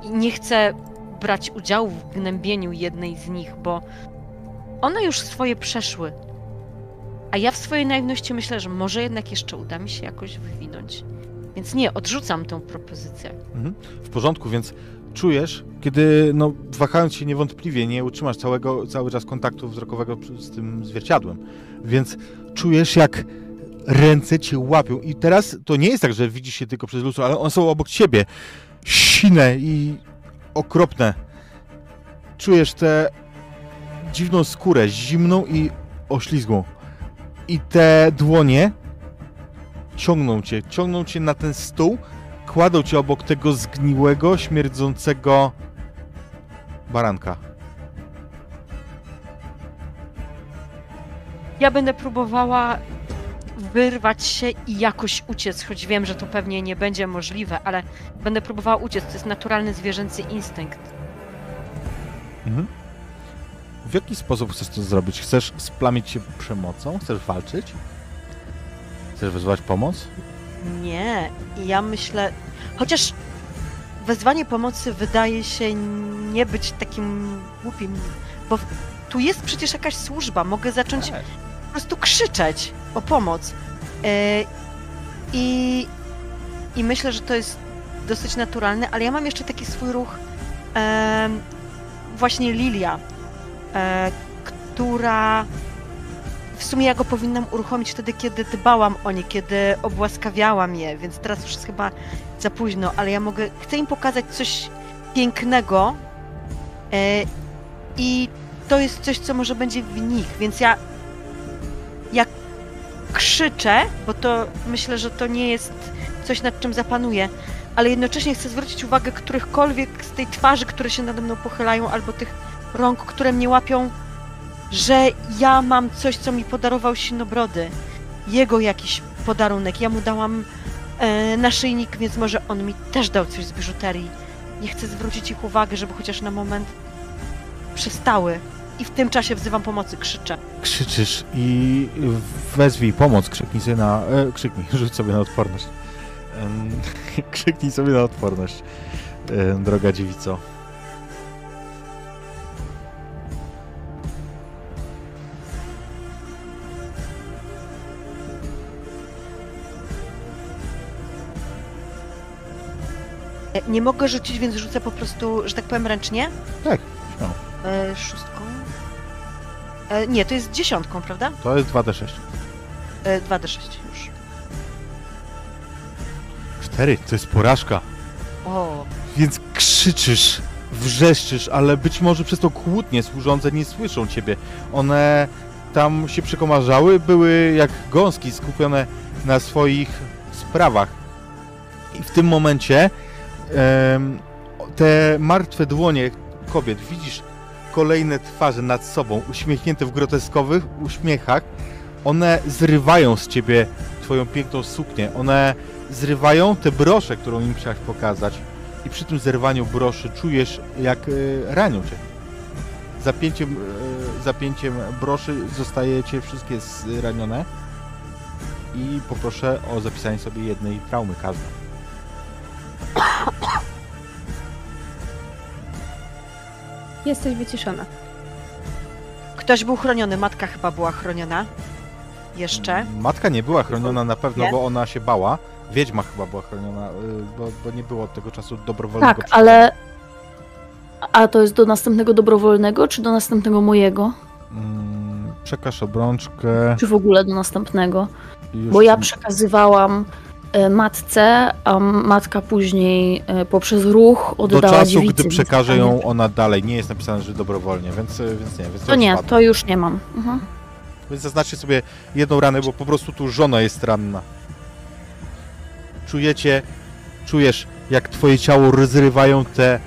I nie chcę brać udziału w gnębieniu jednej z nich, bo one już swoje przeszły. A ja w swojej naiwności myślę, że może jednak jeszcze uda mi się jakoś wywinąć. Więc nie, odrzucam tą propozycję. Mhm. W porządku, więc czujesz, kiedy no, wahając się niewątpliwie, nie utrzymasz całego, cały czas kontaktu wzrokowego z tym zwierciadłem, więc czujesz jak ręce cię łapią i teraz to nie jest tak, że widzisz się tylko przez lustro, ale one są obok ciebie, sine i okropne. Czujesz tę dziwną skórę, zimną i oślizgłą. I te dłonie ciągną cię, ciągną cię na ten stół, kładą cię obok tego zgniłego, śmierdzącego baranka. Ja będę próbowała wyrwać się i jakoś uciec, choć wiem, że to pewnie nie będzie możliwe, ale będę próbowała uciec. To jest naturalny zwierzęcy instynkt. Mhm. W jaki sposób chcesz to zrobić? Chcesz splamić się przemocą? Chcesz walczyć? Chcesz wezwać pomoc? Nie, ja myślę. Chociaż wezwanie pomocy wydaje się nie być takim głupim, bo tu jest przecież jakaś służba. Mogę zacząć po prostu krzyczeć o pomoc. E, I, I myślę, że to jest dosyć naturalne, ale ja mam jeszcze taki swój ruch. E, właśnie Lilia, e, która w sumie ja go powinnam uruchomić wtedy, kiedy dbałam o nie, kiedy obłaskawiałam je, więc teraz już jest chyba za późno, ale ja mogę, chcę im pokazać coś pięknego e, i to jest coś, co może będzie w nich, więc ja jak krzyczę, bo to myślę, że to nie jest coś, nad czym zapanuję, ale jednocześnie chcę zwrócić uwagę którychkolwiek z tej twarzy, które się nade mną pochylają, albo tych rąk, które mnie łapią, że ja mam coś, co mi podarował Sinobrody. Jego jakiś podarunek. Ja mu dałam e, naszyjnik, więc może on mi też dał coś z biżuterii. Nie chcę zwrócić ich uwagę, żeby chociaż na moment przestały. I w tym czasie wzywam pomocy, krzyczę. Krzyczysz i wezwij pomoc, krzyknij sobie na... E, krzyknij, rzuć sobie na odporność. Em, krzyknij sobie na odporność, e, droga dziewico. Nie mogę rzucić, więc rzucę po prostu, że tak powiem, ręcznie. Tak, śmiało. E, szóstką. E, nie, to jest dziesiątką, prawda? To jest 2d6. E, 2d6 już. 4, to jest porażka. O, Więc krzyczysz, wrzeszczysz, ale być może przez to kłótnie służące nie słyszą ciebie. One tam się przekomarzały, były jak gąski skupione na swoich sprawach. I w tym momencie te martwe dłonie kobiet, widzisz kolejne twarze nad sobą, uśmiechnięte w groteskowych uśmiechach. One zrywają z ciebie twoją piękną suknię. One zrywają tę broszę, którą im chciałaś pokazać i przy tym zerwaniu broszy czujesz, jak e, ranią cię. Zapięciem, e, zapięciem broszy zostajecie wszystkie zranione i poproszę o zapisanie sobie jednej traumy każda. Jesteś wyciszona. ktoś był chroniony, matka chyba była chroniona. Jeszcze. Matka nie była chroniona na pewno, Nie? bo ona się bała. Wiedźma chyba była chroniona, y, bo, bo nie było od tego czasu dobrowolnego Tak, ale. A to jest do następnego dobrowolnego, czy do następnego mojego? Mm, przekaż obrączkę. Czy w ogóle do następnego? Już Bo ja przekazywałam matce, a matka później e, poprzez ruch do oddała czasu, dziewicy. gdy przekaże ją ona dalej. Nie jest napisane, że dobrowolnie, więc, y, więc nie. Więc To nie, odpada. to już nie mam. Mhm. Więc zaznaczcie sobie jedną ranę, bo po prostu tu żona jest ranna. Czujecie, czujesz, jak twoje ciało rozrywają te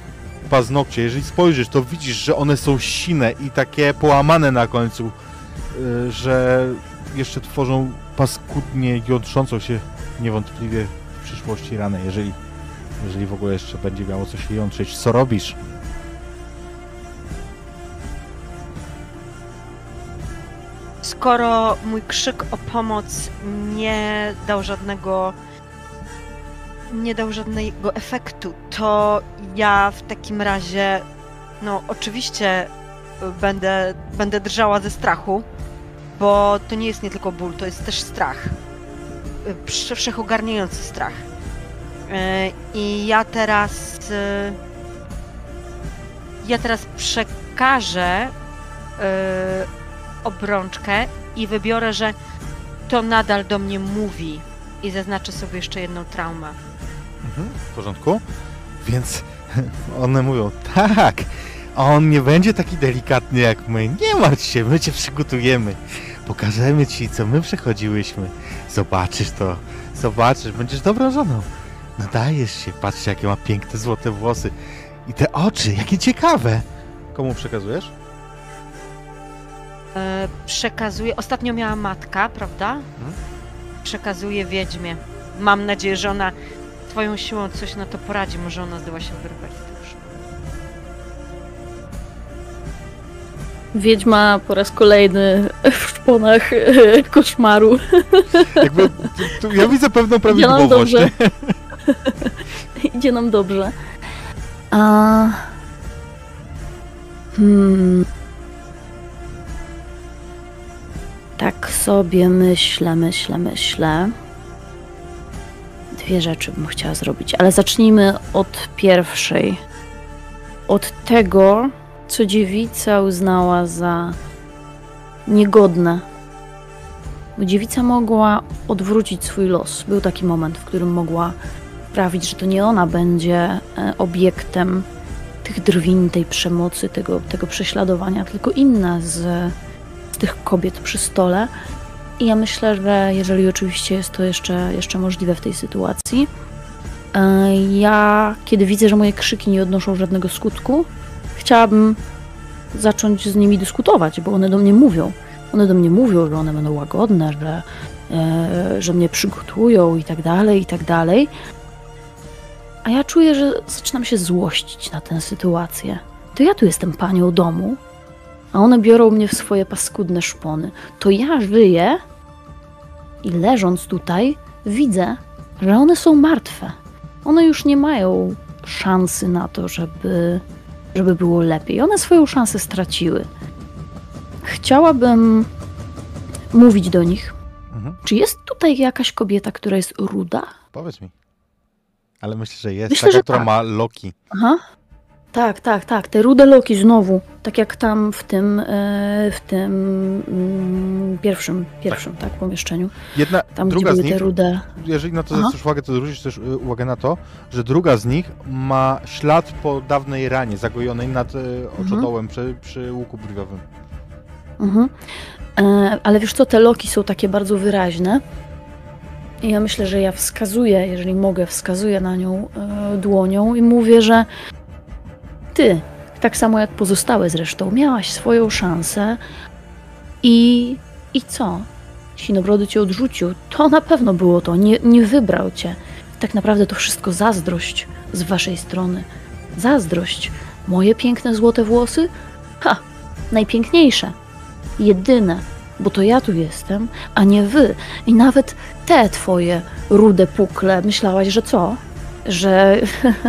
paznokcie. Jeżeli spojrzysz, to widzisz, że one są sine i takie połamane na końcu, że jeszcze tworzą paskudnie jątrzącą się niewątpliwie w przyszłości ranę, jeżeli, jeżeli w ogóle jeszcze będzie miało coś się jątrzyć. Co robisz? skoro mój krzyk o pomoc nie dał żadnego nie dał żadnego efektu, to ja w takim razie no oczywiście będę, będę drżała ze strachu, bo to nie jest nie tylko ból, to jest też strach. Wszechogarniający strach. E, I ja teraz e, ja teraz przekażę e, obrączkę i wybiorę, że to nadal do mnie mówi i zaznaczę sobie jeszcze jedną traumę. Mhm, w porządku. Więc one mówią, tak, on nie będzie taki delikatny jak my. Nie martw się, my cię przygotujemy. Pokażemy ci, co my przechodziłyśmy. Zobaczysz to, zobaczysz, będziesz dobrą żoną. Nadajesz się, patrzcie, jakie ma piękne złote włosy. I te oczy, jakie ciekawe. Komu przekazujesz? E, przekazuję. Ostatnio miała matka, prawda? Przekazuję wiedźmie. Mam nadzieję, że ona swoją siłą coś na to poradzi. Może ona zdoła się wyrwać Wiedźma po raz kolejny w szponach koszmaru. Jakby, ja widzę pewną Idzie nam prawidłowość. dobrze. Idzie nam dobrze. A... Hmm. Tak sobie myślę, myślę, myślę. Dwie rzeczy bym chciała zrobić, ale zacznijmy od pierwszej. Od tego, co dziewica uznała za niegodne. Bo dziewica mogła odwrócić swój los. Był taki moment, w którym mogła sprawić, że to nie ona będzie e, obiektem tych drwin, tej przemocy, tego, tego prześladowania, tylko inna z, z tych kobiet przy stole. I ja myślę, że jeżeli oczywiście jest to jeszcze, jeszcze możliwe w tej sytuacji, e, ja, kiedy widzę, że moje krzyki nie odnoszą żadnego skutku, chciałabym zacząć z nimi dyskutować, bo one do mnie mówią. One do mnie mówią, że one będą łagodne, że, e, że mnie przygotują i tak dalej, i tak dalej. A ja czuję, że zaczynam się złościć na tę sytuację. To ja tu jestem panią domu, a one biorą mnie w swoje paskudne szpony. To ja żyję i leżąc tutaj widzę, że one są martwe. One już nie mają szansy na to, żeby, żeby było lepiej. One swoją szansę straciły. Chciałabym mówić do nich. Mhm. Czy jest tutaj jakaś kobieta, która jest ruda? Powiedz mi. Ale myślę, że jest Myślę, taka, że która tak. ma Loki. Aha. Tak, tak, tak. Te rude loki znowu. Tak jak tam w tym, e, w tym mm, pierwszym, pierwszym tak. pomieszczeniu. Jedna, Tam, gdzie druga z nich, te rude. jeżeli na to Aha. zwrócisz uwagę, to zwrócisz też y, uwagę na to, że druga z nich ma ślad po dawnej ranie zagojonej nad y, oczodołem przy, przy łuku brwiowym. Mhm. E, ale wiesz co, te loki są takie bardzo wyraźne. I ja myślę, że ja wskazuję, jeżeli mogę, wskazuję na nią e, dłonią i mówię, że ty, tak samo jak pozostałe zresztą, miałaś swoją szansę i, i co? Sinobrody cię odrzucił. To na pewno było to. Nie, nie wybrał cię. Tak naprawdę to wszystko zazdrość z waszej strony. Zazdrość. Moje piękne złote włosy? Ha! Najpiękniejsze jedyne, bo to ja tu jestem, a nie wy. I nawet te twoje rude pukle, myślałaś, że co? Że,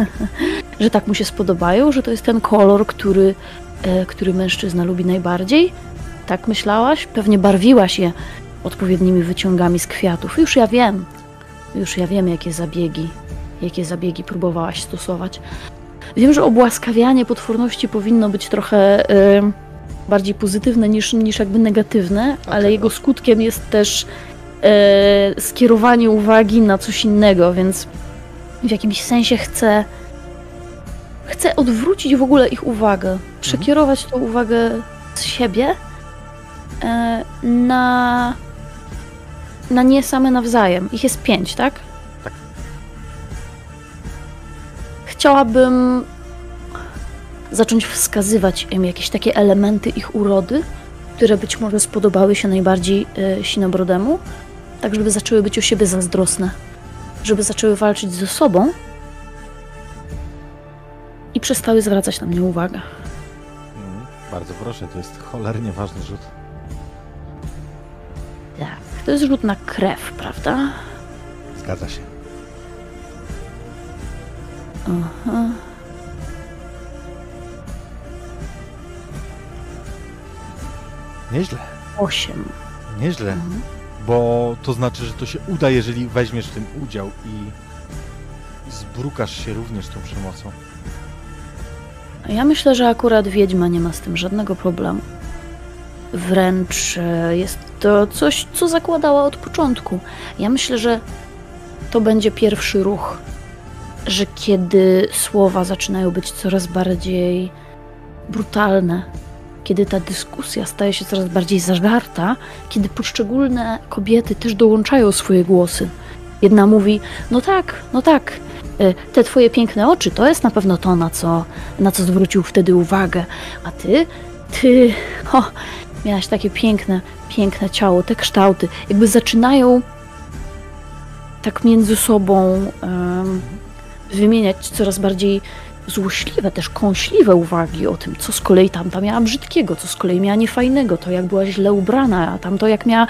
że tak mu się spodobają, że to jest ten kolor, który, e, który mężczyzna lubi najbardziej? Tak myślałaś? Pewnie barwiłaś je odpowiednimi wyciągami z kwiatów. Już ja wiem. Już ja wiem, jakie zabiegi, jakie zabiegi próbowałaś stosować. Wiem, że obłaskawianie potworności powinno być trochę e, bardziej pozytywne niż, niż jakby negatywne, ale Okej. jego skutkiem jest też e, skierowanie uwagi na coś innego, więc w jakimś sensie chcę chcę odwrócić w ogóle ich uwagę, przekierować tą uwagę z siebie e, na na nie same nawzajem. Ich jest pięć, tak? Tak. Chciałabym zacząć wskazywać im jakieś takie elementy ich urody, które być może spodobały się najbardziej y, Sinobrodemu, tak żeby zaczęły być o siebie zazdrosne, żeby zaczęły walczyć ze sobą i przestały zwracać na mnie uwagę. Mm, bardzo proszę, to jest cholernie ważny rzut. To jest rzut na krew, prawda? Zgadza się. Aha. Nieźle, Osiem. nieźle. Mhm. Bo to znaczy, że to się uda, jeżeli weźmiesz w tym udział i zbrukasz się również tą przemocą. Ja myślę, że akurat wiedźma nie ma z tym żadnego problemu. Wręcz e, jest to coś, co zakładała od początku. Ja myślę, że to będzie pierwszy ruch, że kiedy słowa zaczynają być coraz bardziej brutalne, kiedy ta dyskusja staje się coraz bardziej zażarta, kiedy poszczególne kobiety też dołączają swoje głosy. Jedna mówi: No tak, no tak, e, te twoje piękne oczy to jest na pewno to, na co, na co zwrócił wtedy uwagę. A ty, ty, o, miałaś takie piękne, piękne ciało, te kształty, jakby zaczynają tak między sobą em, wymieniać coraz bardziej złośliwe, też kąśliwe uwagi o tym, co z kolei tamta miała brzydkiego, co z kolei miała niefajnego, to jak była źle ubrana, a tamto jak miała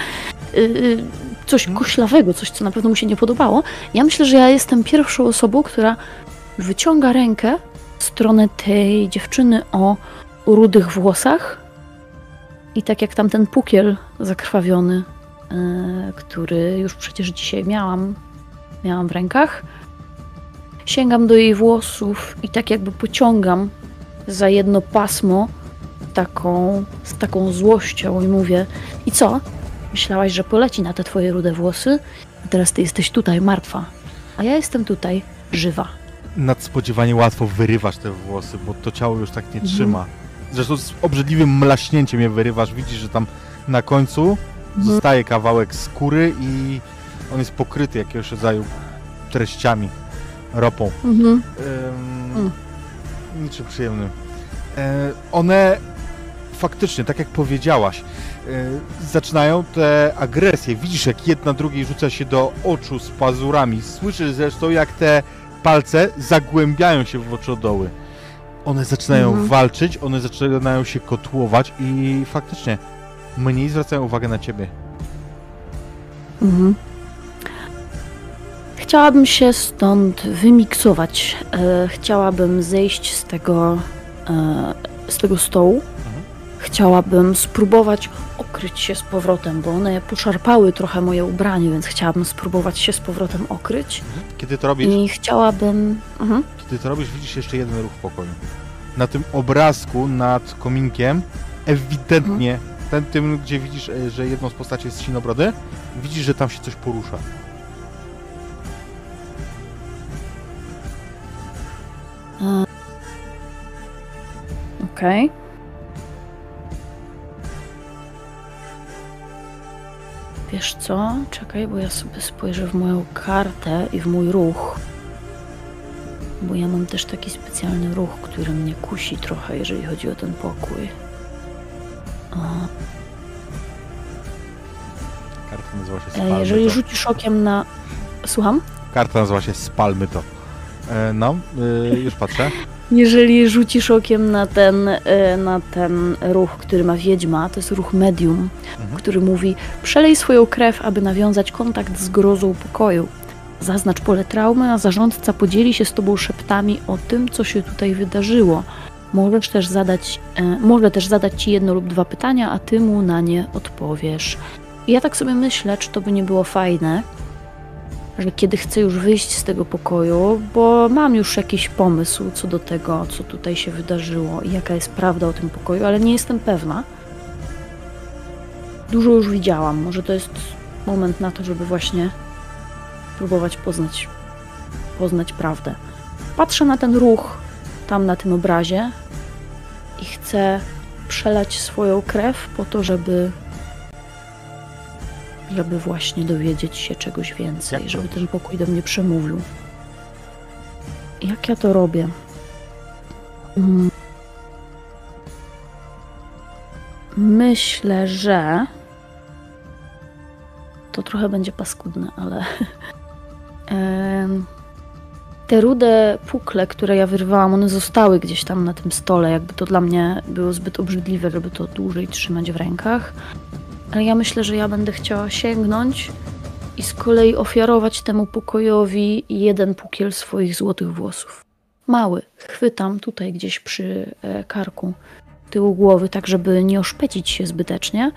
y, y, coś koślawego, coś, co na pewno mu się nie podobało. Ja myślę, że ja jestem pierwszą osobą, która wyciąga rękę w stronę tej dziewczyny o rudych włosach i tak jak tamten pukiel zakrwawiony, y, który już przecież dzisiaj miałam, miałam w rękach, sięgam do jej włosów i tak jakby pociągam za jedno pasmo taką, z taką złością i mówię i co? Myślałaś, że poleci na te twoje rude włosy? A teraz ty jesteś tutaj martwa, a ja jestem tutaj żywa. Nadspodziewanie łatwo wyrywasz te włosy, bo to ciało już tak nie Mhm. trzyma. Zresztą z obrzydliwym mlaśnięciem je wyrywasz. Widzisz, że tam na końcu zostaje kawałek skóry i on jest pokryty jakiegoś rodzaju treściami, ropą. Mhm. Ym, Mm. Niczym przyjemnym. E, one faktycznie, tak jak powiedziałaś, e, zaczynają te agresje. Widzisz, jak jedna drugiej rzuca się do oczu z pazurami. Słyszysz zresztą, jak te palce zagłębiają się w oczodoły. One zaczynają Mhm. walczyć, one zaczynają się kotłować i faktycznie mniej zwracają uwagę na ciebie. Mhm. Chciałabym się stąd wymiksować. E, chciałabym zejść z tego, e, z tego stołu. Chciałabym spróbować okryć się z powrotem, bo one poszarpały trochę moje ubranie, więc chciałabym spróbować się z powrotem okryć. Kiedy to robisz, I chciałabym. Mhm. Kiedy to robisz, widzisz jeszcze jeden ruch w pokoju. Na tym obrazku nad kominkiem, ewidentnie, ten, tym, gdzie widzisz, e, że jedną z postaci jest sinobrody, widzisz, że tam się coś porusza. Okej. Wiesz co? Czekaj, bo ja sobie spojrzę w moją kartę i w mój ruch. Bo ja mam też taki specjalny ruch, który mnie kusi trochę, jeżeli chodzi o ten pokój. O, Karta nazywa się e, Spalmy jeżeli to. rzucisz okiem na. Słucham? Karta nazywa się Spalmy to. E, no, e, już patrzę. Jeżeli rzucisz okiem na ten, e, na ten ruch, który ma wiedźma, to jest ruch medium, Mhm. który mówi: przelej swoją krew, aby nawiązać kontakt z grozą pokoju. Zaznacz pole traumy, a zarządca podzieli się z tobą szeptami o tym, co się tutaj wydarzyło. Możesz też zadać, e, może też zadać ci jedno lub dwa pytania, a ty mu na nie odpowiesz. I ja tak sobie myślę, czy to by nie było fajne, że kiedy chcę już wyjść z tego pokoju, bo mam już jakiś pomysł co do tego, co tutaj się wydarzyło i jaka jest prawda o tym pokoju, ale nie jestem pewna. Dużo już widziałam. Może to jest moment na to, żeby właśnie próbować poznać, poznać prawdę. Patrzę na ten ruch tam na tym obrazie i chcę przelać swoją krew po to, żeby żeby właśnie dowiedzieć się czegoś więcej, Jak żeby robisz? ten pokój do mnie przemówił. Jak ja to robię? Mm. Myślę, że to trochę będzie paskudne, ale te rude pukle, które ja wyrwałam, one zostały gdzieś tam na tym stole. Jakby to dla mnie było zbyt obrzydliwe, żeby to dłużej trzymać w rękach. Ale ja myślę, że ja będę chciała sięgnąć i z kolei ofiarować temu pokojowi jeden pukiel swoich złotych włosów. Mały, chwytam tutaj gdzieś przy e, karku tyłu głowy, tak żeby nie oszpecić się zbytecznie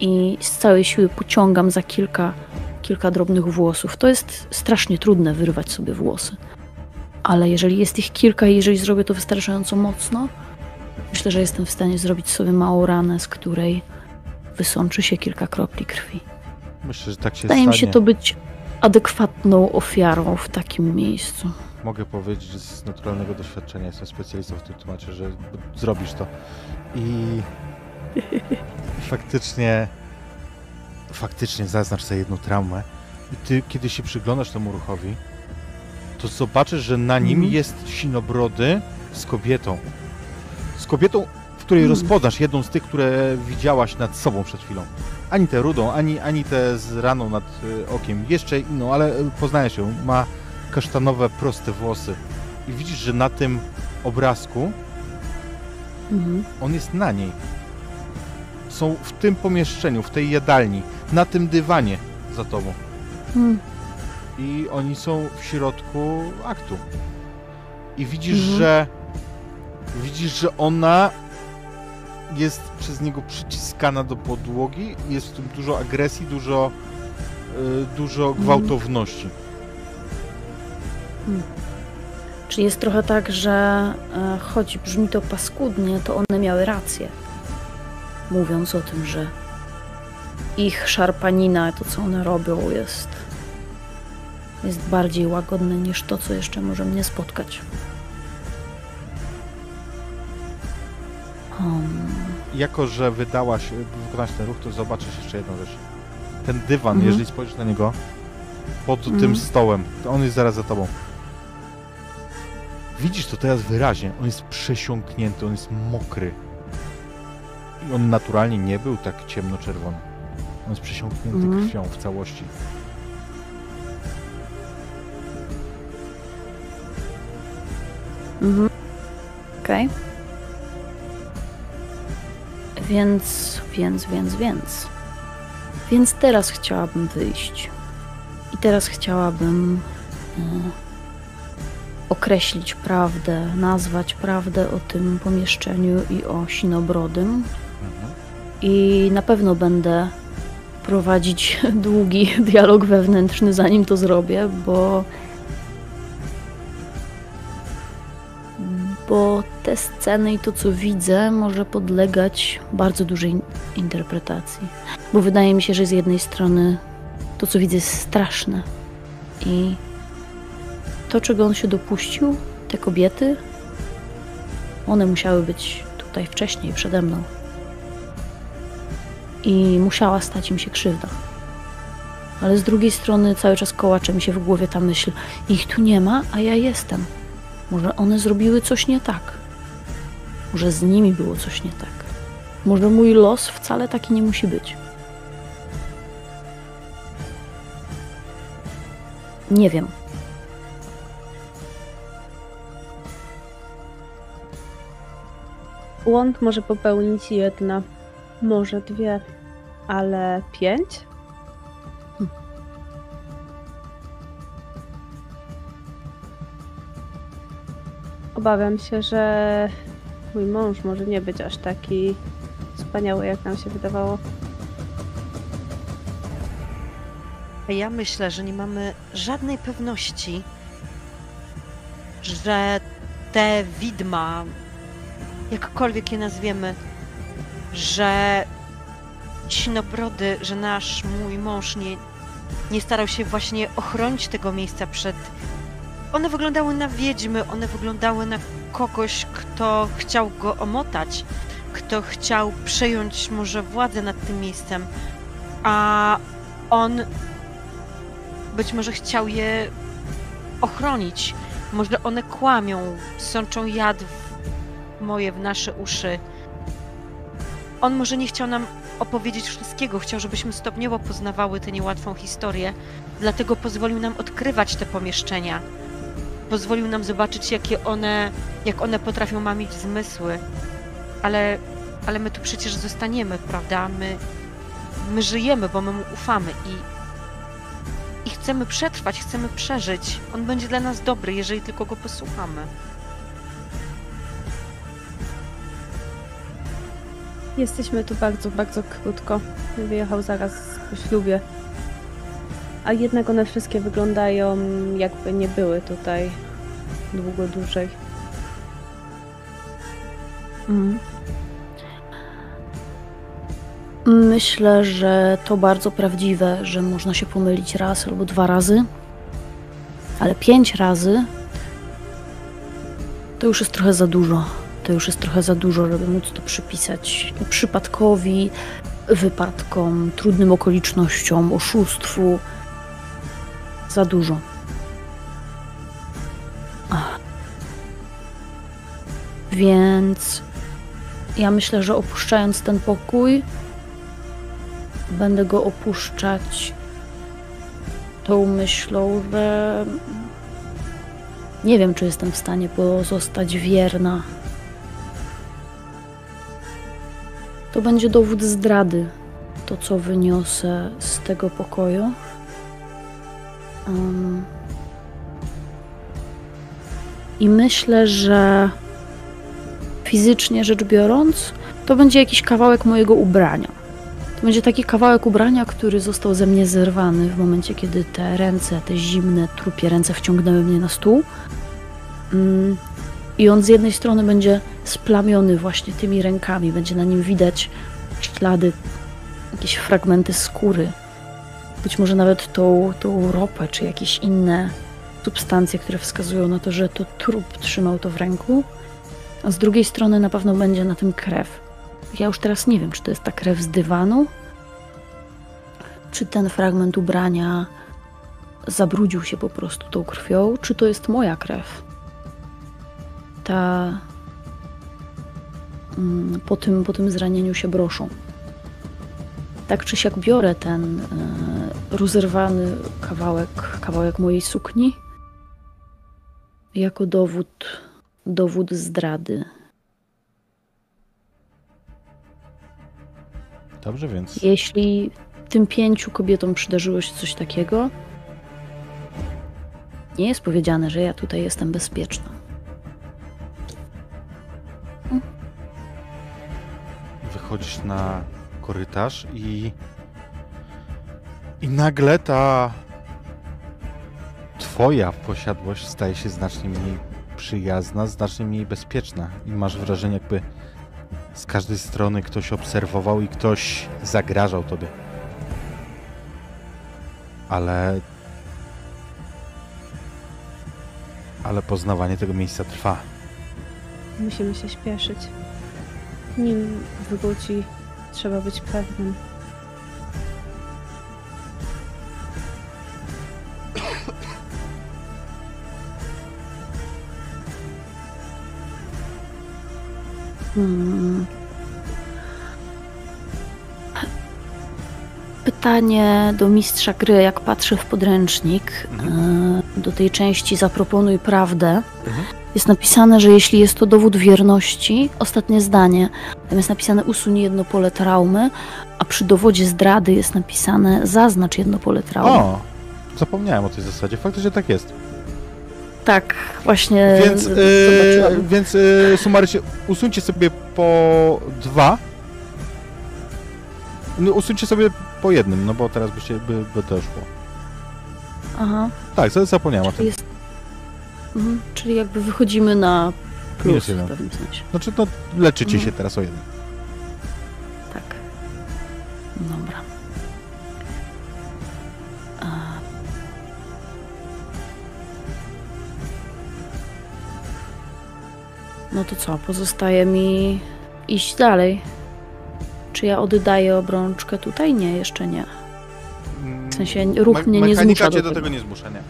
i z całej siły pociągam za kilka, kilka drobnych włosów. To jest strasznie trudne wyrwać sobie włosy. Ale jeżeli jest ich kilka i jeżeli zrobię to wystarczająco mocno, myślę, że jestem w stanie zrobić sobie małą ranę, z której wysączy się kilka kropli krwi. Myślę, że tak się Wydaje stanie. mi się to być adekwatną ofiarą w takim miejscu. Mogę powiedzieć, że z naturalnego doświadczenia jestem specjalistą w tym temacie, że zrobisz to. I faktycznie, faktycznie zaznacz sobie jedną traumę. I ty, kiedy się przyglądasz temu ruchowi, to zobaczysz, że na nim Mhm. jest sinobrody z kobietą. Z kobietą, której rozpoznasz jedną z tych, które widziałaś nad sobą przed chwilą. Ani tę rudą, ani, ani tę z raną nad y, okiem. Jeszcze inną, ale y, poznajesz ją. Ma kasztanowe, proste włosy. I widzisz, że na tym obrazku Mhm. on jest na niej. Są w tym pomieszczeniu, w tej jadalni, na tym dywanie za tobą. Mm. I oni są w środku aktu. I widzisz, Mhm. że widzisz, że ona jest przez niego przyciskana do podłogi. Jest w tym dużo agresji, dużo, y, dużo Mhm. gwałtowności. Czyli jest trochę tak, że e, choć brzmi to paskudnie, to one miały rację. Mówiąc o tym, że ich szarpanina, to co one robią, jest, jest bardziej łagodne niż to, co jeszcze może mnie spotkać. Jako, że wydałaś, wykonałaś ten ruch, to zobaczysz jeszcze jedną rzecz. Ten dywan, Mhm. jeżeli spojrzysz na niego, pod Mhm. tym stołem, to on jest zaraz za tobą. Widzisz to teraz wyraźnie. On jest przesiąknięty, on jest mokry. I on naturalnie nie był tak ciemnoczerwony. On jest przesiąknięty Mhm. krwią w całości. Mhm. Okej. Więc, więc, więc, więc. Więc teraz chciałabym wyjść. I teraz chciałabym e, określić prawdę, nazwać prawdę o tym pomieszczeniu i o Sinobrodym. Mhm. I na pewno będę prowadzić długi dialog wewnętrzny, zanim to zrobię, bo. Bo te sceny i to, co widzę, może podlegać bardzo dużej in- interpretacji. Bo wydaje mi się, że z jednej strony to, co widzę, jest straszne. I to, czego on się dopuścił, te kobiety, one musiały być tutaj wcześniej, przede mną i musiała stać im się krzywda. Ale z drugiej strony cały czas kołacze mi się w głowie ta myśl: ich tu nie ma, a ja jestem. Może one zrobiły coś nie tak. Może z nimi było coś nie tak. Może mój los wcale taki nie musi być. Nie wiem. Błąd może popełnić jedna, może dwie, ale pięć? Obawiam się, że mój mąż może nie być aż taki wspaniały, jak nam się wydawało. Ja myślę, że nie mamy żadnej pewności, że te widma, jakkolwiek je nazwiemy, że sinobrody, że nasz mój mąż nie, nie starał się właśnie ochronić tego miejsca przed. One wyglądały na wiedźmy, one wyglądały na kogoś, kto chciał go omotać, kto chciał przejąć może władzę nad tym miejscem, a on być może chciał je ochronić. Może one kłamią, sączą jad w moje, w nasze uszy. On może nie chciał nam opowiedzieć wszystkiego, chciał, żebyśmy stopniowo poznawały tę niełatwą historię, dlatego pozwolił nam odkrywać te pomieszczenia. Pozwolił nam zobaczyć, jakie one, jak one potrafią mamić zmysły. Ale, ale my tu przecież zostaniemy, prawda? My, My żyjemy, bo my mu ufamy i, i chcemy przetrwać, chcemy przeżyć. On będzie dla nas dobry, jeżeli tylko go posłuchamy. Jesteśmy tu bardzo, bardzo krótko. Wyjechał zaraz po ślubie. A jednak one wszystkie wyglądają jakby nie były tutaj długo dłużej. Mm. Myślę, że to bardzo prawdziwe, że można się pomylić raz albo dwa razy, ale pięć razy to już jest trochę za dużo. To już jest trochę za dużo, żeby móc to przypisać przypadkowi, wypadkom, trudnym okolicznościom, oszustwu. Za dużo. Ach. Więc ja myślę, że opuszczając ten pokój, będę go opuszczać tą myślą, że nie wiem, czy jestem w stanie pozostać wierna. To będzie dowód zdrady, to co wyniosę z tego pokoju. Um, I myślę, że fizycznie rzecz biorąc, to będzie jakiś kawałek mojego ubrania. To będzie taki kawałek ubrania, który został ze mnie zerwany w momencie, kiedy te ręce, te zimne, trupie ręce wciągnęły mnie na stół. Mm, I on z jednej strony będzie splamiony właśnie tymi rękami, będzie na nim widać ślady, jakieś fragmenty skóry. Być może nawet tą, tą ropę, czy jakieś inne substancje, które wskazują na to, że to trup trzymał to w ręku. A z drugiej strony na pewno będzie na tym krew. Ja już teraz nie wiem, czy to jest ta krew z dywanu, czy ten fragment ubrania zabrudził się po prostu tą krwią, czy to jest moja krew. Ta mm, po tym, po tym zranieniu się broszą. Tak czy siak biorę ten e, rozerwany kawałek, kawałek mojej sukni jako dowód, dowód zdrady. Dobrze, więc Jeśli tym pięciu kobietom przydarzyło się coś takiego, nie jest powiedziane, że ja tutaj jestem bezpieczna. wychodzisz na korytarz i i nagle ta twoja posiadłość staje się znacznie mniej przyjazna, znacznie mniej bezpieczna i masz wrażenie jakby z każdej strony ktoś obserwował i ktoś zagrażał tobie. Ale ale poznawanie tego miejsca trwa. Musimy się śpieszyć. Nim wróci, trzeba być pewnym. Hmm. Pytanie do mistrza gry, jak patrzę w podręcznik, Mhm. e, do tej części zaproponuj prawdę. Mhm. Jest napisane, że jeśli jest to dowód wierności, ostatnie zdanie, tam jest napisane usuń jedno pole traumy, a przy dowodzie zdrady jest napisane zaznacz jedno pole traumy. O! Zapomniałem o tej zasadzie. Faktycznie tak jest. Tak, właśnie Więc, yy, zobaczyłam. więc yy, sumarycznie usuńcie sobie po dwa. No, usuńcie sobie po jednym, no bo teraz by się by, by doszło. Aha, Tak, za- zapomniałem o czyli jest... Mhm, czyli jakby wychodzimy na plus Minus w pewnym sensie. Znaczy, no, leczycie Mhm. się teraz o jeden. Tak. Dobra. A. No to co, pozostaje mi iść dalej. Czy ja oddaję obrączkę tutaj? Nie, jeszcze nie. W sensie ruch Me- mnie nie zmusza cię do tego. nie zmusza, nie.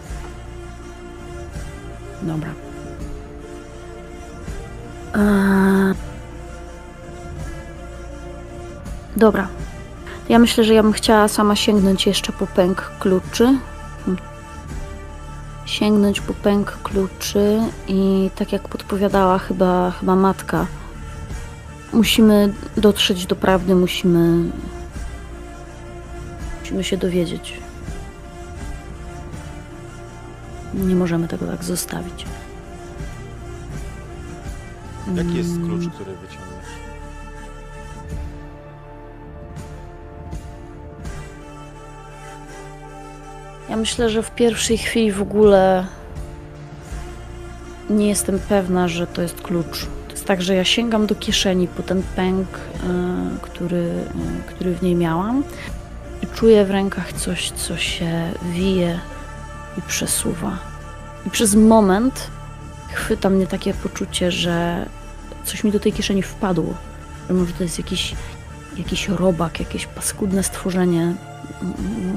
Dobra. Eee... Dobra. Ja myślę, że ja bym chciała sama sięgnąć jeszcze po pęk kluczy. Sięgnąć po pęk kluczy i tak jak podpowiadała chyba, chyba matka, musimy dotrzeć do prawdy, musimy Musimy się dowiedzieć. Nie możemy tego tak zostawić. Jaki jest Mm, klucz, który wyciągniesz? Ja myślę, że w pierwszej chwili w ogóle nie jestem pewna, że to jest klucz. Tak, że ja sięgam do kieszeni po ten pęk, e, który, e, który w niej miałam i czuję w rękach coś, co się wije i przesuwa. I przez moment chwyta mnie takie poczucie, że coś mi do tej kieszeni wpadło. Że może to jest jakiś, jakiś robak, jakieś paskudne stworzenie,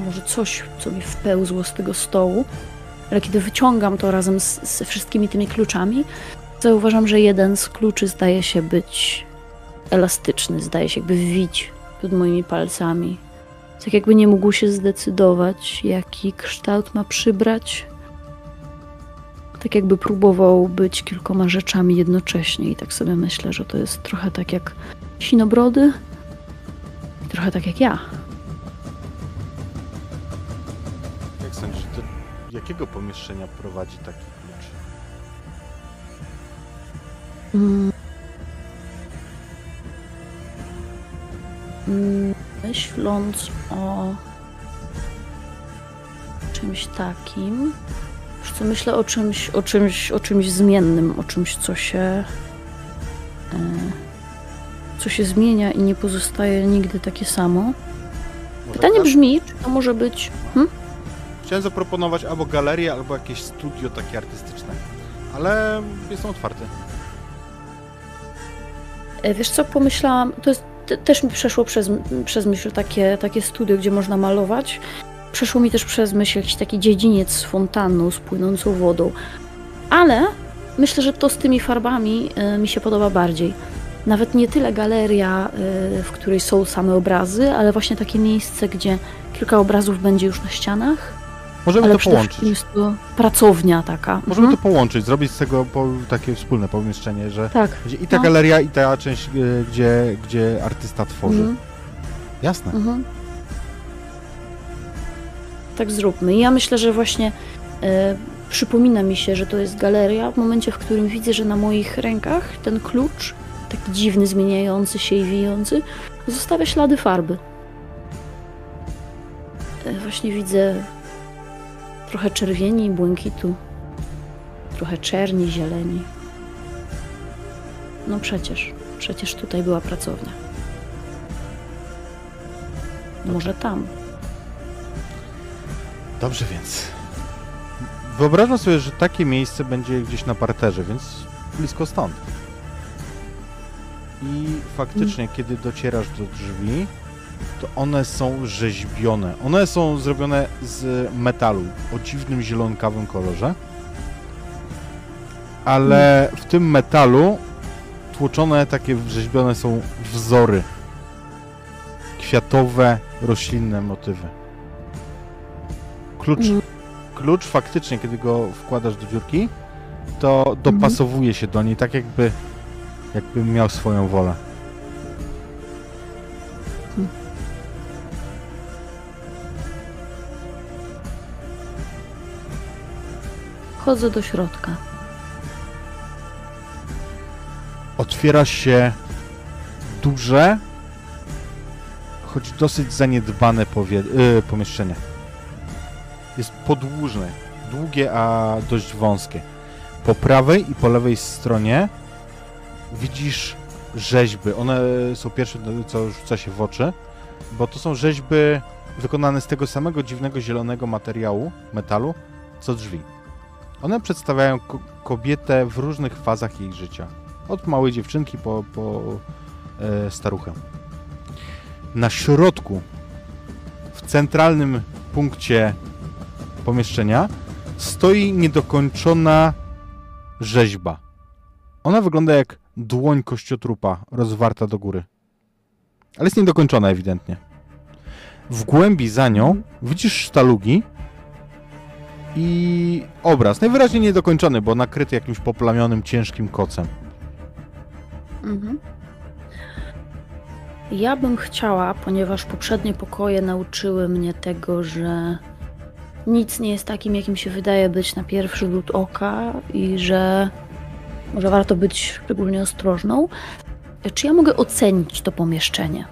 może coś, co mi wpełzło z tego stołu, ale kiedy wyciągam to razem z, ze wszystkimi tymi kluczami, zauważam, że jeden z kluczy zdaje się być elastyczny, zdaje się jakby wić pod moimi palcami. Tak jakby nie mógł się zdecydować, jaki kształt ma przybrać. Tak jakby próbował być kilkoma rzeczami jednocześnie i tak sobie myślę, że to jest trochę tak jak sinobrody trochę tak jak ja. Jak sądzisz, do jakiego pomieszczenia prowadzi taki Myśląc o czymś takim, co, myślę o czymś, o czymś, o czymś zmiennym, o czymś, co się, e, co się zmienia i nie pozostaje nigdy takie samo. Może Pytanie gal- brzmi, czy to może być hmm? Chciałem zaproponować albo galerię, albo jakieś studio takie artystyczne. Ale jestem otwarty. E, Wiesz co, pomyślałam, to jest, te, też mi przeszło przez, przez myśl takie, takie studio, gdzie można malować. Przeszło mi też przez myśl jakiś taki dziedziniec z fontanną, z płynącą wodą. Ale myślę, że to z tymi farbami e, mi się podoba bardziej. Nawet nie tyle galeria, e, w której są same obrazy, ale właśnie takie miejsce, gdzie kilka obrazów będzie już na ścianach, Możemy ale to połączyć. jest to pracownia taka. Możemy Mhm. to połączyć, zrobić z tego po, takie wspólne pomieszczenie, że Tak. i ta No. galeria, i ta część, y, gdzie, gdzie artysta tworzy. Mhm. Jasne. Mhm. Tak zróbmy. I Ja myślę, że właśnie e, przypomina mi się, że to jest galeria w momencie, w którym widzę, że na moich rękach ten klucz, taki dziwny, zmieniający się i wijący, zostawia ślady farby. E, właśnie widzę trochę czerwieni i błękitu, trochę czerni, zieleni. No przecież, przecież tutaj była pracownia. Może tam. Dobrze więc. Wyobrażam sobie, że takie miejsce będzie gdzieś na parterze, więc blisko stąd. I faktycznie, kiedy docierasz do drzwi, to one są rzeźbione. One są zrobione z metalu o dziwnym zielonkawym kolorze. Ale w tym metalu tłoczone takie rzeźbione są wzory. Kwiatowe, roślinne motywy. Klucz, Mm. klucz faktycznie, kiedy go wkładasz do dziurki, to dopasowuje się do niej, tak jakby, jakby miał swoją wolę. Chodzę do środka. Otwiera się duże, choć dosyć zaniedbane powie- y, pomieszczenie. Jest podłużne, długie, a dość wąskie. Po prawej i po lewej stronie widzisz rzeźby. One są pierwsze, co rzuca się w oczy, bo to są rzeźby wykonane z tego samego dziwnego zielonego materiału, metalu, co drzwi. One przedstawiają ko- kobietę w różnych fazach jej życia. Od małej dziewczynki po, po e, staruchę. Na środku, w centralnym punkcie pomieszczenia, stoi niedokończona rzeźba. Ona wygląda jak dłoń kościotrupa rozwarta do góry. Ale jest niedokończona ewidentnie. W głębi za nią widzisz sztalugi i obraz. Najwyraźniej niedokończony, bo nakryty jakimś poplamionym, ciężkim kocem. Mhm. Ja bym chciała, ponieważ poprzednie pokoje nauczyły mnie tego, że nic nie jest takim, jakim się wydaje być na pierwszy rzut oka i że może warto być szczególnie ostrożną. Czy ja mogę ocenić to pomieszczenie?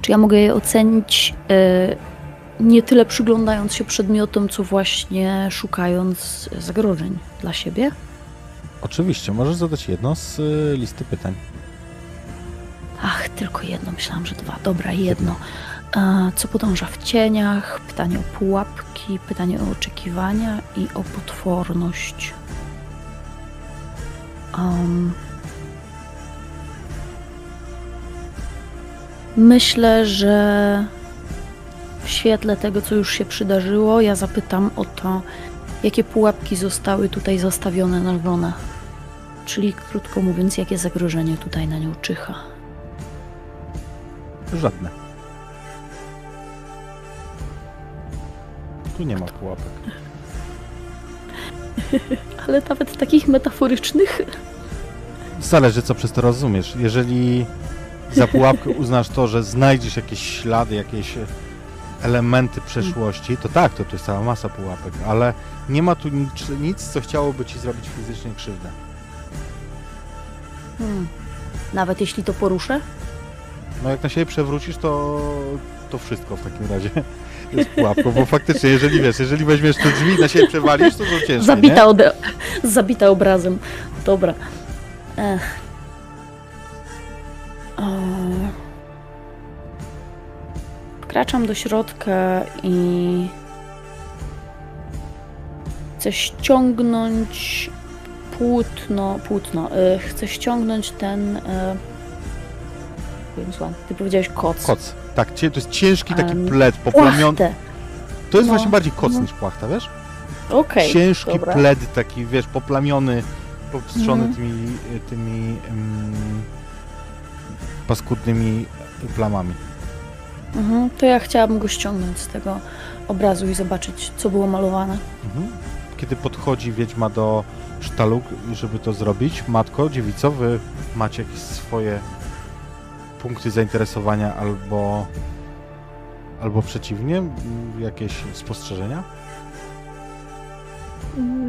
Czy ja mogę je ocenić e, nie tyle przyglądając się przedmiotom, co właśnie szukając zagrożeń dla siebie? Oczywiście, możesz zadać jedno z y, listy pytań. Ach, tylko jedno, myślałam, że dwa. Dobra, jedno. Co podąża w cieniach? Pytanie o pułapki, pytanie o oczekiwania i o potworność. Um, myślę, że w świetle tego, co już się przydarzyło, ja zapytam o to, jakie pułapki zostały tutaj zastawione na żonę. Czyli, krótko mówiąc, jakie zagrożenie tutaj na nią czyha. Żadne. Tu nie ma pułapek. Ale nawet takich metaforycznych. Zależy, co przez to rozumiesz. Jeżeli za pułapkę uznasz to, że znajdziesz jakieś ślady, jakieś elementy przeszłości, to tak, to tu jest cała masa pułapek, ale nie ma tu nic, nic co chciałoby ci zrobić fizycznie krzywdę. Hmm. Nawet jeśli to poruszę? No jak na siebie przewrócisz, to, to wszystko w takim razie jest pułapką, bo faktycznie, jeżeli wiesz, jeżeli weźmiesz te drzwi na siebie przewalisz, to to ciężko, Zabita, ode... Zabita obrazem. Dobra. Ech. O. Wkraczam do środka i chcę ściągnąć płótno, płótno. y, Chcę ściągnąć ten. y, zła, Ty powiedziałeś koc. Koc. Tak, to jest ciężki taki Em, pled poplamiony. Płachtę. To jest No, właśnie bardziej koc no. niż płachta, wiesz? Okej. ciężki dobra. pled taki, wiesz, poplamiony, popstrzony Mhm. tymi, tymi mm, paskudnymi plamami. Mhm, to ja chciałabym go ściągnąć z tego obrazu i zobaczyć, co było malowane. Mhm. Kiedy podchodzi wiedźma do sztalu, żeby to zrobić, matko, dziewico, wy macie jakieś swoje punkty zainteresowania albo albo przeciwnie, jakieś spostrzeżenia?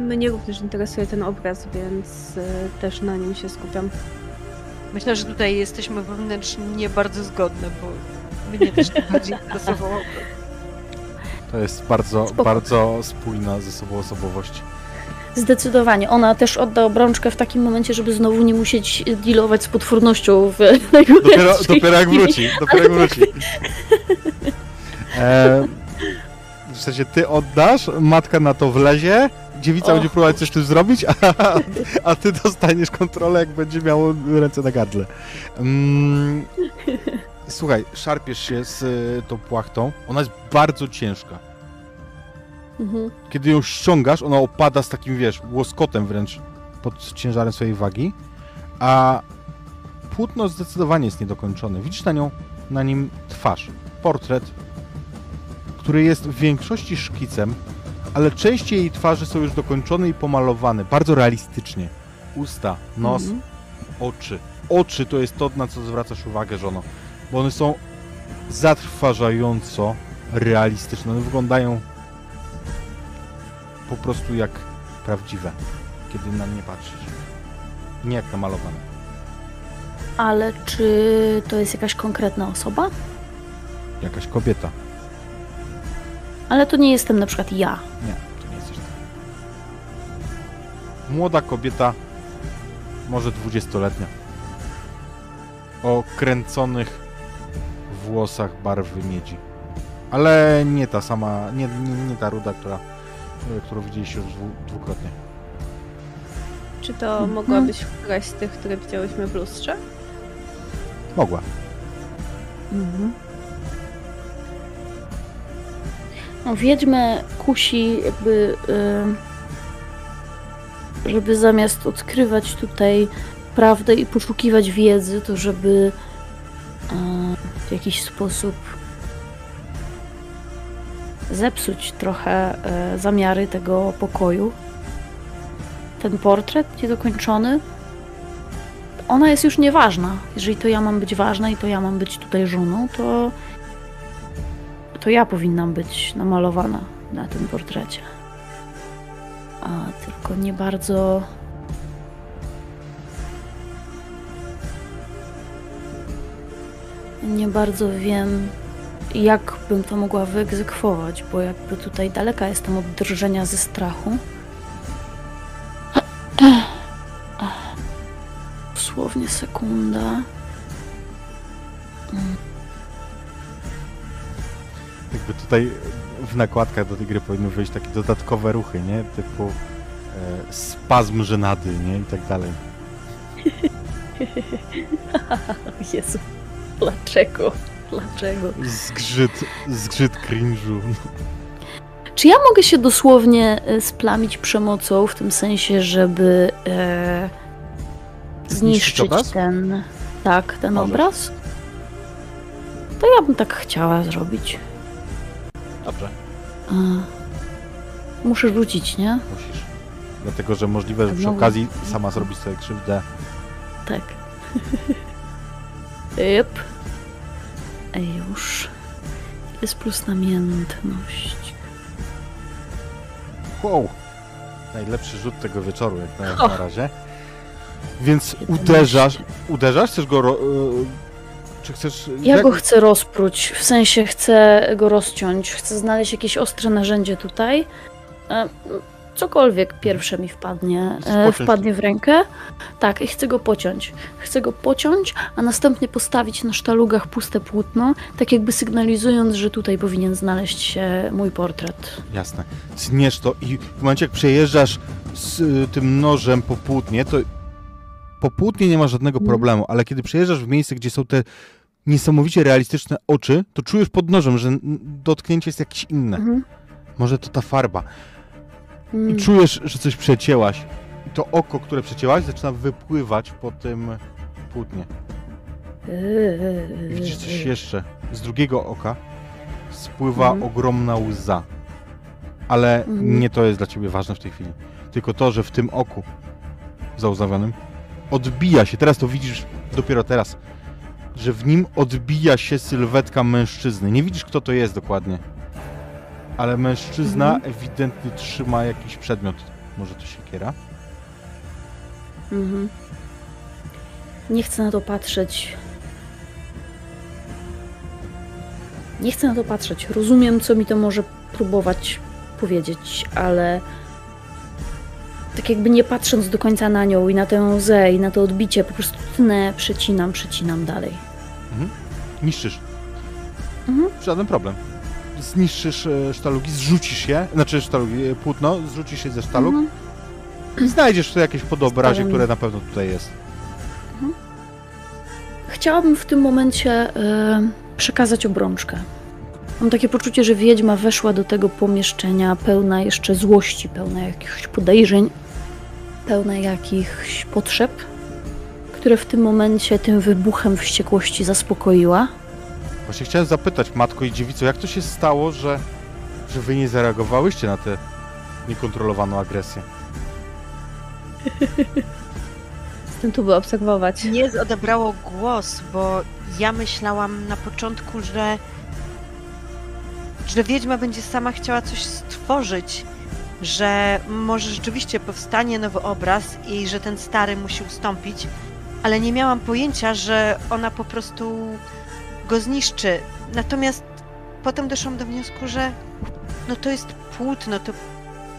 Mnie również interesuje ten obraz, więc y, też na nim się skupiam. Myślę, że tutaj jesteśmy wewnętrznie bardzo zgodne, bo mnie też najbardziej interesowało. To jest bardzo, Spoko. bardzo spójna ze sobą osobowość. Zdecydowanie. Ona też odda obrączkę w takim momencie, żeby znowu nie musieć dealować z potwornością w Dopiero, dopiero jak wróci, dopiero jak wróci. E, w sensie ty oddasz, matka na to wlezie, dziewica Och. będzie próbować coś z tym zrobić, a, a ty dostaniesz kontrolę, jak będzie miało ręce na gardle. Mm, słuchaj, szarpiesz się z y, tą płachtą, ona jest bardzo ciężka. Mhm. Kiedy ją ściągasz, ona opada z takim, wiesz, łoskotem wręcz pod ciężarem swojej wagi, a płótno zdecydowanie jest niedokończone. Widzisz na nią, na nim twarz, portret, który jest w większości szkicem, ale części jej twarzy są już dokończone i pomalowane, bardzo realistycznie. Usta, nos, Mhm. oczy. Oczy to jest to, na co zwracasz uwagę, żono, bo one są zatrważająco realistyczne. One wyglądają po prostu jak prawdziwe, kiedy na nie patrzysz. Nie jak namalowane. Ale czy to jest jakaś konkretna osoba? Jakaś kobieta. Ale to nie jestem na przykład ja. Nie, to nie jesteś ty. Młoda kobieta, może dwudziestoletnia. O kręconych włosach barwy miedzi. Ale nie ta sama, nie, nie, nie ta ruda, która, e, którą widzieliście już dwu, dwukrotnie. Czy to mogła być któraś z tych, które widziałyśmy w lustrze? Mogła. Mhm. No, wiedźmę kusi jakby, y, żeby zamiast odkrywać tutaj prawdę i poszukiwać wiedzy, to żeby y, w jakiś sposób zepsuć trochę y, zamiary tego pokoju. Ten portret niedokończony, ona jest już nieważna. Jeżeli to ja mam być ważna i to ja mam być tutaj żoną, to to ja powinnam być namalowana na tym portrecie. A tylko nie bardzo. Nie bardzo wiem, jak bym to mogła wyegzekwować, bo jakby tutaj daleka jestem od drżenia ze strachu. Dosłownie sekunda. Jakby tutaj w nakładkach do tej gry powinny wyjść takie dodatkowe ruchy, nie? Typu e, spazm żenady, nie? I tak dalej. Jezu, dlaczego? Dlaczego? Zgrzyt, zgrzyt cringe'u. Czy ja mogę się dosłownie e, splamić przemocą w tym sensie, żeby e, zniszczyć ten. Tak, ten Możesz. obraz? To ja bym tak chciała zrobić. Dobrze. A, muszę rzucić, nie? Musisz. Dlatego, że możliwe, że przy okazji sama zrobić sobie krzywdę. Tak. Yep. Już. Jest plus namiętność. Wow! Najlepszy rzut tego wieczoru, jak na, na razie. Więc uderzasz. Uderzasz? Chcesz go. Ro, y, czy chcesz. Ja go chcę rozpróć, w sensie chcę go rozciąć, chcę znaleźć jakieś ostre narzędzie tutaj. Cokolwiek pierwsze mi wpadnie, e, wpadnie w rękę. Tak, i chcę go pociąć. Chcę go pociąć, a następnie postawić na sztalugach puste płótno, tak jakby sygnalizując, że tutaj powinien znaleźć się mój portret. Jasne. Tniesz to i w momencie, jak przejeżdżasz z y, tym nożem po płótnie, to po płótnie nie ma żadnego Mhm. problemu, ale kiedy przejeżdżasz w miejsce, gdzie są te niesamowicie realistyczne oczy, to czujesz pod nożem, że dotknięcie jest jakieś inne. Mhm. Może to ta farba. I Mm. czujesz, że coś przecięłaś. I to oko, które przecięłaś, zaczyna wypływać po tym płótnie. I widzisz coś jeszcze. Z drugiego oka spływa Mhm. ogromna łza. Ale Mhm. nie to jest dla ciebie ważne w tej chwili. Tylko to, że w tym oku załzawionym odbija się, teraz to widzisz dopiero teraz, że w nim odbija się sylwetka mężczyzny. Nie widzisz, kto to jest dokładnie. Ale mężczyzna Mhm. ewidentnie trzyma jakiś przedmiot. Może to siekiera? Mhm. Nie chcę na to patrzeć. Nie chcę na to patrzeć. Rozumiem, co mi to może próbować powiedzieć, ale tak jakby nie patrząc do końca na nią i na tę łzę i na to odbicie, po prostu tnę, przecinam, przecinam dalej. Niszczysz. Mhm. Żaden problem. Zniszczysz e, sztalugi, zrzucisz je, znaczy sztalugi, e, płótno, zrzucisz je ze sztalug Mhm. i znajdziesz tu jakieś podobrazie, które na pewno tutaj jest. Chciałabym w tym momencie e, przekazać obrączkę. Mam takie poczucie, że wiedźma weszła do tego pomieszczenia pełna jeszcze złości, pełna jakichś podejrzeń, pełna jakichś potrzeb, które w tym momencie tym wybuchem wściekłości zaspokoiła. Właśnie chciałem zapytać, matko i dziewico, jak to się stało, że, że wy nie zareagowałyście na tę niekontrolowaną agresję? Tym tu by obserwować. Nie odebrało głos, bo ja myślałam na początku, że że wiedźma będzie sama chciała coś stworzyć, że może rzeczywiście powstanie nowy obraz i że ten stary musi ustąpić, ale nie miałam pojęcia, że ona po prostu go zniszczy. Natomiast potem doszłam do wniosku, że no to jest płótno, to,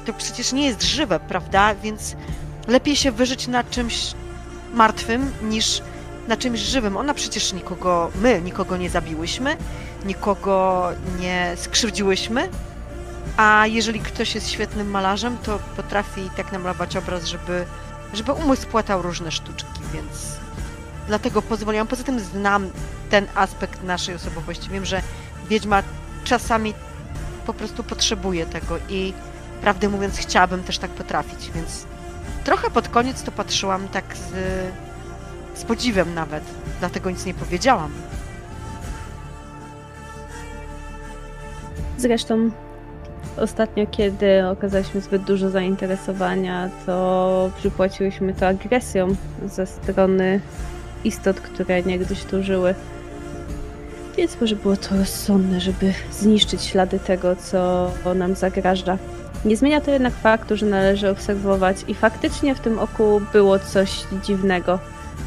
to przecież nie jest żywe, prawda? Więc lepiej się wyżyć na czymś martwym niż na czymś żywym. Ona przecież nikogo, my nikogo nie zabiłyśmy, nikogo nie skrzywdziłyśmy, a jeżeli ktoś jest świetnym malarzem, to potrafi tak namalować obraz, żeby, żeby umysł spłatał różne sztuczki, więc dlatego pozwoliłam. Poza tym znam ten aspekt naszej osobowości. Wiem, że wiedźma czasami po prostu potrzebuje tego i prawdę mówiąc chciałabym też tak potrafić, więc trochę pod koniec to patrzyłam tak z, z podziwem nawet, dlatego nic nie powiedziałam. Zresztą Ostatnio, kiedy okazaliśmy zbyt dużo zainteresowania, to przypłaciłyśmy to agresją ze strony istot, które niegdyś tu żyły. Więc może było to rozsądne, żeby zniszczyć ślady tego, co nam zagraża. Nie zmienia to jednak faktu, że należy obserwować i faktycznie w tym oku było coś dziwnego.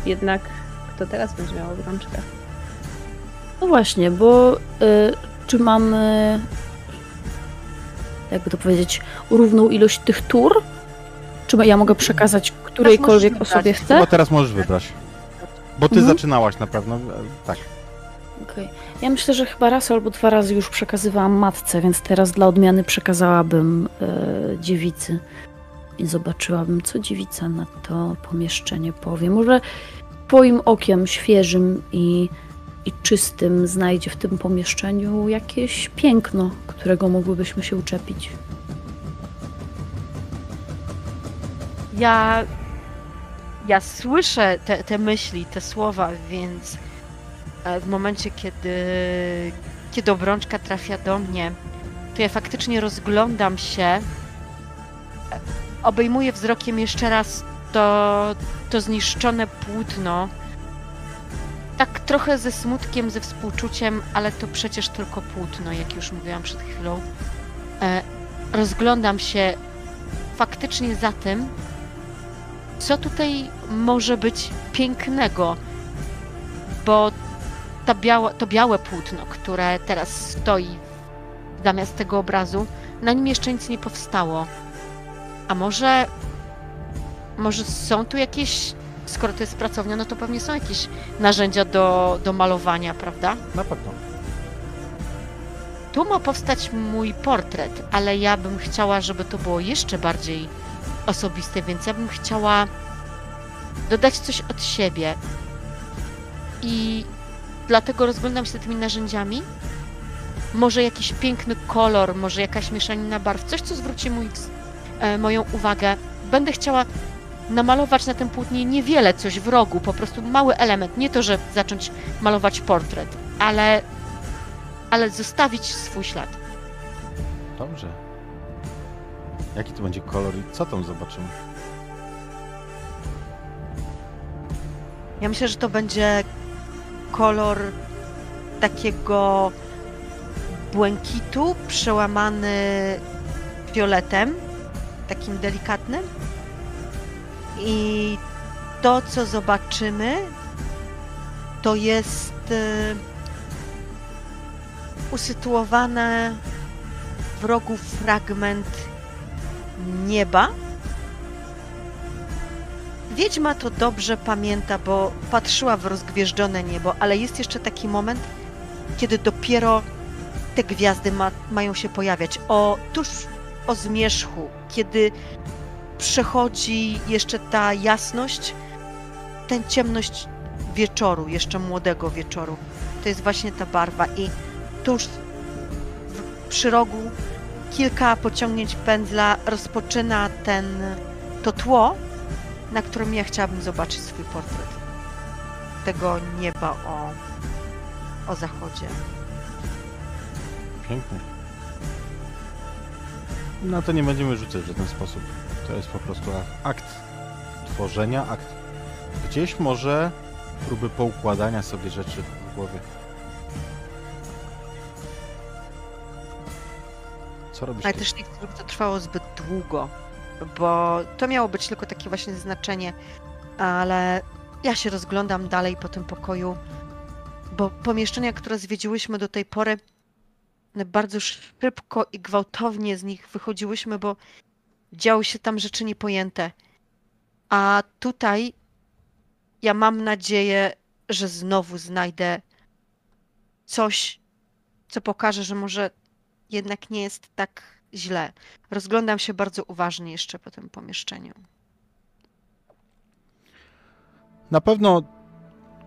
Jednak kto teraz będzie miał obrączkę? No właśnie, bo y, czy mamy, jakby to powiedzieć, równą ilość tych tur? Czy ja mogę przekazać którejkolwiek osobie chcę? Chyba teraz możesz wybrać. Bo ty Mhm. zaczynałaś na pewno. e, Tak. Okej. Ja myślę, że chyba raz albo dwa razy już przekazywałam matce, więc teraz dla odmiany przekazałabym e, dziewicy i zobaczyłabym, co dziewica na to pomieszczenie powie. Może twoim okiem świeżym i, i czystym znajdzie w tym pomieszczeniu jakieś piękno, którego mogłybyśmy się uczepić. Ja, ja słyszę te, te myśli, te słowa, więc e, w momencie, kiedy, kiedy obrączka trafia do mnie, to ja faktycznie rozglądam się, obejmuję wzrokiem jeszcze raz to, to zniszczone płótno, tak trochę ze smutkiem, ze współczuciem, ale to przecież tylko płótno, jak już mówiłam przed chwilą. E, rozglądam się faktycznie za tym, co tutaj może być pięknego, bo ta biała, to białe płótno, które teraz stoi zamiast tego obrazu, na nim jeszcze nic nie powstało. A może. Może są tu jakieś. Skoro to jest pracownia, no to pewnie są jakieś narzędzia do, do malowania, prawda? Na pewno. Tu ma powstać mój portret, ale ja bym chciała, żeby to było jeszcze bardziej osobiste, więc ja bym chciała dodać coś od siebie. I dlatego rozglądam się tymi narzędziami. Może jakiś piękny kolor, może jakaś mieszanina barw, coś, co zwróci mój, e, moją uwagę. Będę chciała namalować na tym płótnie niewiele, coś w rogu, po prostu mały element. Nie to, że zacząć malować portret, ale, ale zostawić swój ślad. Dobrze. Jaki to będzie kolor i co tam zobaczymy? Ja myślę, że to będzie kolor takiego błękitu przełamany fioletem, takim delikatnym. I to, co zobaczymy, to jest y, usytuowane w rogu fragment nieba, Wiedźma to dobrze pamięta, bo patrzyła w rozgwieżdżone niebo, ale jest jeszcze taki moment, kiedy dopiero te gwiazdy ma, mają się pojawiać. O, tuż o zmierzchu, kiedy przechodzi jeszcze ta jasność, tę ciemność wieczoru, jeszcze młodego wieczoru. To jest właśnie ta barwa i tuż przy rogu kilka pociągnięć pędzla rozpoczyna ten, to tło, na którym ja chciałabym zobaczyć swój portret. Tego nieba o, o zachodzie. Pięknie. No to nie będziemy rzucać w żaden sposób. To jest po prostu akt tworzenia, akt gdzieś może próby poukładania sobie rzeczy w głowie. Co robisz? Ale ty? też nie chcę, żeby to trwało zbyt długo, bo to miało być tylko takie właśnie zaznaczenie, ale ja się rozglądam dalej po tym pokoju, bo pomieszczenia, które zwiedziłyśmy do tej pory, bardzo szybko i gwałtownie z nich wychodziłyśmy, bo działy się tam rzeczy niepojęte. A tutaj ja mam nadzieję, że znowu znajdę coś, co pokaże, że może jednak nie jest tak źle. Rozglądam się bardzo uważnie jeszcze po tym pomieszczeniu. Na pewno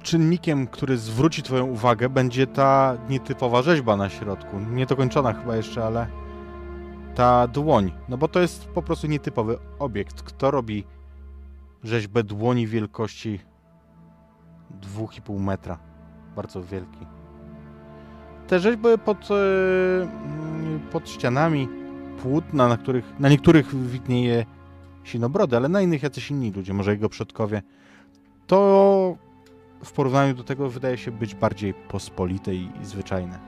czynnikiem, który zwróci Twoją uwagę, będzie ta nietypowa rzeźba na środku. Niedokończona chyba jeszcze, ale ta dłoń. No bo to jest po prostu nietypowy obiekt. Kto robi rzeźbę dłoni wielkości 2,5 metra? Bardzo wielki. Te rzeźby pod, mm, pod ścianami płótna, na, których, na niektórych widnieje sinobrody, ale na innych jacyś inni ludzie, może jego przodkowie. To w porównaniu do tego wydaje się być bardziej pospolite i, i zwyczajne.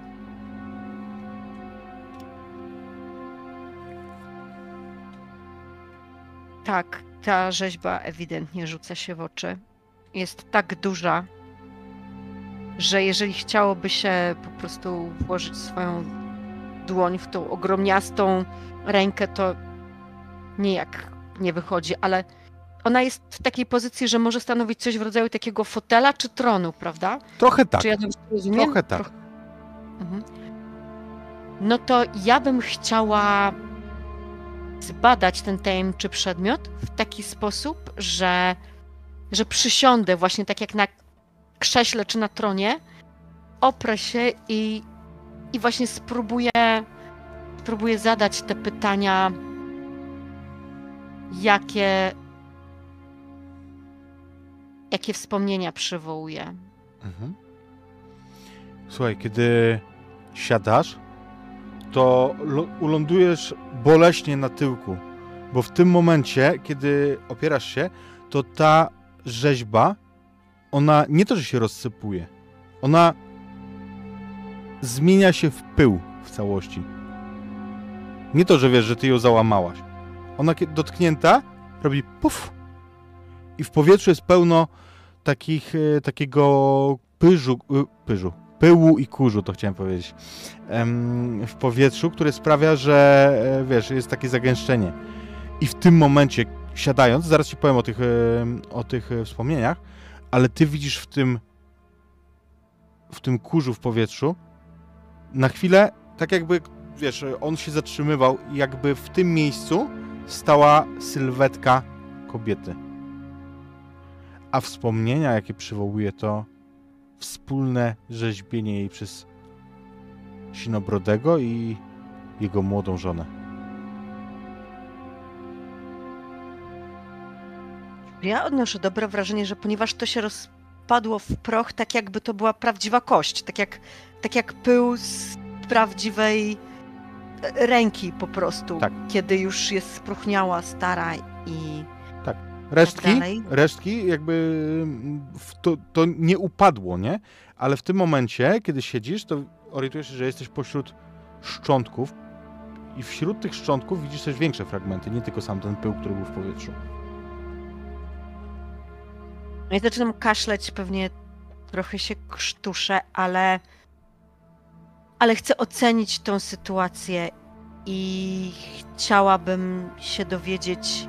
Tak, ta rzeźba ewidentnie rzuca się w oczy. Jest tak duża, że jeżeli chciałoby się po prostu włożyć swoją dłoń w tą ogromniastą rękę, to nijak nie wychodzi, ale ona jest w takiej pozycji, że może stanowić coś w rodzaju takiego fotela czy tronu, prawda? Trochę tak. Czy ja dobrze rozumiem? Trochę tak. Mhm. No to ja bym chciała zbadać ten tajemniczy przedmiot w taki sposób, że, że przysiądę właśnie tak jak na krześle czy na tronie, oprę się i, i właśnie spróbuję, spróbuję zadać te pytania, jakie, jakie wspomnienia przywołuje. Mhm. Słuchaj, kiedy siadasz, to ulądujesz boleśnie na tyłku, bo w tym momencie, kiedy opierasz się, to ta rzeźba, ona nie to, że się rozsypuje, ona zmienia się w pył w całości. Nie to, że wiesz, że ty ją załamałaś. Ona dotknięta robi puf i w powietrzu jest pełno takich, e, takiego pyżu, y, pyżu, pyłu i kurzu, to chciałem powiedzieć, w powietrzu, który sprawia, że e, wiesz, jest takie zagęszczenie. I w tym momencie, siadając, zaraz ci powiem o tych, o tych e, wspomnieniach, ale ty widzisz w tym w tym kurzu w powietrzu na chwilę, tak jakby, wiesz, on się zatrzymywał i jakby w tym miejscu stała sylwetka kobiety. A wspomnienia, jakie przywołuje to wspólne rzeźbienie jej przez Sinobrodego i jego młodą żonę. Ja odnoszę dobre wrażenie, że ponieważ to się rozpadło w proch, tak jakby to była prawdziwa kość, tak jak, tak jak pył z prawdziwej ręki po prostu, Tak. kiedy już jest spróchniała, stara i Resztki, dalej? resztki jakby mm, to, to nie upadło, nie? Ale w tym momencie, kiedy siedzisz, to orientujesz się, że jesteś pośród szczątków i wśród tych szczątków widzisz też większe fragmenty, nie tylko sam ten pył, który był w powietrzu. Ja zaczynam kaszleć, pewnie trochę się krztuszę, ale, ale chcę ocenić tą sytuację i chciałabym się dowiedzieć,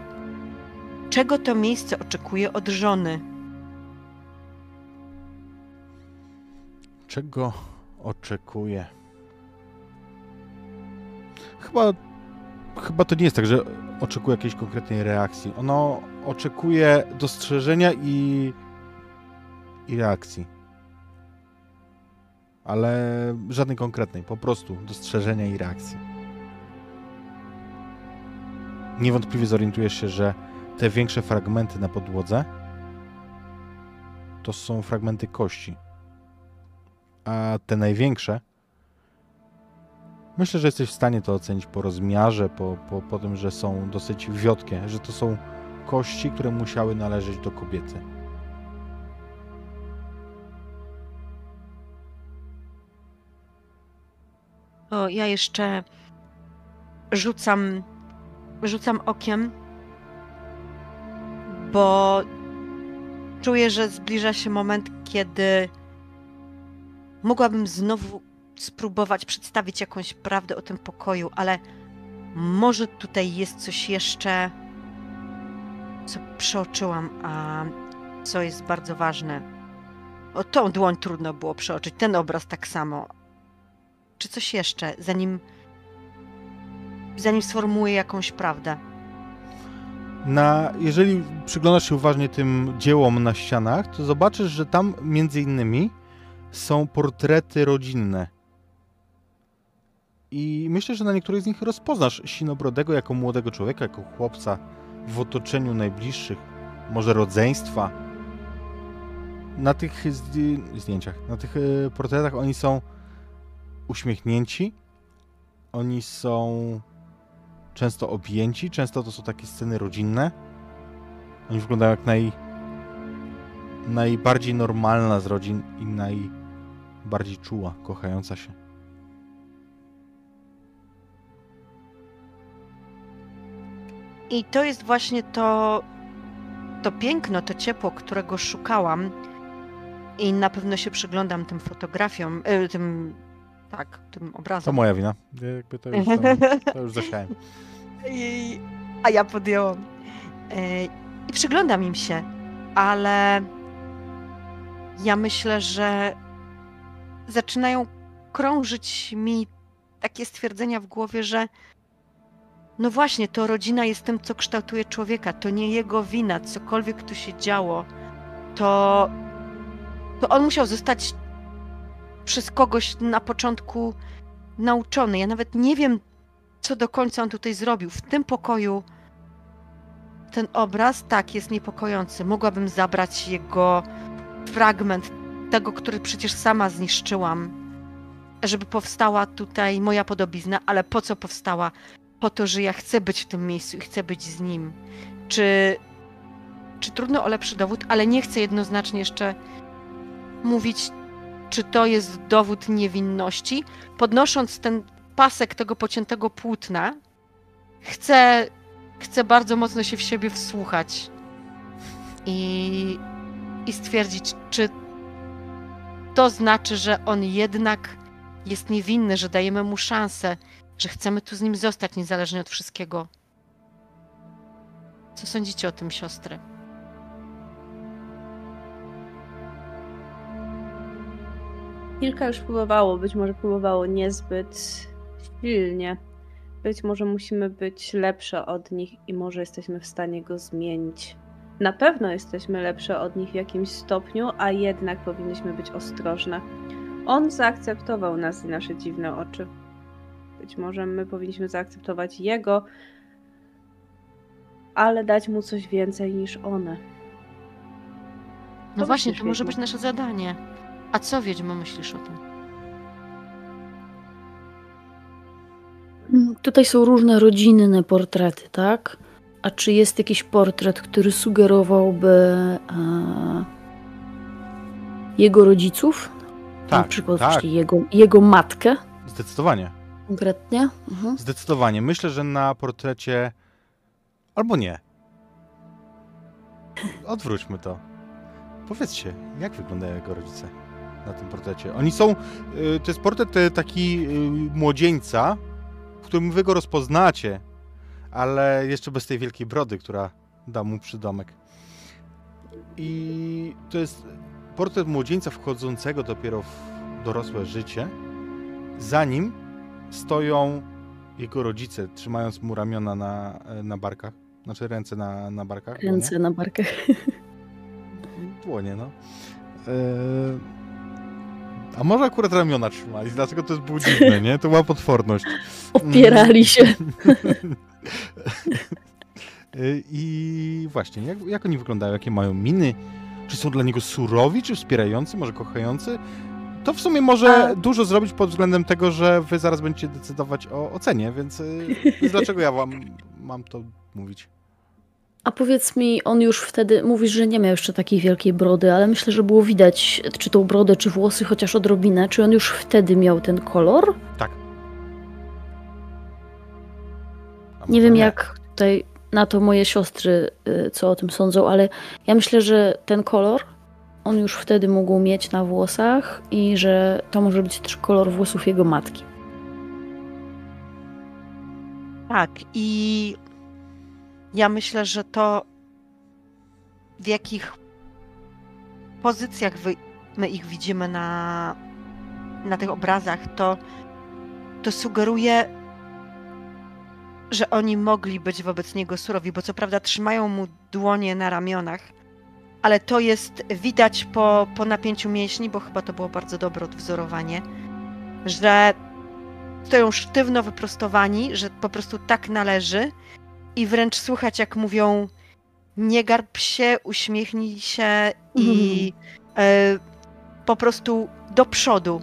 czego to miejsce oczekuje od żony. Czego oczekuję? Chyba, chyba to nie jest tak, że oczekuje jakiejś konkretnej reakcji. Ono oczekuje dostrzeżenia i, i reakcji. Ale żadnej konkretnej, po prostu dostrzeżenia i reakcji. Niewątpliwie zorientujesz się, że te większe fragmenty na podłodze to są fragmenty kości a te największe, myślę, że jesteś w stanie to ocenić po rozmiarze, po, po, po tym, że są dosyć wiotkie, że to są kości, które musiały należeć do kobiety. O, ja jeszcze rzucam, rzucam okiem, bo czuję, że zbliża się moment, kiedy mogłabym znowu spróbować przedstawić jakąś prawdę o tym pokoju, ale może tutaj jest coś jeszcze, co przeoczyłam, a co jest bardzo ważne. O tą dłoń trudno było przeoczyć, ten obraz tak samo. Czy coś jeszcze, zanim zanim sformułuję jakąś prawdę? Na, jeżeli przyglądasz się uważnie tym dziełom na ścianach, to zobaczysz, że tam między innymi są portrety rodzinne. I myślę, że na niektórych z nich rozpoznasz Sinobrodego jako młodego człowieka, jako chłopca w otoczeniu najbliższych, może rodzeństwa. Na tych zdj- zdjęciach, na tych e, portretach oni są uśmiechnięci, oni są często objęci, często to są takie sceny rodzinne. Oni wyglądają jak naj, najbardziej normalna z rodzin i najbardziej czuła, kochająca się. I to jest właśnie to, to piękno, to ciepło, którego szukałam. I na pewno się przyglądam tym fotografiom, y, tym, tak, tym To obrazom. moja wina. Jakby to, już tam, to już zasiałem. I, a ja podjęłam. E, I przyglądam im się, ale ja myślę, że zaczynają krążyć mi takie stwierdzenia w głowie, że no właśnie, to rodzina jest tym, co kształtuje człowieka. To nie jego wina, cokolwiek tu się działo. To, to on musiał zostać przez kogoś na początku nauczony. Ja nawet nie wiem, co do końca on tutaj zrobił. W tym pokoju ten obraz tak jest niepokojący. Mogłabym zabrać jego fragment, tego, który przecież sama zniszczyłam, żeby powstała tutaj moja podobizna, ale po co powstała? Po to, że ja chcę być w tym miejscu i chcę być z nim. Czy, czy trudno o lepszy dowód, ale nie chcę jednoznacznie jeszcze mówić, czy to jest dowód niewinności, podnosząc ten pasek tego pociętego płótna, chcę, chcę bardzo mocno się w siebie wsłuchać i, i stwierdzić, czy to znaczy, że on jednak jest niewinny, że dajemy mu szansę, że chcemy tu z nim zostać niezależnie od wszystkiego. Co sądzicie o tym, siostry? Kilka już próbowało, być może próbowało niezbyt silnie. Być może musimy być lepsze od nich i może jesteśmy w stanie go zmienić. Na pewno jesteśmy lepsze od nich w jakimś stopniu, a jednak powinniśmy być ostrożne. On zaakceptował nas i nasze dziwne oczy. Być może my powinniśmy zaakceptować jego, ale dać mu coś więcej niż one. No To właśnie, to może być nasze zadanie. A co, Wiedźmo, myślisz o tym? Tutaj są różne rodzinne portrety, tak? A czy jest jakiś portret, który sugerowałby e, jego rodziców? Na Tak, przykład tak, jego, jego matkę zdecydowanie. konkretnie? Mhm. Zdecydowanie. Myślę, że na portrecie. Albo nie. Odwróćmy to. Powiedzcie, jak wyglądają jego rodzice na tym portrecie? Oni są. y, To jest portret y, taki y, młodzieńca, w którym wy go rozpoznacie, ale jeszcze bez tej wielkiej brody, która da mu przydomek. I to jest portret młodzieńca wchodzącego dopiero w dorosłe życie. Za nim stoją jego rodzice, trzymając mu ramiona na, na barkach. Znaczy ręce na, na barkach. dłonie. Ręce na barkach. Dłonie, no. Eee, a może akurat ramiona trzymali, dlaczego to jest było dziwne, nie? To była potworność. Opierali się. Eee, I właśnie, jak, jak oni wyglądają? Jakie mają miny? Czy są dla niego surowi, czy wspierający, może kochający? To w sumie może A- dużo zrobić pod względem tego, że wy zaraz będziecie decydować o ocenie, więc, y, więc dlaczego ja wam mam to mówić? A powiedz mi, on już wtedy, mówisz, że nie miał jeszcze takiej wielkiej brody, ale myślę, że było widać, czy tą brodę, czy włosy, chociaż odrobinę. Czy on już wtedy miał ten kolor? Tak. Nie wiem, jak tutaj na to moje siostry, y, co o tym sądzą, ale ja myślę, że ten kolor on już wtedy mógł mieć na włosach i że to może być też kolor włosów jego matki. Tak, i ja myślę, że to w jakich pozycjach wy, my ich widzimy na, na tych obrazach, to, to sugeruje, że oni mogli być wobec niego surowi, bo co prawda trzymają mu dłonie na ramionach, ale to jest widać po, po napięciu mięśni, bo chyba to było bardzo dobre odwzorowanie, że stoją sztywno wyprostowani, że po prostu tak należy i wręcz słychać jak mówią nie garb się, uśmiechnij się i e, po prostu do przodu.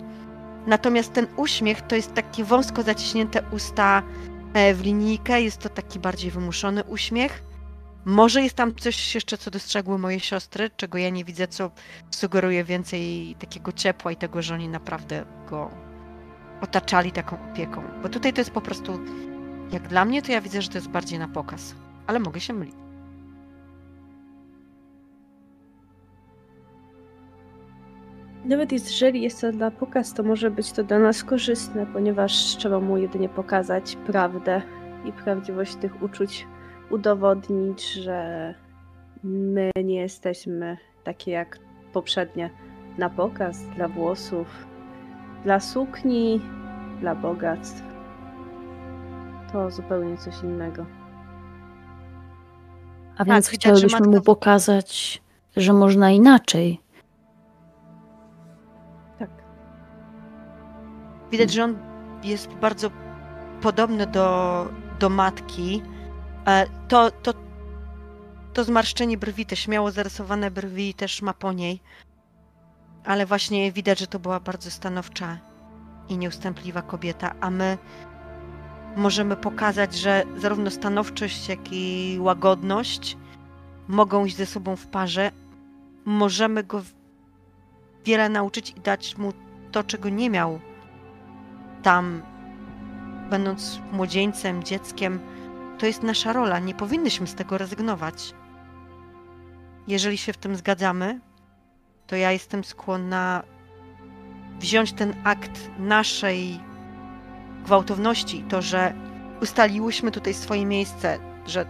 Natomiast ten uśmiech to jest takie wąsko zaciśnięte usta e, w linijkę, jest to taki bardziej wymuszony uśmiech. Może jest tam coś jeszcze, co dostrzegły moje siostry, czego ja nie widzę, co sugeruje więcej takiego ciepła i tego, że oni naprawdę go otaczali taką opieką. Bo tutaj to jest po prostu, jak dla mnie, to ja widzę, że to jest bardziej na pokaz. Ale mogę się mylić. Nawet jeżeli jest to dla pokaz, to może być to dla nas korzystne, ponieważ trzeba mu jedynie pokazać prawdę i prawdziwość tych uczuć, udowodnić, że my nie jesteśmy takie jak poprzednie na pokaz, dla włosów, dla sukni, dla bogactw. To zupełnie coś innego. A więc widać, że chciałybyśmy mu pokazać, że można inaczej. Tak. Widać, że on jest bardzo podobny do, do matki. E, To, to, to zmarszczenie brwi, te śmiało zarysowane brwi też ma po niej. Ale właśnie widać, że to była bardzo stanowcza i nieustępliwa kobieta, a my możemy pokazać, że zarówno stanowczość, jak i łagodność mogą iść ze sobą w parze. Możemy go wiele nauczyć i dać mu to, czego nie miał tam, będąc młodzieńcem, dzieckiem, to jest nasza rola. Nie powinnyśmy z tego rezygnować. Jeżeli się w tym zgadzamy, to ja jestem skłonna wziąć ten akt naszej gwałtowności to, że ustaliłyśmy tutaj swoje miejsce, że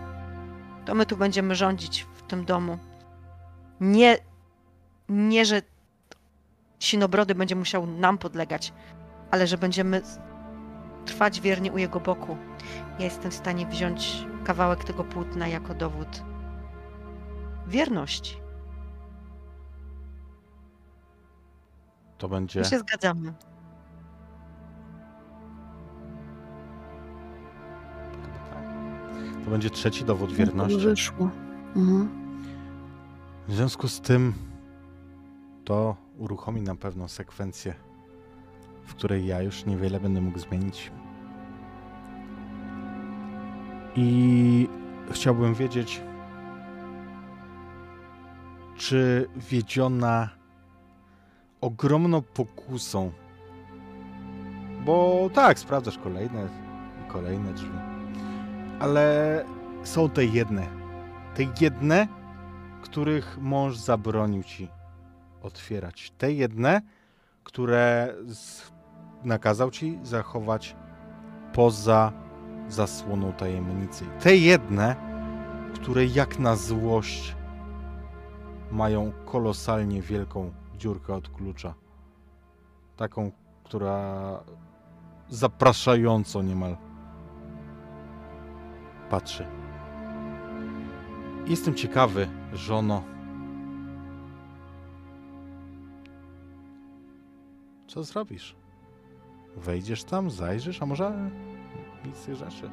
to my tu będziemy rządzić w tym domu. Nie, nie że Sinobrody będzie musiał nam podlegać, ale że będziemy trwać wiernie u jego boku. Ja jestem w stanie wziąć kawałek tego płótna jako dowód wierności. To będzie. My się zgadzamy. To będzie trzeci dowód wierności. wyszło. Mhm. W związku z tym to uruchomi na pewno sekwencję, w której ja już niewiele będę mógł zmienić. I chciałbym wiedzieć, czy wiedziona ogromną pokusą, bo tak, sprawdzasz kolejne i kolejne drzwi, ale są te jedne, te jedne, których mąż zabronił ci otwierać. Te jedne, które nakazał ci zachować poza zasłoną tajemnicy. Te jedne, które jak na złość mają kolosalnie wielką dziurkę od klucza. Taką, która zapraszająco niemal patrzy. Jestem ciekawy, żono. Co zrobisz? Wejdziesz tam, zajrzysz, a może nic z tych rzeczy?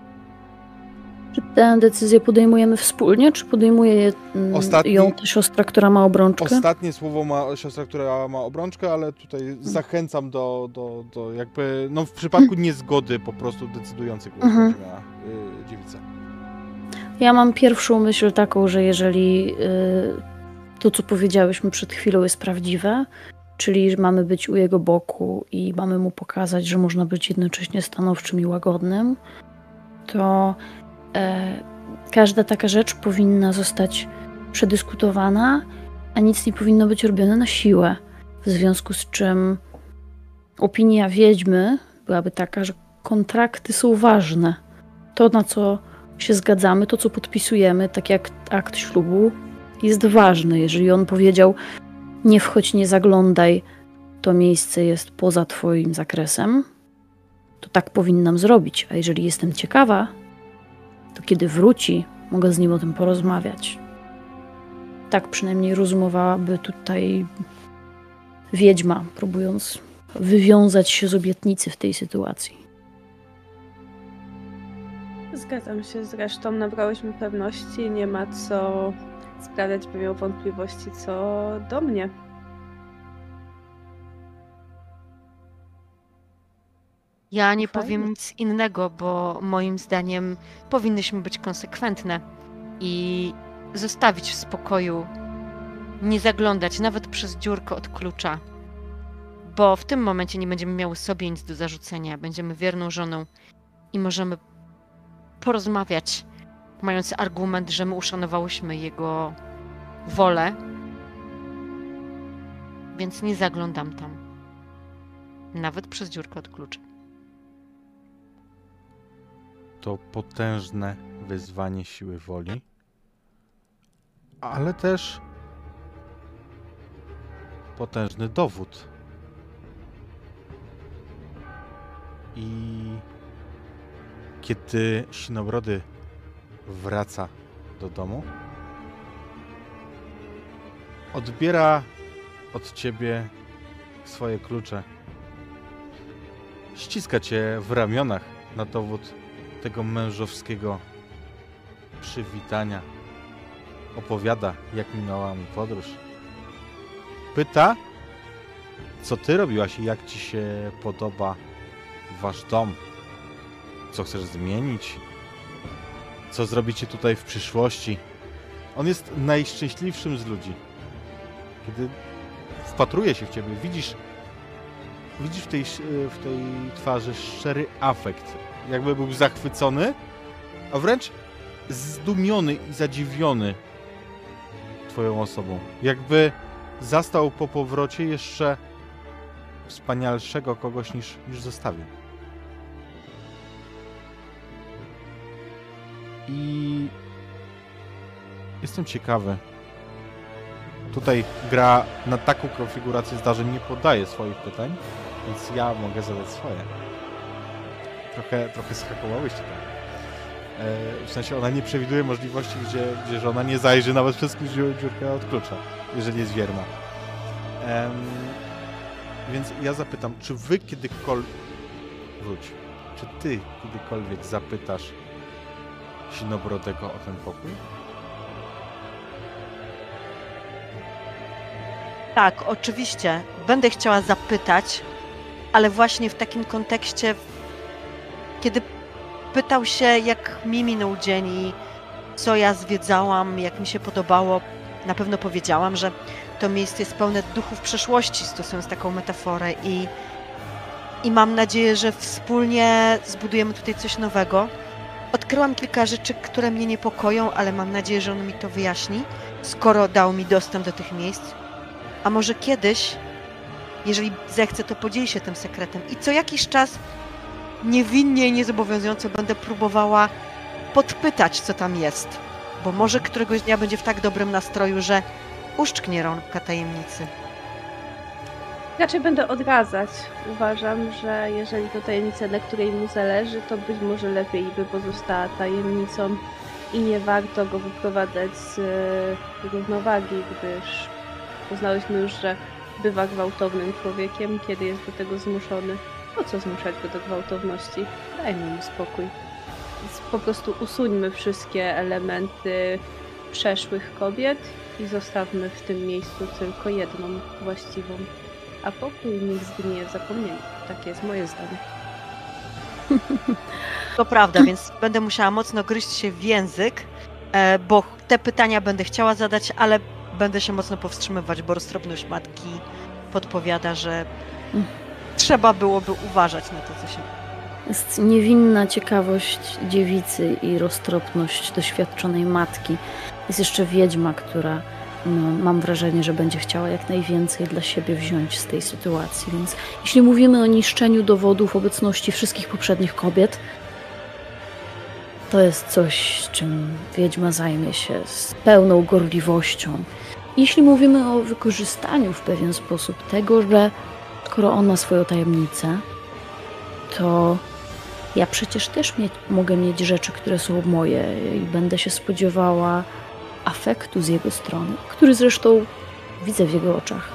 Czy tę decyzję podejmujemy wspólnie, czy podejmuje je, mm, Ostatni- ją ta siostra, która ma obrączkę? Ostatnie słowo ma siostra, która ma obrączkę, ale tutaj zachęcam do, do, do jakby, no w przypadku niezgody po prostu decydujący głos Mhm. miała y, dziewica. Ja mam pierwszą myśl taką, że jeżeli y, to, co powiedziałyśmy przed chwilą, jest prawdziwe, czyli mamy być u jego boku i mamy mu pokazać, że można być jednocześnie stanowczym i łagodnym, to e, każda taka rzecz powinna zostać przedyskutowana, a nic nie powinno być robione na siłę. W związku z czym opinia wiedźmy byłaby taka, że kontrakty są ważne. To, na co się zgadzamy, to co podpisujemy, tak jak akt ślubu, jest ważne. Jeżeli on powiedział, nie wchodź, nie zaglądaj, to miejsce jest poza Twoim zakresem, to tak powinnam zrobić. A jeżeli jestem ciekawa, to kiedy wróci, mogę z nim o tym porozmawiać. Tak przynajmniej rozumowałaby tutaj wiedźma, próbując wywiązać się z obietnicy w tej sytuacji. Zgadzam się zresztą, nabrałyśmy pewności, nie ma co sprawiać, by miał wątpliwości co do mnie. Ja nie Fajnie. powiem nic innego, bo moim zdaniem powinnyśmy być konsekwentne i zostawić w spokoju, nie zaglądać nawet przez dziurkę od klucza, bo w tym momencie nie będziemy miały sobie nic do zarzucenia. Będziemy wierną żoną i możemy porozmawiać, mając argument, że my uszanowałyśmy jego wolę, więc nie zaglądam tam. Nawet przez dziurkę od klucza. To potężne wyzwanie siły woli, ale też potężny dowód. I kiedy Sinobrody wraca do domu, odbiera od ciebie swoje klucze. Ściska cię w ramionach na dowód tego mężowskiego przywitania. Opowiada, jak minęła mu podróż. Pyta, co ty robiłaś i jak ci się podoba wasz dom. Co chcesz zmienić? Co zrobicie tutaj w przyszłości? On jest najszczęśliwszym z ludzi. Kiedy wpatruje się w ciebie, widzisz, widzisz w tej, w tej twarzy szczery afekt. Jakby był zachwycony, a wręcz zdumiony i zadziwiony twoją osobą. Jakby zastał po powrocie jeszcze wspanialszego kogoś niż, niż zostawił. I jestem ciekawy. Tutaj gra na taką konfigurację zdarzeń nie podaje swoich pytań, więc ja mogę zadać swoje. Trochę, trochę zhakowałyście tam. E, w sensie ona nie przewiduje możliwości, gdzie, gdzie żona nie zajrzy nawet przez dziur- dziurkę od klucza, jeżeli jest wierna. Em, więc ja zapytam, czy wy kiedykolwiek... Wróć. Czy ty kiedykolwiek zapytasz Sinobrodego o ten pokój? Tak, oczywiście. Będę chciała zapytać, ale właśnie w takim kontekście, kiedy pytał się, jak mi minął dzień i co ja zwiedzałam, jak mi się podobało, na pewno powiedziałam, że to miejsce jest pełne duchów przeszłości, stosując taką metaforę i, i mam nadzieję, że wspólnie zbudujemy tutaj coś nowego. Odkryłam kilka rzeczy, które mnie niepokoją, ale mam nadzieję, że on mi to wyjaśni, skoro dał mi dostęp do tych miejsc. A może kiedyś, jeżeli zechce, to podzieli się tym sekretem. I co jakiś czas niewinnie i niezobowiązująco będę próbowała podpytać, co tam jest. Bo może któregoś dnia będzie w tak dobrym nastroju, że uszczknie rąbka tajemnicy. Raczej będę odradzać. Uważam, że jeżeli to tajemnica, na której mu zależy, to być może lepiej by pozostała tajemnicą i nie warto go wyprowadzać z e, równowagi, gdyż uznałyśmy już, że bywa gwałtownym człowiekiem, kiedy jest do tego zmuszony. Po co zmuszać go do gwałtowności? Dajmy mu spokój. Więc po prostu usuńmy wszystkie elementy przeszłych kobiet i zostawmy w tym miejscu tylko jedną właściwą a pokój niech zgnie w zapomnieniu. Takie jest moje zdanie. To prawda, więc będę musiała mocno gryźć się w język, e, bo te pytania będę chciała zadać, ale będę się mocno powstrzymywać, bo roztropność matki podpowiada, że trzeba byłoby uważać na to, co się Jest niewinna ciekawość dziewicy i roztropność doświadczonej matki. Jest jeszcze wiedźma, która no, mam wrażenie, że będzie chciała jak najwięcej dla siebie wziąć z tej sytuacji. Więc jeśli mówimy o niszczeniu dowodów obecności wszystkich poprzednich kobiet, to jest coś, czym wiedźma zajmie się z pełną gorliwością. Jeśli mówimy o wykorzystaniu w pewien sposób tego, że skoro on ma swoją tajemnicę, to ja przecież też mieć, mogę mieć rzeczy, które są moje i będę się spodziewała afektu z jego strony, który zresztą widzę w jego oczach.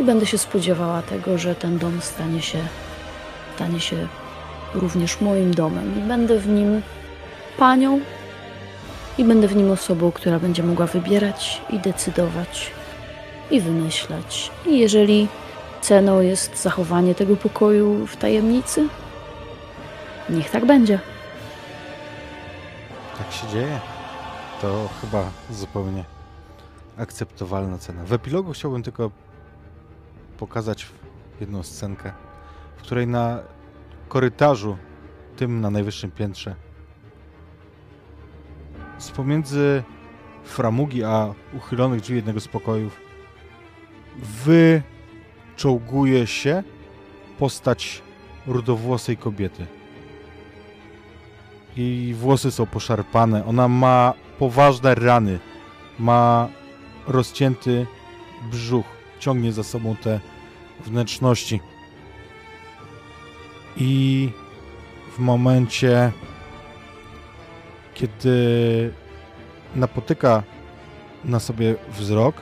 I będę się spodziewała tego, że ten dom stanie się, stanie się również moim domem. I będę w nim panią i będę w nim osobą, która będzie mogła wybierać i decydować i wymyślać. I jeżeli ceną jest zachowanie tego pokoju w tajemnicy, Niech tak będzie. Tak się dzieje. To chyba zupełnie akceptowalna cena. W epilogu chciałbym tylko pokazać jedną scenkę, w której na korytarzu, tym na najwyższym piętrze, z pomiędzy framugi a uchylonych drzwi jednego z pokojów wyczołguje się postać rudowłosej kobiety. Jej włosy są poszarpane, ona ma poważne rany, ma rozcięty brzuch, ciągnie za sobą te wnętrzności. I w momencie, kiedy napotyka na sobie wzrok,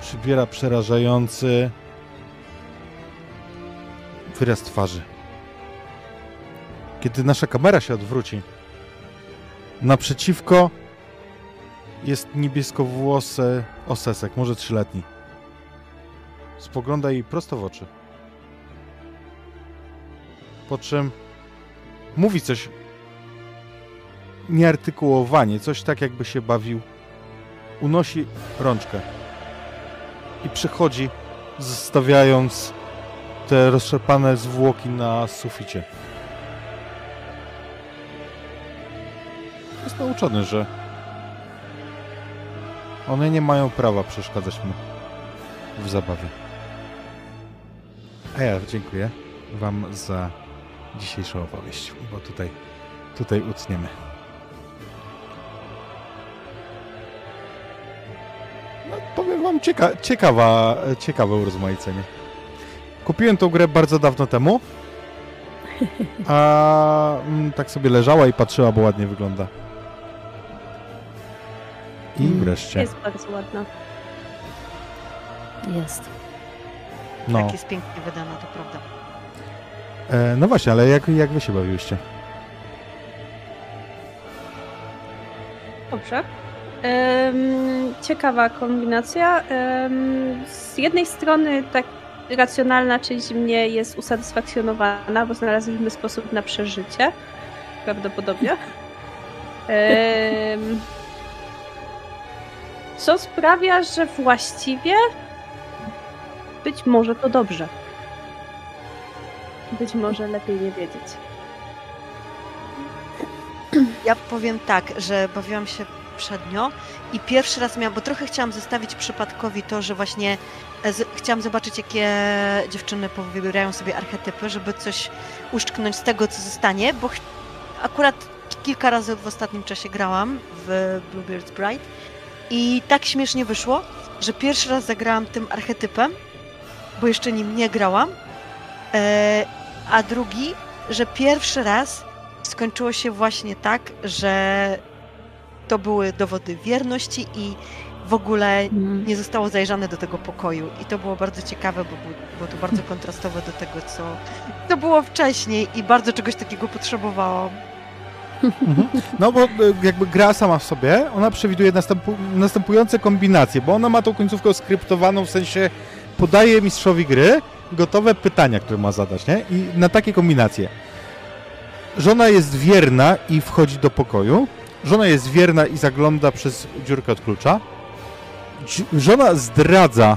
przybiera przerażający wyraz twarzy. Kiedy nasza kamera się odwróci, naprzeciwko jest niebieskowłosy osesek, może trzyletni. Spogląda jej prosto w oczy. Po czym mówi coś nieartykułowanie, coś tak jakby się bawił. Unosi rączkę i przychodzi, zostawiając te rozszarpane zwłoki na suficie. Jest nauczony, że one nie mają prawa przeszkadzać mu w zabawie. A ja dziękuję Wam za dzisiejszą opowieść, bo tutaj, tutaj utniemy. No, powiem Wam, cieka ciekawa, ciekawe urozmaicenie. Kupiłem tą grę bardzo dawno temu, a mm, tak sobie leżała i patrzyła, bo ładnie wygląda. I Mm. wreszcie. Jest bardzo ładna. Jest. No, Tak jest pięknie wydana, to prawda. e, no właśnie, ale jak, jak wy się bawiłyście? Dobrze. Ciekawa kombinacja. Z jednej strony tak racjonalna część mnie jest usatysfakcjonowana, bo znaleźliśmy sposób na przeżycie. Prawdopodobnie. Em, co sprawia, że właściwie być może to dobrze. Być może lepiej nie wiedzieć. Ja powiem tak, że bawiłam się przednio i pierwszy raz miałam, bo trochę chciałam zostawić przypadkowi to, że właśnie e, z, chciałam zobaczyć, jakie dziewczyny powybierają sobie archetypy, żeby coś uszczknąć z tego, co zostanie, bo ch- akurat kilka razy w ostatnim czasie grałam w Bluebeard's Bride i tak śmiesznie wyszło, że pierwszy raz zagrałam tym archetypem, bo jeszcze nim nie grałam, e, a drugi, że pierwszy raz skończyło się właśnie tak, że to były dowody wierności i w ogóle Mm. nie zostało zajrzane do tego pokoju. I to było bardzo ciekawe, bo było, to bardzo kontrastowe do tego, co to było wcześniej i bardzo czegoś takiego potrzebowałam. No bo e, jakby gra sama w sobie, ona przewiduje następu następujące kombinacje, bo ona ma tą końcówkę skryptowaną, w sensie podaje mistrzowi gry gotowe pytania, które ma zadać, nie? I na takie kombinacje. Żona jest wierna i wchodzi do pokoju. Żona jest wierna i zagląda przez dziurkę od klucza. Żona zdradza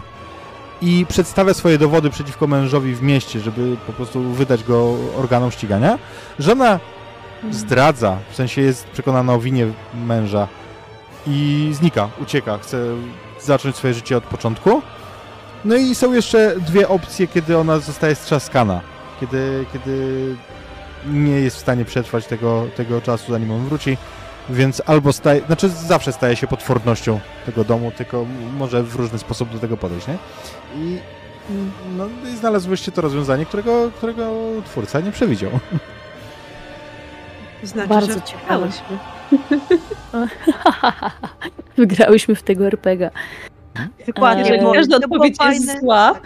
i przedstawia swoje dowody przeciwko mężowi w mieście, żeby po prostu wydać go organom ścigania. Żona zdradza, w sensie jest przekonana o winie męża i znika, ucieka, chce zacząć swoje życie od początku. No i są jeszcze dwie opcje, kiedy ona zostaje strzaskana, kiedy, kiedy nie jest w stanie przetrwać tego, tego czasu, zanim on wróci, więc albo staje, znaczy zawsze staje się potwornością tego domu, tylko może w różny sposób do tego podejść, nie? I no, i znalazłyście to rozwiązanie, którego, którego twórca nie przewidział. Znaczy, Bardzo że ciekawe. wygrałyśmy. Wygrałyśmy w tego RPG. Dokładnie, Eee, bo Każda to odpowiedź jest zła.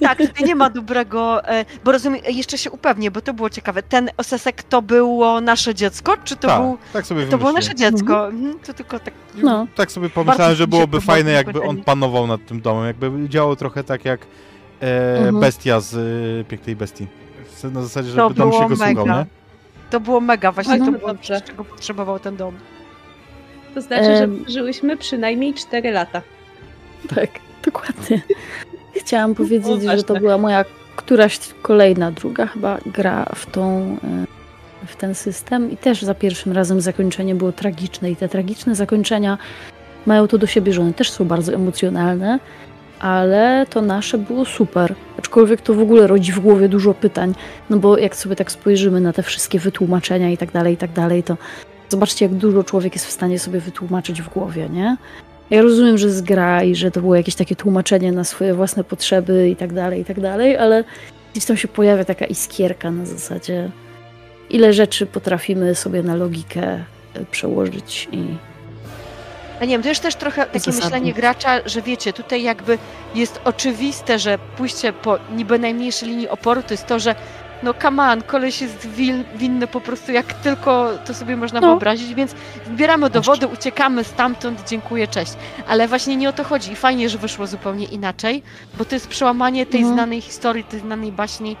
Tak, tutaj nie ma dobrego, e, bo rozumiem, jeszcze się upewnię, bo to było ciekawe. Ten osesek to było nasze dziecko, czy to, tak, był, tak sobie to było nasze dziecko? Mhm, To tylko tak No. Tak sobie pomyślałem, że byłoby fajne, jakby on spojrzenie. panował nad tym domem. Jakby działał trochę tak jak e, Mhm. bestia z e, Pięknej Bestii. na zasadzie, To żeby dom się go słuchał, nie? To było mega, właśnie No, to było dobrze. coś, czego potrzebował ten dom. To znaczy, że Em. żyłyśmy przynajmniej 4 lata. Tak, dokładnie. Chciałam powiedzieć, że to była moja któraś kolejna, druga chyba gra w tą, e, w ten system i też za pierwszym razem zakończenie było tragiczne i te tragiczne zakończenia mają to do siebie, że one też są bardzo emocjonalne, ale to nasze było super. Aczkolwiek to w ogóle rodzi w głowie dużo pytań, no bo jak sobie tak spojrzymy na te wszystkie wytłumaczenia i tak dalej, i tak dalej, to zobaczcie, jak dużo człowiek jest w stanie sobie wytłumaczyć w głowie, nie? Ja rozumiem, że z gra i że to było jakieś takie tłumaczenie na swoje własne potrzeby i tak dalej, i tak dalej, ale gdzieś tam się pojawia taka iskierka na zasadzie, ile rzeczy potrafimy sobie na logikę e, przełożyć i Ja nie wiem, to jest też trochę takie Zasadne. myślenie gracza, że wiecie, tutaj jakby jest oczywiste, że pójście po niby najmniejszej linii oporu to jest to, że no come on, koleś jest win, winny po prostu jak tylko to sobie można No. wyobrazić, więc zbieramy dowody, uciekamy stamtąd, dziękuję, cześć. Ale właśnie nie o to chodzi i fajnie, że wyszło zupełnie inaczej, bo to jest przełamanie tej No. znanej historii, tej znanej baśni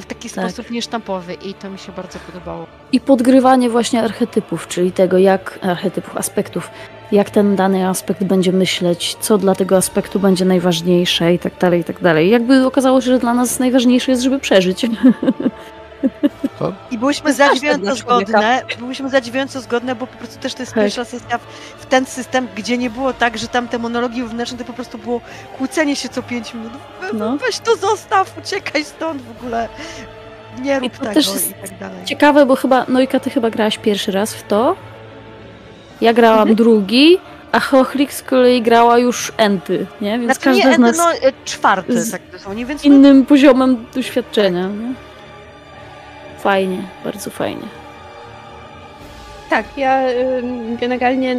w taki Tak. sposób niesztampowy i to mi się bardzo podobało. I podgrywanie właśnie archetypów, czyli tego, jak archetypów, aspektów, jak ten dany aspekt będzie myśleć, co dla tego aspektu będzie najważniejsze i tak dalej, i tak dalej. Jakby okazało się, że dla nas najważniejsze jest, żeby przeżyć. I byłyśmy zadziwiająco zgodne, byłyśmy zadziwiająco zgodne, bo po prostu też to jest Tak. pierwsza sesja w, w ten system, gdzie nie było tak, że tam te monologi wewnętrzne to po prostu było kłócenie się co pięć minut. We, No. Weź to zostaw, uciekaj stąd w ogóle. Nie rób to tego też jest i tak dalej. Ciekawe, bo chyba, Nojka, ty chyba grałaś pierwszy raz w to. Ja grałam Mhm. drugi, a Chochlik z kolei grała już enty, nie? Więc Znaczy nie, każda z nas no, e, czwarty z tak dosłownie, więc no, innym poziomem doświadczenia, nie? Fajnie, bardzo fajnie. Tak, ja generalnie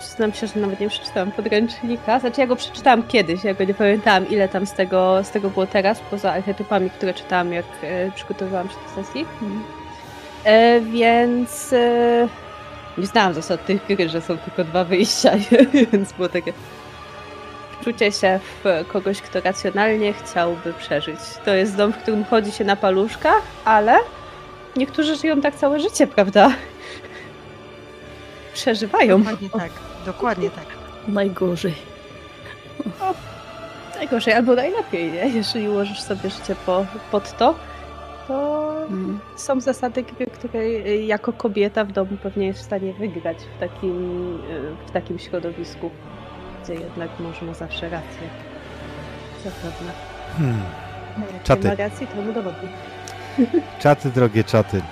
przyznam się, że nawet nie przeczytałam podręcznika. Znaczy ja go przeczytałam kiedyś, ja go nie pamiętałam ile tam z tego, z tego było teraz, poza archetypami, które czytałam jak e, przygotowywałam się do sesji. E, więc e, nie znałam zasad tych gry, że są tylko dwa wyjścia, więc było takie czucie się w kogoś, kto racjonalnie chciałby przeżyć. To jest dom, w którym chodzi się na paluszkach, ale niektórzy żyją tak całe życie, prawda? Przeżywają. dokładnie tak, dokładnie tak. Najgorzej. Najgorzej albo najlepiej, nie? Jeżeli ułożysz sobie życie po, pod to, to Mm. są zasady gry, której y, jako kobieta w domu pewnie jest w stanie wygrać w takim, y, w takim środowisku, gdzie jednak mąż ma zawsze rację. Zapewne. Hmm. Jak Czaty. ma to mu dowodzi. Czaty, drogie czaty.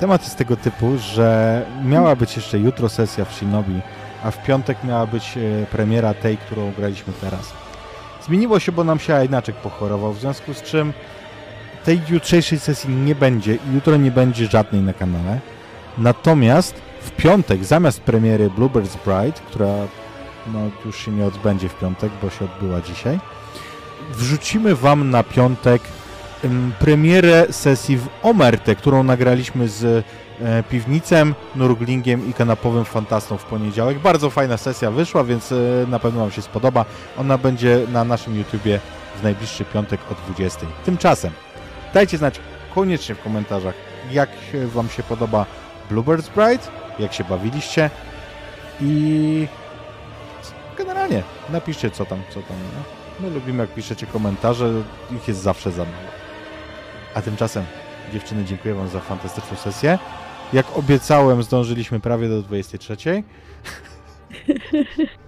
Temat jest tego typu, że miała być jeszcze jutro sesja w Shinobi, a w piątek miała być e, premiera tej, którą graliśmy teraz. Zmieniło się, bo nam się Ajnaczek pochorował, w związku z czym tej jutrzejszej sesji nie będzie i jutro nie będzie żadnej na kanale. Natomiast w piątek, zamiast premiery Bluebird's Bride, która no, już się nie odbędzie w piątek, bo się odbyła dzisiaj, wrzucimy Wam na piątek em, premierę sesji w Omertę, którą nagraliśmy z e, Piwnicem, Nurglingiem i kanapowym Fantastą w poniedziałek. Bardzo fajna sesja wyszła, więc e, na pewno Wam się spodoba. Ona będzie na naszym YouTubie w najbliższy piątek o 20. Tymczasem dajcie znać koniecznie w komentarzach, jak Wam się podoba Bluebird's Bride, jak się bawiliście i generalnie napiszcie co tam, co tam. Nie? My lubimy jak piszecie komentarze, ich jest zawsze za mało. A tymczasem, dziewczyny, dziękuję Wam za fantastyczną sesję. Jak obiecałem, zdążyliśmy prawie do 23.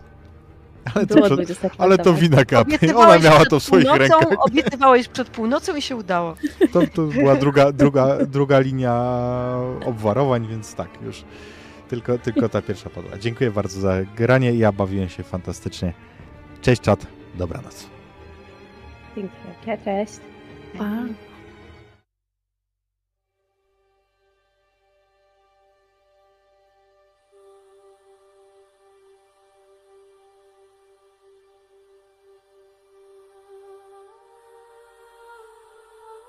ale, to, przed- 24, ale to wina kapy. Ona miała to w swoich północą, rękach. Obiecywałeś przed północą i się udało. To, to była druga, druga, druga linia obwarowań, więc tak, już tylko, tylko ta pierwsza padła. Dziękuję bardzo za granie. Ja bawiłem się fantastycznie. Cześć czat, dobranoc. Dziękuję. Cześć. Pa.